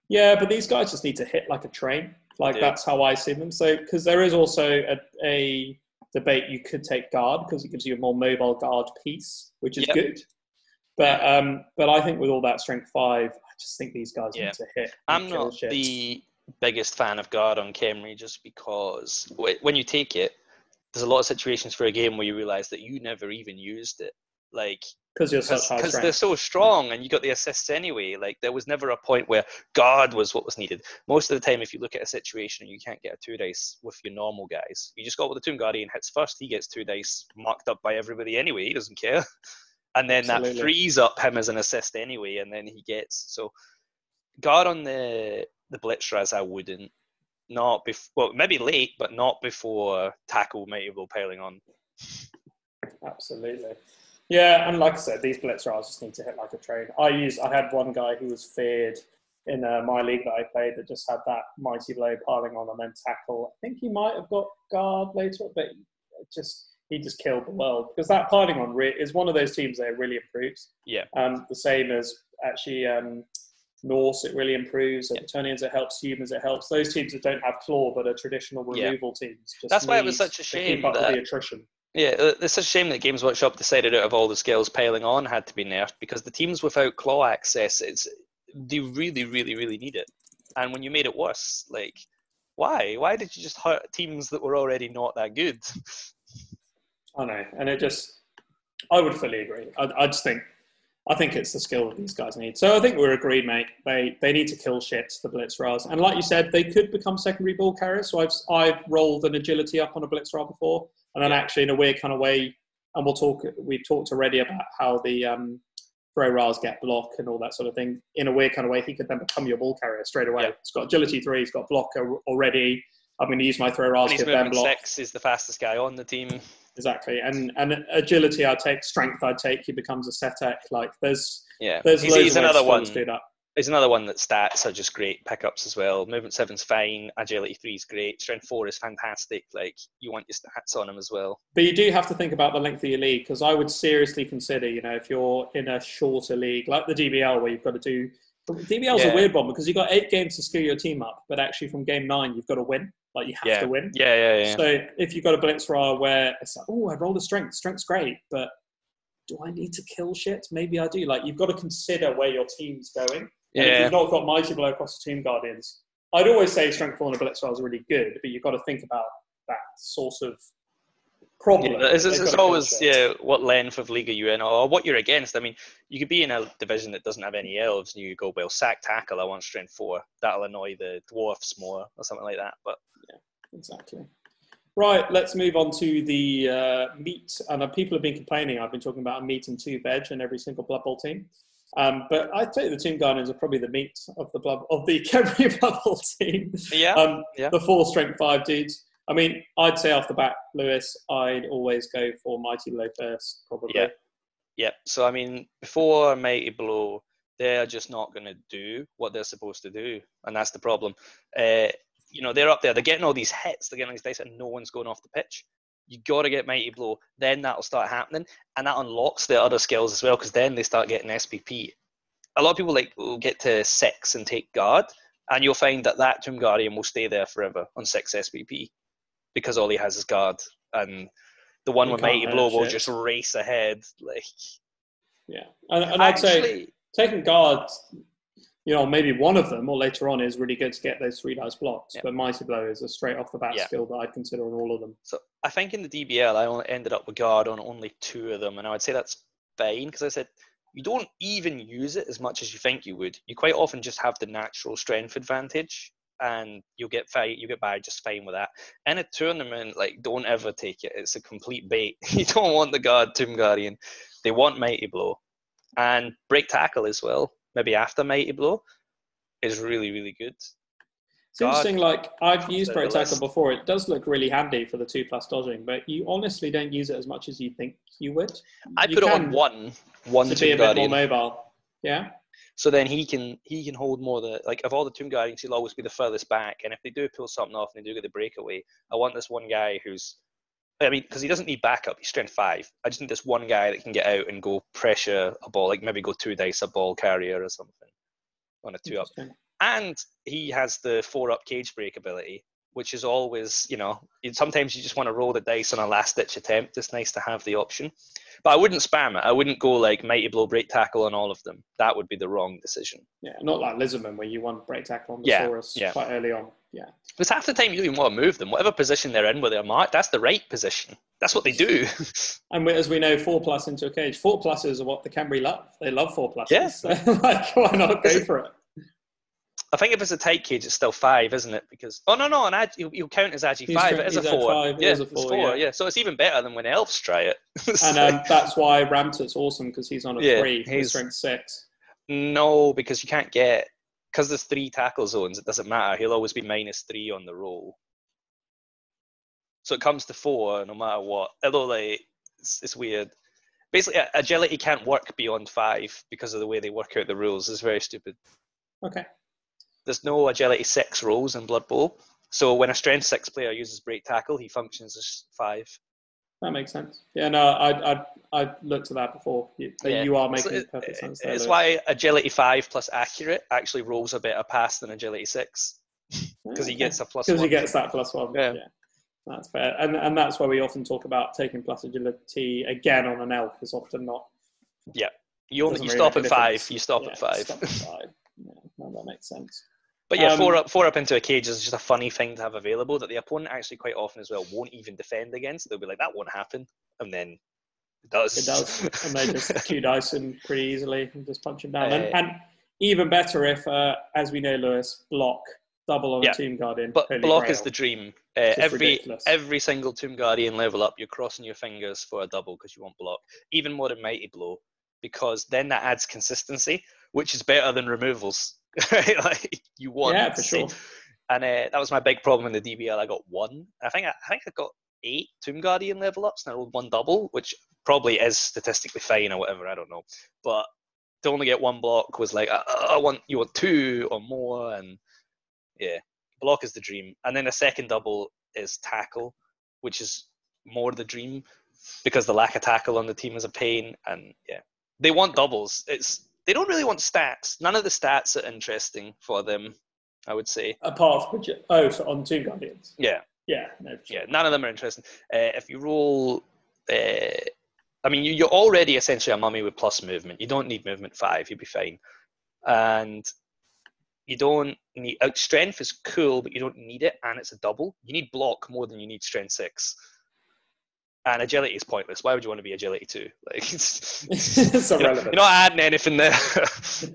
Yeah, but these guys just need to hit like a train. Like that's how I see them. So because there is also a, a debate you could take guard because it gives you a more mobile guard piece, which is Yep. good. But um, but I think with all that strength five, I just think these guys Yeah. need to hit. I'm not shit. the biggest fan of guard on Khemri just because when you take it, there's a lot of situations for a game where you realize that you never even used it. Like, because you're such high because they're so strong and you got the assists anyway. Like, there was never a point where guard was what was needed. Most of the time, if you look at a situation and you can't get a two dice with your normal guys, you just got with the Tomb Guardian hits first, he gets two dice marked up by everybody anyway, he doesn't care. [laughs] And then that frees up him as an assist anyway, and then he gets so guard on the the Blitz-Ras I wouldn't. Not before, well, maybe late, but not before tackle might be piling on. Absolutely. Yeah, and like I said, these Blitz-Ras just need to hit like a train. I used, I had one guy who was feared in uh, my league that I played that just had that mighty blow piling on and then tackle. I think he might have got guard later, but just he just killed the world because that piling on re- is one of those teams that really improves. Yeah. Um, the same as actually um, Norse, it really improves. At Eternians, it helps. Humans, it helps. Those teams that don't have claw but are traditional Yeah. removal teams. Just That's why it was such a shame keep up with that- the attrition. Yeah, uh, it's a shame that Games Workshop decided out of all the skills piling on had to be nerfed because the teams without claw access, it's they really, really, really need it. And when you made it worse, like why? Why did you just hurt teams that were already not that good? I know, and it just, I would fully agree. I, I just think, I think it's the skill that these guys need. So I think we're agreed, mate. They they need to kill shits the Blitz-Ras, and like you said, they could become secondary ball carriers. So I've I've rolled an agility up on a Blitz-Ra before, and then actually in a weird kind of way, and we'll talk. We've talked already about how the um, Thro-Ras get block and all that sort of thing. In a weird kind of way, he could then become your ball carrier straight away. Yeah. He's got agility three. He's got block already. I'm going to use my Thro-Ras And to he's movement block. six is the fastest guy on the team. Exactly, and and agility I take, strength I take. He becomes a set Like there's Yeah, there's he's, loads he's of ways another to one. do that. He's another one that stats are just great pickups as well. Movement seven's fine. Agility three is great. Strength four is fantastic. Like you want your stats on him as well. But you do have to think about the length of your league because I would seriously consider, you know, if you're in a shorter league like the DBL where you've got to do. DBL's Yeah. a weird one because you've got eight games to skill your team up, but actually from game nine you've got to win. Like you have Yeah. to win. Yeah, yeah, yeah. So if you've got a blitz roll where it's like, oh, I rolled a strength, strength's great, but do I need to kill shit? Maybe I do. Like you've got to consider where your team's going. And if yeah, you've not got mighty blow across the Tomb Guardians, I'd always say strength four and a blitz is really good, but you've got to think about that sort of problem. Yeah, it's, it's, it's always yeah. What length of league are you in, or what you're against? I mean, you could be in a division that doesn't have any elves, and you go, well, sack tackle. I want strength four. That'll annoy the dwarfs more, or something like that. But yeah, Exactly. Right, let's move on to the uh, meat. And uh, people have been complaining. I've been talking about a meat and two veg in every single Blood Bowl team. Um, but I'd say the Tomb Guardians are probably the meat of the blood of the [laughs] Blood Bowl team. yeah, Um, Yeah. The four strength five dudes. I mean, I'd say off the bat, Lewis, I'd always go for Mighty Blow first, probably. Yeah. yeah. So I mean, before Mighty Blow, they're just not going to do what they're supposed to do, and that's the problem. Uh, you know, they're up there. They're getting all these hits. They're getting these dice, and no one's going off the pitch. You got to get Mighty Blow. Then that'll start happening, and that unlocks the other skills as well, because then they start getting SPP. A lot of people like will get to six and take guard, and you'll find that that Tomb Guardian will stay there forever on six SPP, because all he has is guard, and the one You with Mighty Blow will shit. just race ahead. Like Yeah. And, and I'd say taking guard, you know, maybe one of them or later on is really good to get those three dice blocks. Yeah. But Mighty Blow is a straight off the bat Yeah. skill that I'd consider on all of them. So I think in the DBL, I only ended up with guard on only two of them, and I would say that's fine because I said you don't even use it as much as you think you would. You quite often just have the natural strength advantage, and you'll get fight, you get by just fine with that. In a tournament, like don't ever take it; it's a complete bait. [laughs] you don't want the guard Tomb Guardian. They want Mighty Blow, and break tackle as well. Maybe after Mighty Blow is really really good. It's Guard interesting, like I've used break tackle before. It does look really handy for the two plus dodging, but you honestly don't use it as much as you think you would. I You put it on one, one to be a bit more mobile. Yeah. So then he can he can hold more the like of all the Tomb Guardians, he'll always be the furthest back. And if they do pull something off and they do get the breakaway, I want this one guy who's I mean, because he doesn't need backup, he's strength five. I just need this one guy that can get out and go pressure a ball, like maybe go two dice a ball carrier or something on a two up. And he has the four up cage break ability, which is always, you know, sometimes you just want to roll the dice on a last ditch attempt. It's nice to have the option. But I wouldn't spam it. I wouldn't go like mighty blow break tackle on all of them. That would be the wrong decision. Yeah, not like Lizardman where you want break tackle on the Yeah, Saurus yeah. quite early on. Yeah. Because half the time you don't even want to move them. Whatever position they're in where they're marked, that's the right position. That's what they do. [laughs] And we, as we know, four plus into a cage. Four pluses are what the Khemri love. They love four pluses. Yeah. So, [laughs] like, why not go for it? I think if it's a tight cage, it's still five, isn't it? Because oh no, no, an ag, you'll, you'll count as agi five. It is a four. five, yeah, is a it's four, four. yeah. So it's even better than when elves try it. [laughs] And um, that's why Ramtut's awesome because he's on a Yeah, three, he's he's- strength six. No, because you can't get because there's three tackle zones. It doesn't matter. He'll always be minus three on the roll. So it comes to four no matter what. Although like it's, it's weird. Basically, agility can't work beyond five because of the way they work out the rules. It's very stupid. Okay. There's no agility six rolls in Blood Bowl. So when a strength six player uses break tackle, he functions as five. That makes sense. Yeah, no, I I I looked at that before. You, Yeah. you are making it- perfect sense there. It's why agility five plus accurate actually rolls a better pass than agility six because he gets a plus because he gets that plus one. Yeah. that's fair, and and that's why we often talk about taking plus agility again on an elf is often not. Yeah, you only you really stop five. You stop Yeah, at five. Stop at [laughs] five. Yeah, no, that makes sense. But yeah, four Um, up four up into a cage is just a funny thing to have available that the opponent actually quite often as well won't even defend against. They'll be like, that won't happen, and then It does. It does, and they just [laughs] two dice him pretty easily and just punch him down. Uh, and, and even better if, uh, as we know, Lewis block double on Yeah. a Tomb Guardian. But block is the dream. Uh, every ridiculous. every single Tomb Guardian level up, you're crossing your fingers for a double because you want block. Even more in Mighty Blow, because then that adds consistency, which is better than removals. Right? [laughs] Like you want. Yeah, for sure. And uh, that was my big problem in the DBL. I got one. I think I, I think I got eight Tomb Guardian level ups, and I rolled one double, which probably is statistically fine or whatever. I don't know, but to only get one block was like, uh, I want you want two or more, and yeah, block is the dream. And then a second double is tackle, which is more the dream because the lack of tackle on the team is a pain. And yeah, they want doubles. It's they don't really want stats. None of the stats are interesting for them. I would say. Apart from oh, so on Tomb Guardians. Yeah, Yeah, no, sure. yeah. None of them are interesting. Uh, if you roll. Uh, I mean, you, you're already essentially a mummy with plus movement. You don't need movement five. You'll be fine. And you don't need uh, strength is cool, but you don't need it, and it's a double. You need block more than you need strength six. And agility is pointless. Why would you want to be agility too? [laughs] Like it's, it's you're, not, irrelevant. you're not adding anything there. [laughs]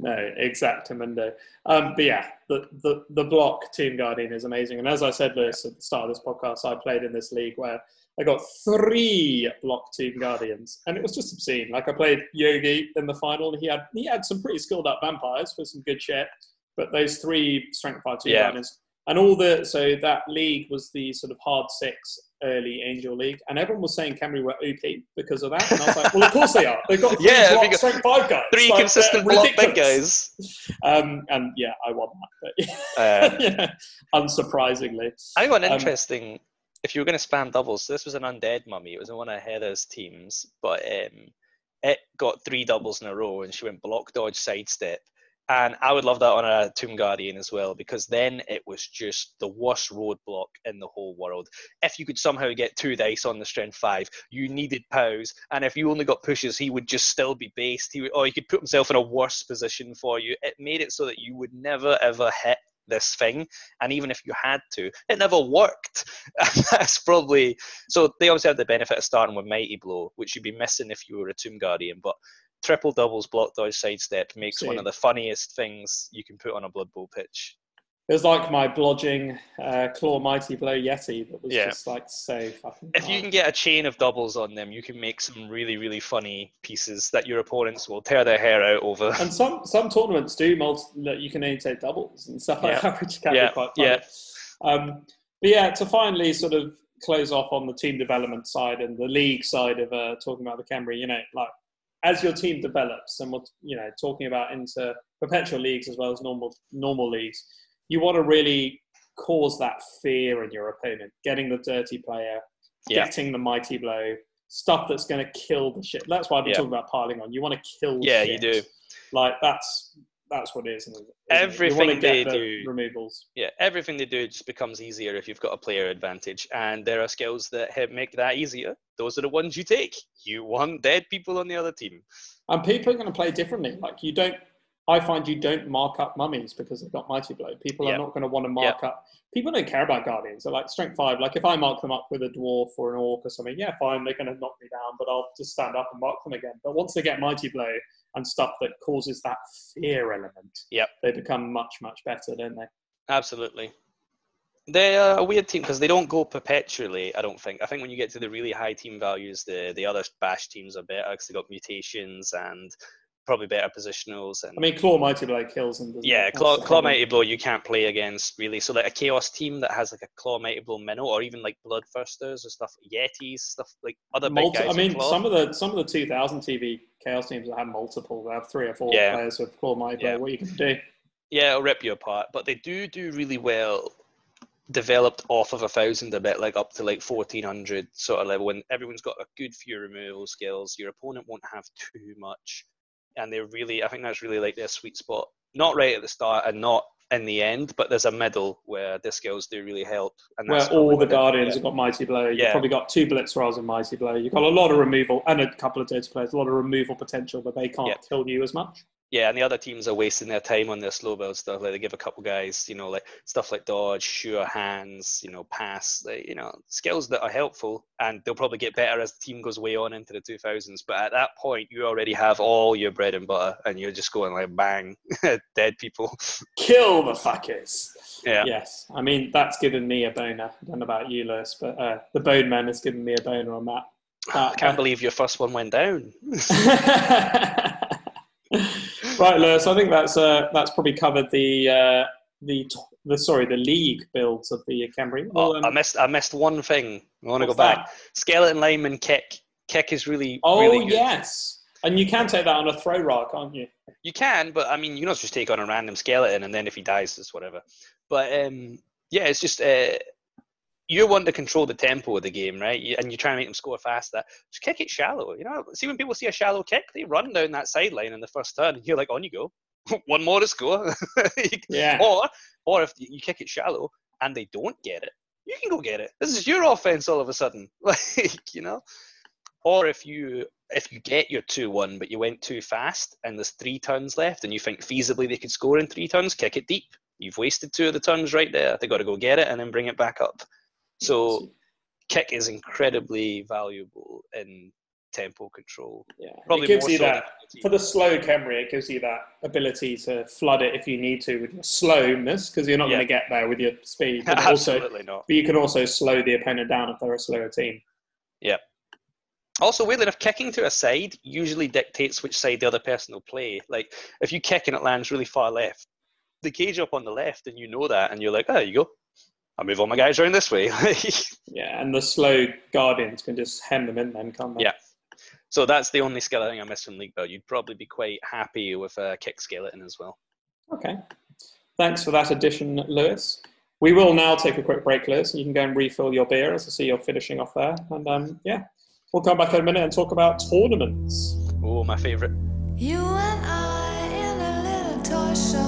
No, exactamundo. Um, but yeah, the, the, the block Tomb Guardian is amazing. And as I said, Lewis, at the start of this podcast, I played in this league where I got three block Tomb Guardians, and it was just obscene. Like I played Yogi in the final, and he had he had some pretty skilled up vampires for some good shit. But those three strength five Tomb Yeah. Guardians, and all the so that league was the sort of hard six early Angel League, and everyone was saying Khemri were OP because of that. And I was like, well, of course they are. They've got [laughs] three Yeah, block five guys. Three Like, consistent block big guys. Um, and yeah, I won that. But [laughs] Uh, yeah, [laughs] unsurprisingly. I got an Um, interesting. if you were going to spam doubles, so this was an undead mummy. It was in one of Heather's teams, but um, it got three doubles in a row, and she went block, dodge, sidestep. And I would love that on a Tomb Guardian as well, because then it was just the worst roadblock in the whole world. If you could somehow get two dice on the strength five, you needed pows, and if you only got pushes, he would just still be based. He would, or he could put himself in a worse position for you. It made it so that you would never ever hit this thing, and even if you had to, it never worked. [laughs] That's probably so. They obviously have the benefit of starting with Mighty Blow, which you'd be missing if you were a Tomb Guardian, but triple doubles block dodge sidestep makes one of the funniest things you can put on a Blood Bowl pitch. It was like my blodging uh, claw mighty blow yeti that was Yeah. just like so fucking. If you can get a chain of doubles on them, you can make some really, really funny pieces that your opponents will tear their hair out over. [laughs] and some some tournaments do multi that you can only take doubles and stuff like Yeah. that, [laughs] which can Yeah, be quite funny. yeah. Um, but yeah, to finally sort of close off on the team development side and the league side of uh, talking about the Khemri, you know, like as your team develops and we're you know talking about into perpetual leagues as well as normal normal leagues, you want to really cause that fear in your opponent, getting the dirty player, Yeah. getting the mighty blow, stuff that's going to kill the shit. That's why I've been Yeah. talking about piling on. You want to kill. Yeah, you do. Like that's that's what it is. Isn't it? Everything you want to they the do- removals. Yeah, everything they do just becomes easier if you've got a player advantage, and there are skills that make that easier. Those are the ones you take. You want dead people on the other team. And people are going to play differently. Like you don't. I find you don't mark up mummies because they've got mighty blow. People Yeah. are not going to want to mark up. People don't care about guardians. They're like strength five. Like if I mark them up with a dwarf or an orc or something, yeah, fine, they're going to knock me down, but I'll just stand up and mark them again. But once they get mighty blow and stuff that causes that fear element, Yep. they become much much better, don't they? Absolutely. They're a weird team because they don't go perpetually. I don't think. I think when you get to the really high team values, the the other bash teams are better because they got mutations and probably better positionals. And I mean, claw mighty blow kills them. yeah, claw, claw mighty blow you can't play against really. So like a chaos team that has like a claw mighty blow minnow or even like bloodthirsters or stuff, yetis, stuff like other big Multi- guys. I mean, some of the some of the 2000 TV chaos teams that have multiple, they have three or four Yeah. players with claw mighty blow. Yeah. What you can do? Yeah, it'll rip you apart. But they do do really well developed off of a thousand a bit, like up to like fourteen hundred sort of level. When everyone's got a good few removal skills, your opponent won't have too much, and they're really. I think that's really like their sweet spot. Not right at the start and not in the end, but there's a middle where the skills do really help. And Where all the guardians have got mighty blow. You've probably got two blitz rolls and mighty blow. You've got a lot of removal and a couple of dirty players, a lot of removal potential, but they can't Yeah. kill you as much. Yeah, and the other teams are wasting their time on their slow build stuff. Like they give a couple guys, you know, like stuff like dodge, sure hands, you know, pass, like, you know, skills that are helpful, and they'll probably get better as the team goes way on into the 2000s. But at that point, you already have all your bread and butter, and you're just going like bang, [laughs] dead people. Kill the fuckers. Yeah. Yes. I mean, that's given me a boner. I don't know about you, Lewis, but uh, the Bone Man has given me a boner on that. I can't believe your first one went down. [laughs] [laughs] right, Lewis. I think that's uh, that's probably covered the uh, the the sorry the league builds of the Khemri. Oh, Well, um, I missed I missed one thing. I want to go back. that? Skeleton lineman kick. Kick is really oh really yes, and you can take that on a Thro-Ra, can't you? You can, but I mean, you not just take on a random skeleton and then if he dies, it's whatever. But um, yeah, it's just uh, you want to control the tempo of the game, right? And you try and make them score faster. Just kick it shallow. You know, see when people see a shallow kick, they run down that sideline in the first turn, and you're like, on you go, [laughs] one more to score. [laughs] Yeah. Or, or if you kick it shallow and they don't get it, you can go get it. This is your offense all of a sudden, [laughs] like you know. Or if you if you get your two one, but you went too fast and there's three turns left, and you think feasibly they could score in three turns, kick it deep. You've wasted two of the turns right there. They got to go get it and then bring it back up. So kick is incredibly valuable in tempo control. Yeah, Probably it gives more you so that for the slow Khemri. It gives you that ability to flood it if you need to with your slowness because you're not Yeah. going to get there with your speed. But [laughs] also, Absolutely not. but you can also slow the opponent down if they're a slower team. Yeah. Also, weirdly enough, kicking to a side usually dictates which side the other person will play. Like, if you kick and it lands really far left, the cage up on the left, and you know that, and you're like, oh, there you go. I'll move all my guys around this way. [laughs] Yeah, and the slow guardians can just hem them in then, can't they? Yeah. so that's the only skill I think I miss from League Build. You'd probably be quite happy with a kick skeleton as well. Okay. Thanks for that addition, Lewis. We will now take a quick break, Lewis. You can go and refill your beer as I see you're finishing off there. And um, yeah, we'll come back in a minute and talk about tournaments. Oh, my favourite. You and I in a little toy shop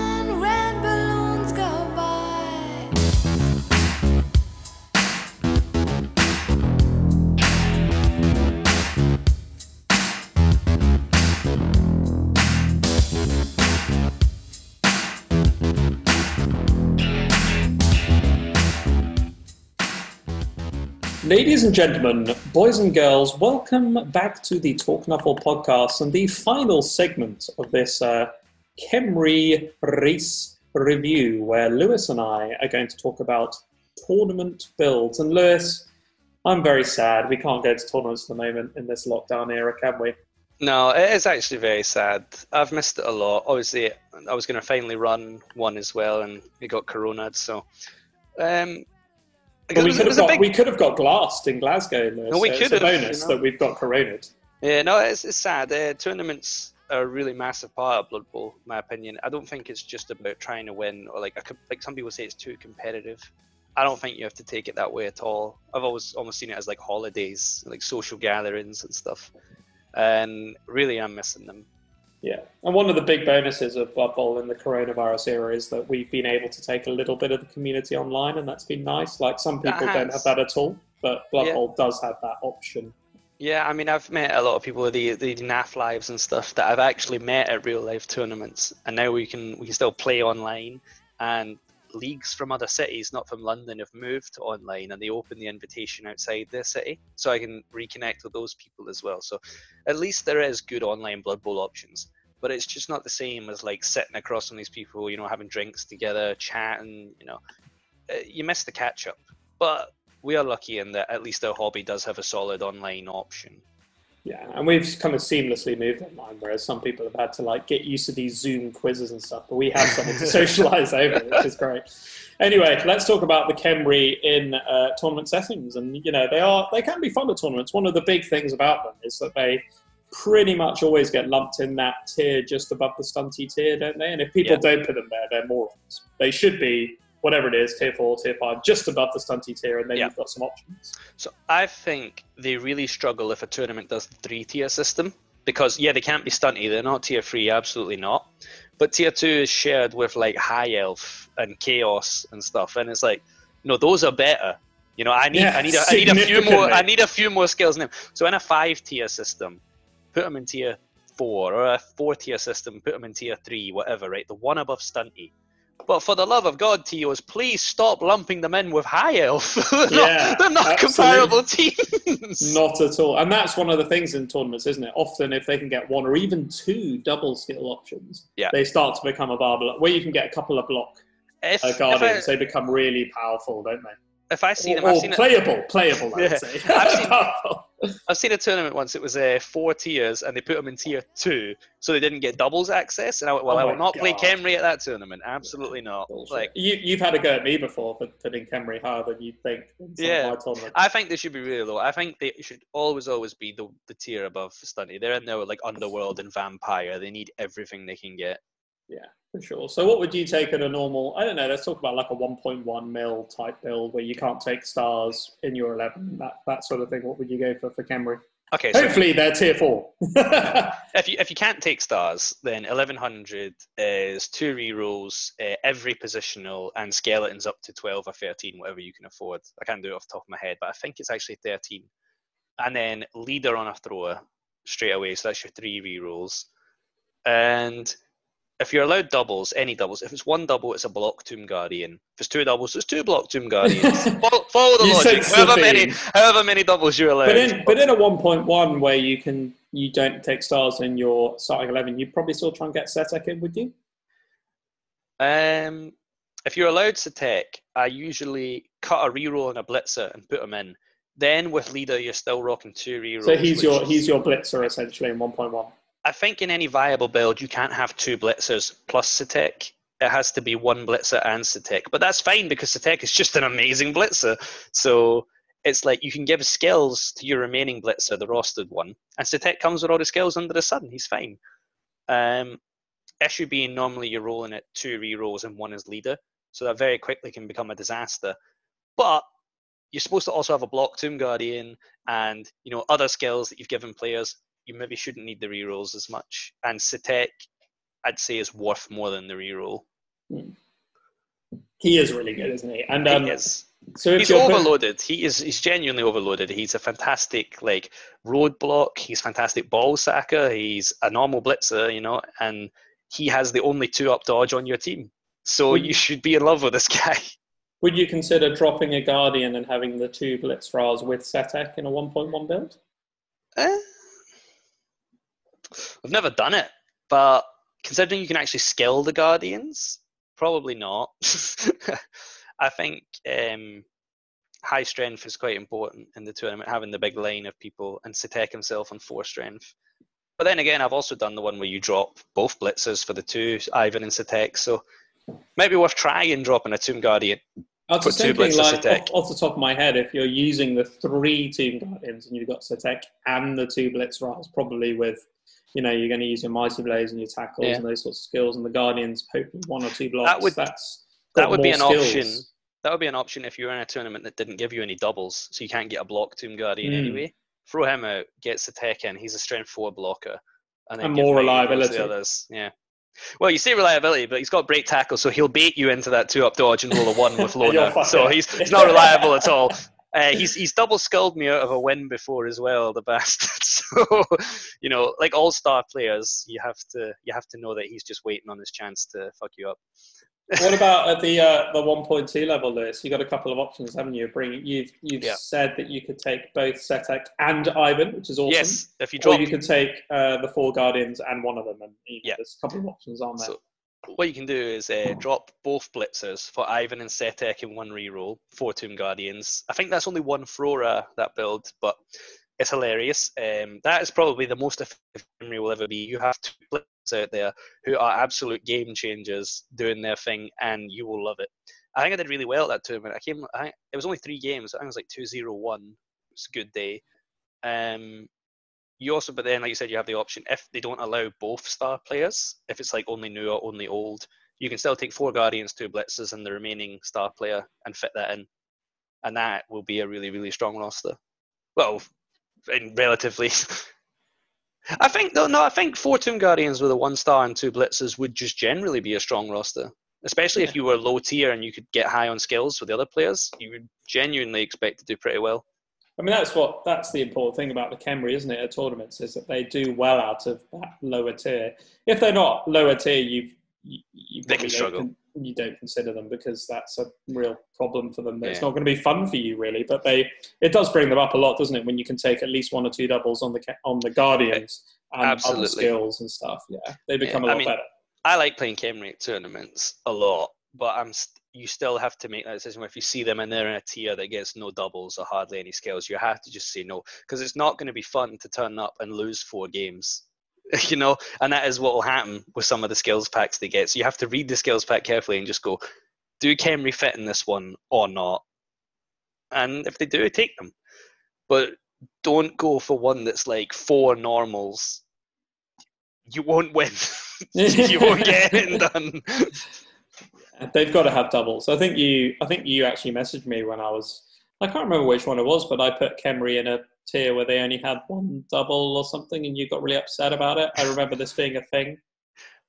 Ladies and gentlemen, boys and girls, welcome back to the Talk Nuffle podcast and the final segment of this uh, Khemri race review, where Lewis and I are going to talk about tournament builds. And Lewis, I'm very sad we can't go to tournaments at the moment in this lockdown era, can we? No, it is actually very sad. I've missed it a lot. Obviously, I was going to finally run one as well, and it got coronaed. So, um, But we could have got big- we could have got glassed in Glasgow. Lewis, No, we so could it's a have, bonus you know. that we've got coronaed. Yeah, no, it's, it's sad. Uh, tournaments are a really massive part of Blood Bowl, in my opinion. I don't think it's just about trying to win, or like a, like some people say it's too competitive. I don't think you have to take it that way at all. I've always almost seen it as like holidays, like social gatherings and stuff. And really, I'm missing them. Yeah, and one of the big bonuses of Bubble in the coronavirus era is that we've been able to take a little bit of the community online, and that's been nice. Like some people don't have that at all, but Blood Yeah. Bowl does have that option. Yeah, I mean, I've met a lot of people with the the NAF lives and stuff that I've actually met at real life tournaments, and now we can we can still play online. And leagues from other cities, not from London, have moved online, and they open the invitation outside their city, so I can reconnect with those people as well. So, at least there is good online Blood Bowl options, but it's just not the same as like sitting across from these people, you know, having drinks together, chatting. You know, Uh, you miss the catch up, but. We are lucky in that at least our hobby does have a solid online option. Yeah, and we've kind of seamlessly moved online, whereas some people have had to like get used to these Zoom quizzes and stuff. But we have something to [laughs] socialize over, which is great. Anyway, let's talk about the Khemri in uh, tournament settings, and you know they are they can be fun at tournaments. One of the big things about them is that they pretty much always get lumped in that tier just above the stunty tier, don't they? And if people Yeah. don't put them there, they're morons. They should be whatever it is, tier four, tier five, just above the stunty tier, and then Yeah. you've got some options. So I think they really struggle if a tournament does the three tier system because yeah, they can't be stunty. They're not tier three, absolutely not. But tier two is shared with like high elf and chaos and stuff, and it's like no, those are better. You know, I need Yeah, I need a, I need a few more. I need a few more skills in them. So in a five tier system, put them in tier four or a four tier system, put them in tier three, whatever. Right, the one above stunty. But for the love of God, Tios, please stop lumping them in with high elf. they're, Yeah, not, they're not comparable teams. Not at all. And that's one of the things in tournaments, isn't it? Often, if they can get one or even two double skill options, Yeah. they start to become a viable. Where you can get a couple of block if, uh, if, guardians, I, they become really powerful, don't they? If I see them, I've seen, it, playable, playable, [laughs] I Yeah. I've seen- [laughs] I've seen a tournament once. It was uh, four tiers, and they put them in tier two, so they didn't get doubles access. And I went, "Well, Oh I will not play God. Khemri at that tournament. Absolutely not." Bullshit. Like, you, you've had a go at me before for putting Khemri higher than you think in Yeah. of my tournaments. I think they should be really low. I think they should always, always be the, the tier above Stunty. They're in there like Underworld and Vampire. They need everything they can get. For sure. So, what would you take at a normal? I don't know. Let's talk about like a 1.1 mil type build where you can't take stars in your 11, that that sort of thing. What would you go for for Khemri? Okay, so Hopefully, they're tier four. [laughs] if you if you can't take stars, then eleven hundred is two rerolls, uh, every positional, and skeletons up to twelve or thirteen, whatever you can afford. I can't do it off the top of my head, but I think it's actually thirteen. And then leader on a thrower straight away, so that's your three rerolls. And if you're allowed doubles, any doubles, if it's one double, it's a block tomb guardian. If it's two doubles, it's two block tomb guardians. [laughs] follow, follow the You logic. However many, however many doubles you're allowed. but in but in a 1.1 where you can you don't take stars in your starting 11, you'd probably still try and get Setekh in, would you? Um, if you're allowed to take, I usually cut a reroll and a blitzer and put them in. Then with leader, you're still rocking two rerolls. So he's your is- he's your blitzer essentially in 1.1. I think in any viable build, you can't have two blitzers plus Setekh. It has to be one blitzer and Setekh. But that's fine because Setekh is just an amazing blitzer. So it's like you can give skills to your remaining blitzer, the rostered one, and Setekh comes with all the skills under the sun. He's fine. Um, issue being normally you're rolling at two rerolls and one is leader, so that very quickly can become a disaster. But you're supposed to also have a block tomb guardian and you know other skills that you've given players. You maybe shouldn't need the rerolls as much. And Setekh, I'd say, is worth more than the reroll. He is really good, isn't he? And um, he is. so if He's you're put- overloaded. He is. He's genuinely overloaded. He's a fantastic like roadblock. He's fantastic ball sacker. He's a normal blitzer, you know, and he has the only two up dodge on your team. So Would- you should be in love with this [laughs] guy. Would you consider dropping a Guardian and having the two Blitz Ras with Setekh in a 1.1 build? Eh, I've never done it, but considering you can actually skill the guardians, probably not. [laughs] I think um, high strength is quite important in the tournament, having the big line of people, and Setekh himself on four strength. But then again, I've also done the one where you drop both blitzers for the two, Ivan and Setekh. So maybe worth trying dropping a Tomb Guardian. I was just two thinking, like, Setekh. off, off the top of my head, if you're using the three Tomb Guardians and you've got Setekh and the two Blitz Ras, probably with, you know, you're going to use your Mighty Blows and your tackles Yeah. and those sorts of skills, and the Guardians, hopefully one or two blocks. would- that's that would be an skills. option. That would be an option if you were in a tournament that didn't give you any doubles, so you can't get a block Tomb Guardian Mm. anyway. Throw him out, get Setekh in. He's a strength four blocker, and then And more reliability. The others, yeah. Well, you say reliability, but he's got break tackle, so he'll bait you into that two up dodge and roll a one with [laughs] Loner. so he's he's not reliable at all. [laughs] Uh, he's he's double skulled me out of a win before as well, the [laughs] bastard. So you know, like all star players, you have to you have to know that he's just waiting on his chance to fuck you up. [laughs] what about at the uh, the 1.2 level, Lewis? You got a couple of options, haven't you? Bring you've you've Yeah. said that you could take both Setekh and Ivan, which is awesome. Yes, if you Or you could take uh, the four Guardians and one of them, and you know, Yeah. there's a couple of options on there. So what you can do is uh, drop both blitzers for Ivan and Setekh in one reroll, four Tomb Guardians. I think that's only one Flora that build, but it's hilarious. Um, that is probably the most effective Khemri will ever be. You have two blitzers out there who are absolute game changers doing their thing, and you will love it. I think I did really well at that tournament. I came. I, it was only three games. I was like two zero one. It was a good day. Um, you also, but then, like you said, you have the option if they don't allow both star players. If it's like only new or only old, You can still take four Guardians, two Blitzes, and the remaining star player and fit that in. And that will be a really, really strong roster. Well, in relatively. [laughs] I think, no, no, I think four Tomb Guardians with a one star and two Blitzes would just generally be a strong roster. Especially if you were low tier and you could get high on skills with the other players, you would genuinely expect to do pretty well. I mean, that's what that's the important thing about the Khemri, isn't it? At tournaments, is that they do well out of that lower tier. If they're not lower tier, you've you, you They can struggle. con- you don't consider them because that's a real problem for them. It's Yeah. not going to be fun for you, really. But they, it does bring them up a lot, doesn't it? When you can take at least one or two doubles on the on the Guardians and Absolutely. other skills and stuff. Yeah, they become Yeah, a I lot mean, better. I like playing Khemri at tournaments a lot, but I'm st- you still have to make that decision. Where if you see them and they're in a tier that gets no doubles or hardly any skills, you have to just say no because it's not going to be fun to turn up and lose four games. [laughs] you know, and that is what will happen with some of the skills packs they get. So you have to read the skills pack carefully and just go, do Khemri fit in this one or not? And if they do, take them. But don't go for one that's like four normals. You won't win. [laughs] you won't get anything [laughs] done. They've got to have doubles. I think you. I think you actually messaged me when I was. I can't remember which one it was, but I put Khemri in a tier where they only had one double or something, and you got really upset about it. I remember this being a thing.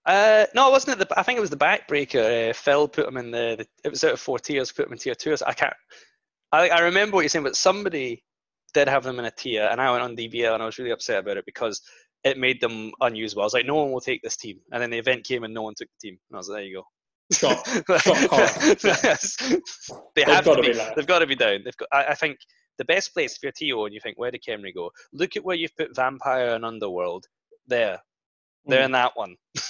Uh, no, it wasn't. It the, I think it was the backbreaker. Uh, Phil put him in the, the. It was out of four tiers. Put him in tier two. I can't. I, I remember what you're saying, but somebody did have them in a tier, and I went on DBL and I was really upset about it because it made them unusable. I was like, no one will take this team, and then the event came and no one took the team, and I was like, there you go. Horror. [laughs] [laughs] Yes. they They've got to be. be they've got to be down. They've got. I, I think the best place for you're TO and you think where did Khemri go? Look at where you've put Vampire and Underworld. There, they're Mm. in that one. [laughs]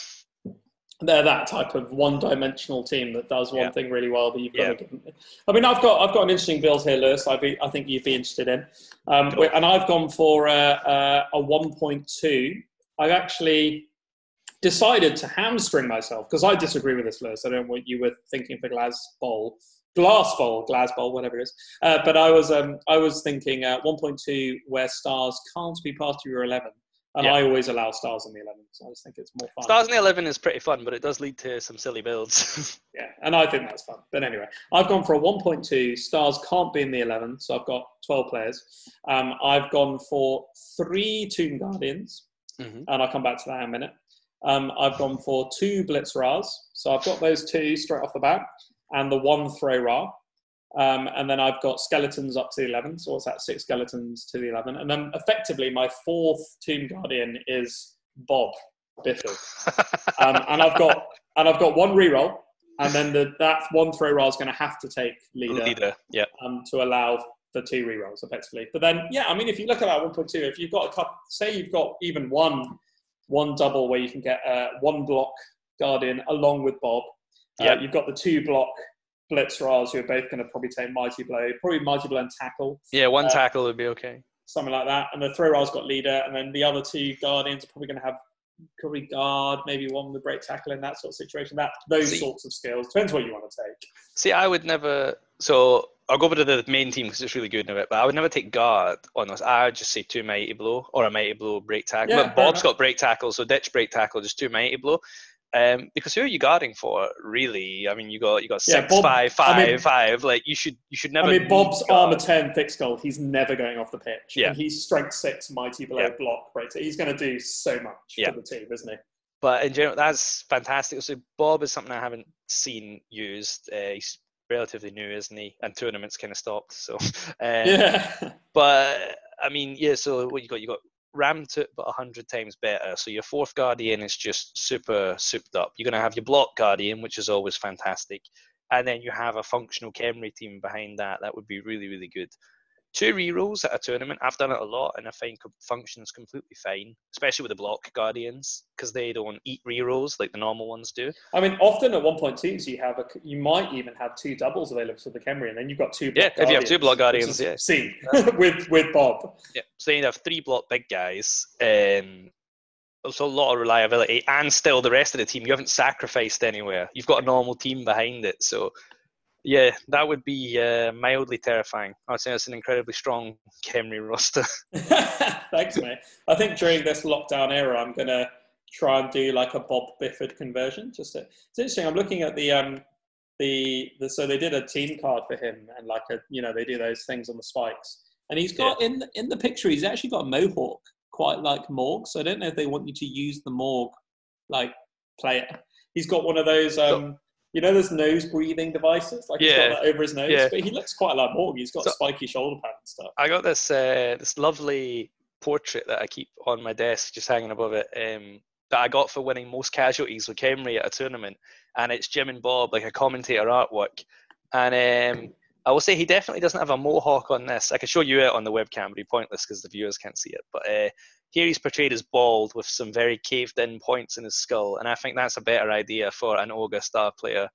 They're that type of one-dimensional team that does one Yeah. thing really well, but you've got Yeah. to give them. I mean, I've got I've got an interesting build here, Lewis. I be, I think you'd be interested in, um, and I've gone for a, a, a 1.2. I've actually decided to hamstring myself because I disagree with this, Lewis. I don't know what you were thinking for Glass Bowl, Glass Bowl, Glass Bowl, whatever it is. Uh, but I was um, I was thinking uh, 1.2 where stars can't be part of your 11, and Yeah. I always allow stars in the 11, so I just think it's more fun. Stars in the Eleven is pretty fun, but it does lead to some silly builds. [laughs] Yeah, and I think that's fun. But anyway, I've gone for a 1.2. Stars can't be in the 11, so I've got 12 players. Um, I've gone for three Tomb Guardians, Mhm. and I'll come back to that in a minute. Um, I've gone for two Blitz-Ras, so I've got those two straight off the bat, and the one Thro-Ra. Um, and then I've got skeletons up to the 11, so what's that? Six skeletons to the 11. And then effectively, my fourth Tomb Guardian is Bob Bifford. [laughs] um, and I've got and I've got one reroll, and then the, that one Thro-Ra is going to have to take leader, Leader, yeah. Um, to allow for two rerolls effectively. But then, yeah, I mean, if you look at that 1.2, if you've got a couple, say you've got even one one double where you can get uh, one block guardian along with Bob, uh, Yeah. you've got the two block Blitz-Ras who are both going to probably take mighty blow, probably mighty blow and tackle Yeah, one Uh, tackle would be okay. something like that. And the Thro-Ra's got leader, and then the other two guardians are probably going to have probably guard, maybe one with break tackle in that sort of situation. That those See- sorts of skills depends what you want to take. See, I would never. So I'll go over to the main team because it's really good in a bit, But I would never take guard on this. I would just say two mighty blow or a mighty blow break tackle. Yeah, but Bob's got break tackle, so ditch break tackle, just two mighty blow. Um, because who are you guarding for, really? I mean, you got you got Yeah, Bob- five, I mean- five. Like you should you should never. I mean, Bob's guard. armor ten, thick skull. He's never going off the pitch. Yeah. and he's strength six, mighty blow, Yeah. block, break. He's going to do so much Yeah. for the team, isn't he? But in general, that's fantastic. So Bob is something I haven't seen used. Uh, he's relatively new, isn't he? And tournaments kind of stopped. So, uh, [laughs] yeah, But I mean, yeah. So what you got? You got Ramtut, but a hundred times better. So your fourth guardian is just super souped up. You're gonna have your block guardian, which is always fantastic, and then you have a functional Khemri team behind that. That would be really, really good. Two rerolls at a tournament. I've done it a lot, and I find com- functions completely fine, especially with the block guardians because they don't eat rerolls like the normal ones do. I mean, often at one point twos, you have a, you might even have two doubles available to the Khemri, and then you've got two. Block Yeah, if you have two block guardians, yeah. seen [laughs] with with Bob. Yeah, so you have three block big guys, um, also a lot of reliability, and still the rest of the team you haven't sacrificed anywhere. You've got a normal team behind it, so yeah, that would be uh, mildly terrifying. I'd say it's an incredibly strong Khemri roster. [laughs] [laughs] Thanks, mate. I think during this lockdown era, I'm gonna try and do like a Bob Bifford conversion. Just to, it's interesting. I'm looking at the um the, the so they did a team card for him and like a you know they do those things on the spikes and he's got in in the picture he's actually got a mohawk quite like Morg. So I don't know if they want you to use the Morg like player. He's got one of those um you know those nose breathing devices like he's Yeah. got that over his nose, Yeah. but he looks quite like Morg. He's got So- spiky shoulder pad and stuff. I got this uh, this lovely portrait that I keep on my desk, just hanging above it, um, that I got for winning most casualties with Khemri at a tournament, and it's Jim and Bob, like a commentator artwork, and um, I will say he definitely doesn't have a mohawk on this. I can show you it on the webcam, but it'd be pointless because the viewers can't see it. But uh, here he's portrayed as bald with some very caved-in points in his skull, and I think that's a better idea for an ogre star player.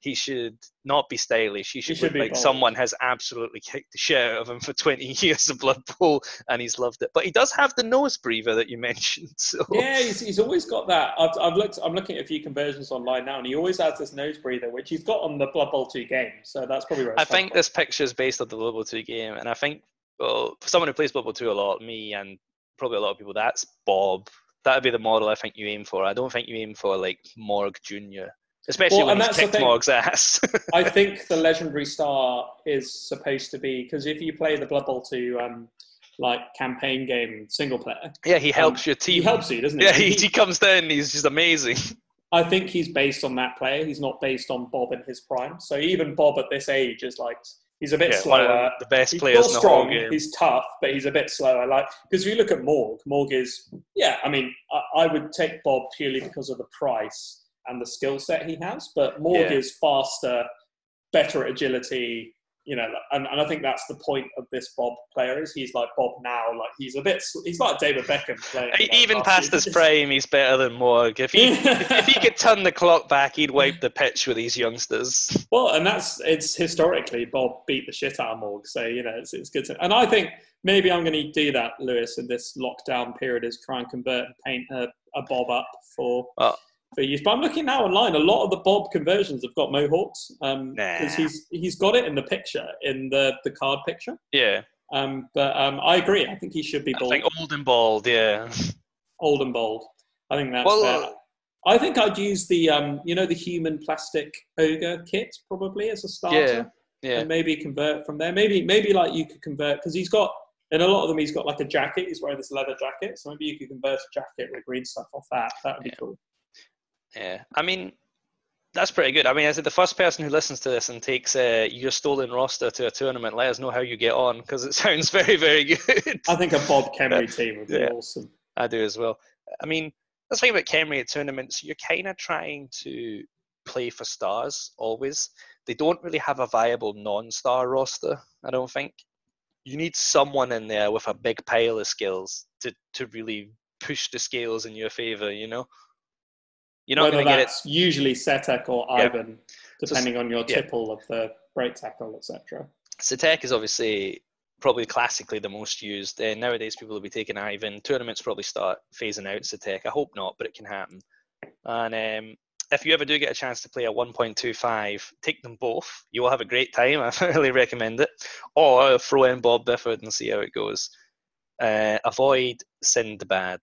He should not be stylish. He should, should look be like bald. someone has absolutely kicked the shit out of him for [laughs] 20 years of Blood Bowl, and he's loved it. But he does have the nose breather that you [laughs] mentioned. So Yeah, he's, he's always got that. I've, I've looked. I'm looking at a few conversions online now, and he always has this nose breather, which he's got on the Blood Bowl two game. So that's probably where I think from. this picture is based on the Blood Bowl 2 game, and I think, well, for someone who plays Blood Bowl 2 a lot, me and probably a lot of people, that's Bob. That would be the model I think you aim for. I don't think you aim for like Morg Jr., especially Well, when that's kicked. Morg's ass. [laughs] I think the legendary star is supposed to be because if you play the Blood Bowl two um, like campaign game single player, yeah, he helps your team. he helps you, doesn't he? Yeah, he, He- he comes down. He's just amazing. [laughs] I think he's based on that player. He's not based on Bob in his prime. So even Bob at this age is like he's a bit Yeah, slower. the best He's still in the strong. whole game. He's tough, but he's a bit slower. Like because if you look at Morg, Morg is yeah. I mean, I, I would take Bob purely because of the price and the skill set he has. But Morg Yeah. is faster, better at agility. You know, and, and I think that's the point of this Bob player is he's like Bob now. Like he's a bit. He's like David Beckham playing. Like, Even past his prime, he's better than Morg. If he if, [laughs] if he could turn the clock back, he'd wipe the pitch with these youngsters. Well, and that's it's historically Bob beat the shit out of Morg, so you know it's, it's good to. And I think maybe I'm going to do that, Lewis, in this lockdown period, is try and convert and paint a, a Bob up for Oh. For use. But I'm looking now online. A lot of the Bob conversions have got mohawks because Nah. he's he's got it in the picture in the the card picture. Yeah, Um, but um, I agree. I think he should be bald. I think old and bald. Yeah. old and bold. I think that's Well, fair. I think I'd use the um, you know, the human plastic ogre kit probably as a starter. Yeah. Yeah. and maybe convert from there. Maybe maybe like you could convert because he's got in a lot of them he's got like a jacket. He's wearing this leather jacket, so maybe you could convert a jacket with green stuff off that. That would be Yeah. cool. Yeah, I mean, that's pretty good. I mean, as the first person who listens to this and takes uh, your stolen roster to a tournament, let us know how you get on because it [laughs] sounds very, very good. I think a Bob Khemri [laughs] team would be Yeah. awesome. I do as well. I mean, that's the thing about Khemri at tournaments. You're kind of trying to play for stars always. They don't really have a viable non-star roster. I don't think. You need someone in there with a big pile of skills to to really push the scales in your favor. You know. You're not Whether going to get it. that's usually Setekh or Yeah. Ivan, depending on your yeah. tipple of the break tackle, etc. Setekh is obviously probably classically the most used. Uh, nowadays, people will be taking Ivan. Tournaments probably start phasing out Setekh. I hope not, but it can happen. And um, if you ever do get a chance to play a 1.25, take them both. You will have a great time. [laughs] I really recommend it. Or throw in Bob Bifford and see how it goes. Uh, avoid Sinnedbad.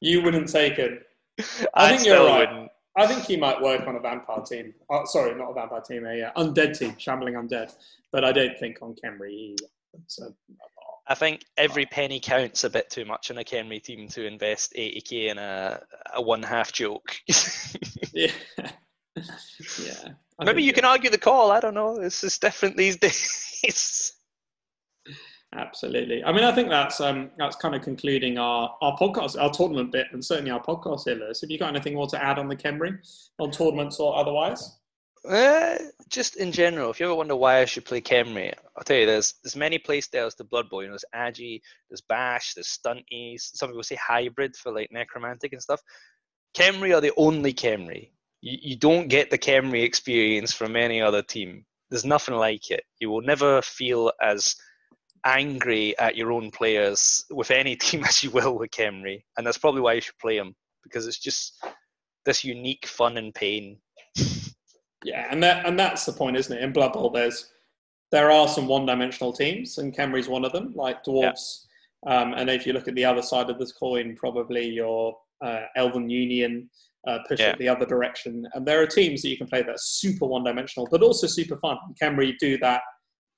You wouldn't take it. I, think you're right. wouldn't. I think he might work on a vampire team. Oh, sorry, not a vampire team, a uh, undead team, shambling undead. But I don't think on Khemri. He, a, I think every penny counts a bit too much on a Khemri team to invest 80k in a, a one half joke. [laughs] yeah, [laughs] yeah. I Maybe you can argue the call. I don't know. It's just different these [laughs] days. Absolutely. I mean, I think that's um, that's kind of concluding our, our podcast, our tournament bit, and certainly our podcast here, Lewis. Have you got anything more to add on the Khemri, on tournaments or otherwise? Uh, just in general, if you ever wonder why I should play Khemri, I'll tell you, there's there's many play styles to Blood Bowl. You know, there's Agi, there's Bash, there's Stunties. Some people say hybrid for like Necromantic and stuff. Khemri are the only Khemri. You, you don't get the Khemri experience from any other team. There's nothing like it. You will never feel as angry at your own players with any [laughs] team as you will with Khemri. And that's probably why you should play them, because it's just this unique fun and pain. [laughs] Yeah, and that and that's the point, isn't it? In Blood Bowl, there's there are some one-dimensional teams, and Khemri's one of them, like dwarves. Um, and if you look at the other side of this coin, probably your uh, Elven Union uh, push Yeah. it the other direction. And there are teams that you can play that are super one dimensional, but also super fun. Khemri do that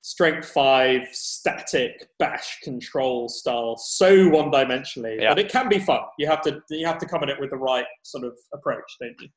strength five static bash control style so one dimensionally, Yeah. but it can be fun. You have to you have to come at it with the right sort of approach, don't you?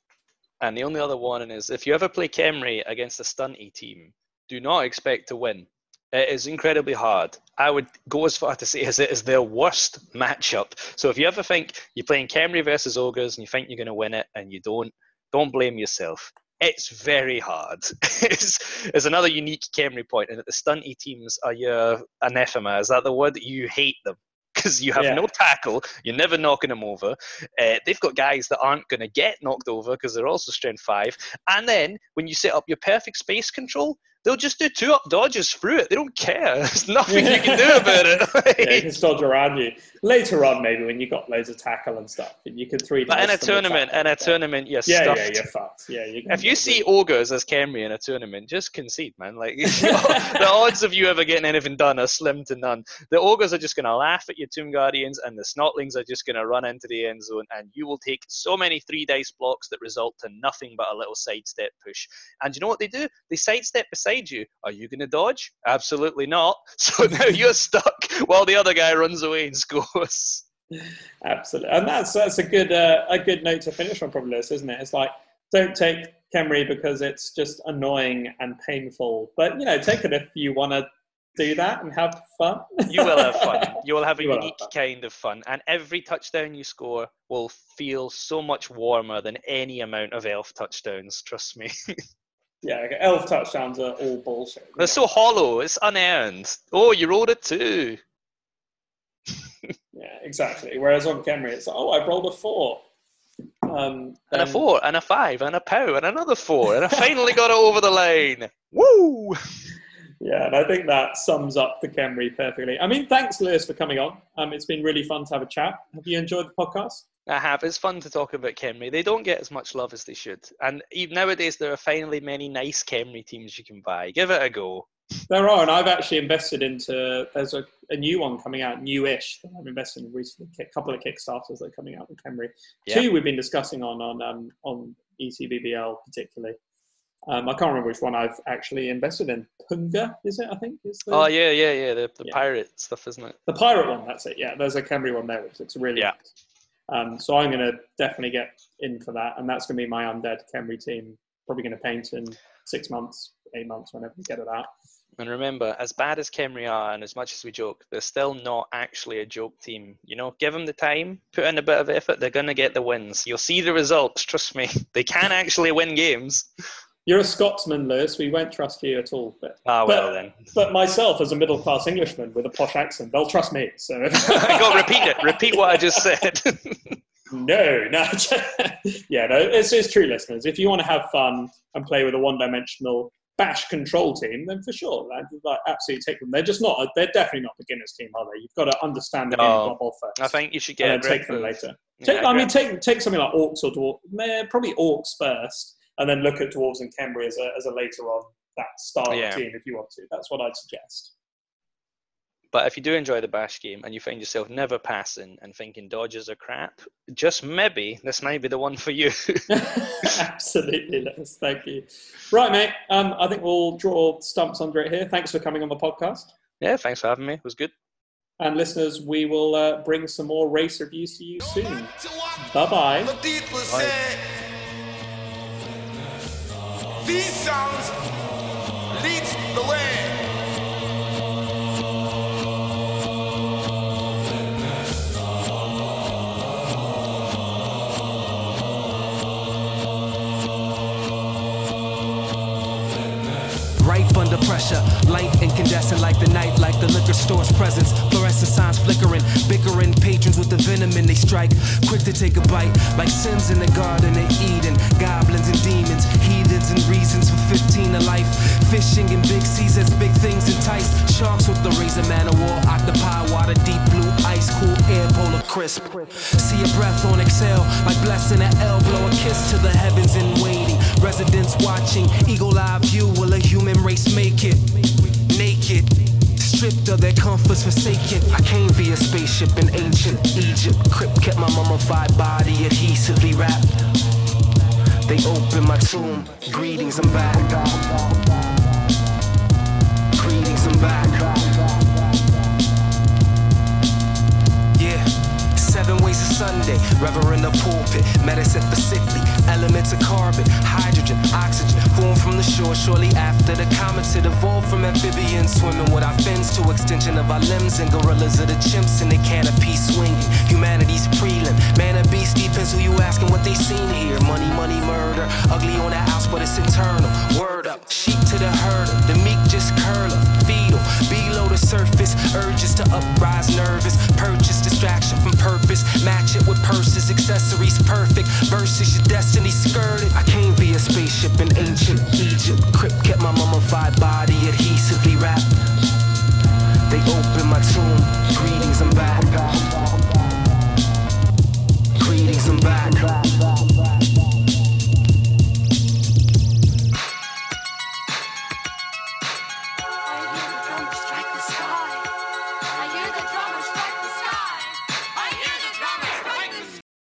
And the only other warning is if you ever play Khemri against a stunty team, do not expect to win. It is incredibly hard. I would go as far to say as it is their worst matchup. So if you ever think you're playing Khemri versus Ogres and you think you're going to win it and you don't, don't blame yourself. It's very hard. [laughs] it's, it's another unique Khemri point, and that the stunty teams are your anathema. Is that the word? that You hate them [laughs] because you have Yeah. no tackle. You're never knocking them over. Uh, they've got guys that aren't going to get knocked over because they're also strength five. And then when you set up your perfect space control, they'll just do two up dodges through it. They don't care. [laughs] There's nothing you can do about it. [laughs] Yeah, you can dodge around you. Later on, maybe when you got loads of tackle and stuff, you can three. but in a dice them with tournament, in a tournament, you're yeah, stuffed. yeah, you're fucked. Yeah, you if you see ogres as Khemri in a tournament, just concede, man. Like [laughs] the odds of you ever getting anything done are slim to none. The ogres are just going to laugh at your Tomb Guardians, and the Snotlings are just going to run into the end zone, and you will take so many three dice blocks that result to nothing but a little sidestep push. And you know what they do? They sidestep beside you. Are you going to dodge? Absolutely not. [laughs] So now you're stuck while the other guy runs away and scores. Absolutely, and that's that's a good uh, a good note to finish on, probably, isn't it? It's like don't take Khemri because it's just annoying and painful, but you know, take it if you want to do that and have fun. You will have fun. [laughs] You will have a You will have unique kind of fun, and every touchdown you score will feel so much warmer than any amount of elf touchdowns. Trust me. [laughs] yeah, elf touchdowns are all bullshit. They're so hollow. It's unearned. Oh, you rolled it too. [laughs] Yeah, exactly. Whereas on Khemri, it's like, oh, I've rolled a four. Um, And a four, and a five, and a pow, and another four, and I finally got it over the line. Woo! Yeah, and I think that sums up the Khemri perfectly. I mean, thanks, Lewis, for coming on. Um, it's been really fun to have a chat. Have you enjoyed the podcast? I have. It's fun to talk about Khemri. They don't get as much love as they should. And even nowadays, there are finally many nice Khemri teams you can buy. Give it a go. There are, and I've actually invested into. There's a, a new one coming out, newish. That I've invested in recently. A couple of Kickstarters that are coming out with Khemri. Yeah. Two we've been discussing on on um, on ECBBL particularly. Um, I can't remember which one I've actually invested in. Punga, is it? I think is the, Oh, yeah, yeah, yeah. The, the Yeah. pirate stuff, isn't it? the pirate one. That's it. Yeah, there's a Khemri one there, which looks really Yeah. nice. Um, so I'm going to definitely get in for that, and that's going to be my undead Khemri team. Probably going to paint in six months, eight months, whenever we get it out. And remember, as bad as Khemri are, and as much as we joke, they're still not actually a joke team. You know, give them the time, put in a bit of effort, they're going to get the wins. You'll see the results, trust me. [laughs] They can actually win games. You're a Scotsman, Lewis. We won't trust you at all. But, Ah, well But- then. but myself, as a middle class Englishman with a posh accent, they'll trust me. So [laughs] I repeat it. Repeat what I just said. [laughs] no, no, [laughs] yeah, no. It's, it's true, listeners. If you want to have fun and play with a one-dimensional bash control team, then for sure, like, like, absolutely take them. They're just not. They're definitely not beginners team, are they? You've got to understand the game No. of first. I think you should and get then take them later. yeah, Take, I mean, take take something like Orcs or Dwarf, meh, probably Orcs first, and then look at Dwarves and Khemri as a, as a later on that style Yeah. team if you want to. That's what I'd suggest. But if you do enjoy the bash game and you find yourself never passing and thinking dodges are crap, just maybe this might be the one for you. [laughs] [laughs] Absolutely, Les. Thank you. Right, mate. Um, I think we'll draw stumps under it here. Thanks for coming on the podcast. yeah, thanks for having me. It was good. And listeners, we will uh, bring some more race reviews to you soon. Bye bye. The these songs lead the way. Ripe under pressure, light incandescent like the night, like the liquor store's presence. Signs flickering, bickering patrons with the venom in they strike. Quick to take a bite, like sins in the garden of Eden. Goblins and demons, heathens and reasons for 15 of life. Fishing in big seas as big things entice. Sharks with the razor man of war, octopi, water deep blue, ice cool, air polar crisp. See a breath on exhale, like blessing an L, blow a kiss to the heavens in waiting. Residents watching, eagle eye view, will a human race make it? Naked, stripped of their comforts forsaken. I came via spaceship in ancient Egypt. Crypt kept my mummified body adhesively wrapped. They opened my tomb. Greetings, I'm back. Greetings, I'm back. Seven ways of Sunday, reverend the pulpit, medicine for sickly, elements of carbon, hydrogen, oxygen, formed from the shore. Shortly after the comets had evolved from amphibians, swimming with our fins to extension of our limbs, and gorillas are the chimps in the canopy swinging. Humanity's prelim, man and beast depends who you asking what they seen here. Money, money, murder, ugly on the house, but it's internal. Word up, sheep to the herder, the meek just curl up, feel. Below the surface, urges to uprise, nervous. Purchase distraction from purpose. Match it with purses, accessories, perfect. Versus your destiny skirted. I came via spaceship in ancient Egypt. Crip kept my mummified body adhesively wrapped. They open my tomb. Greetings, I'm back. Greetings, I'm back.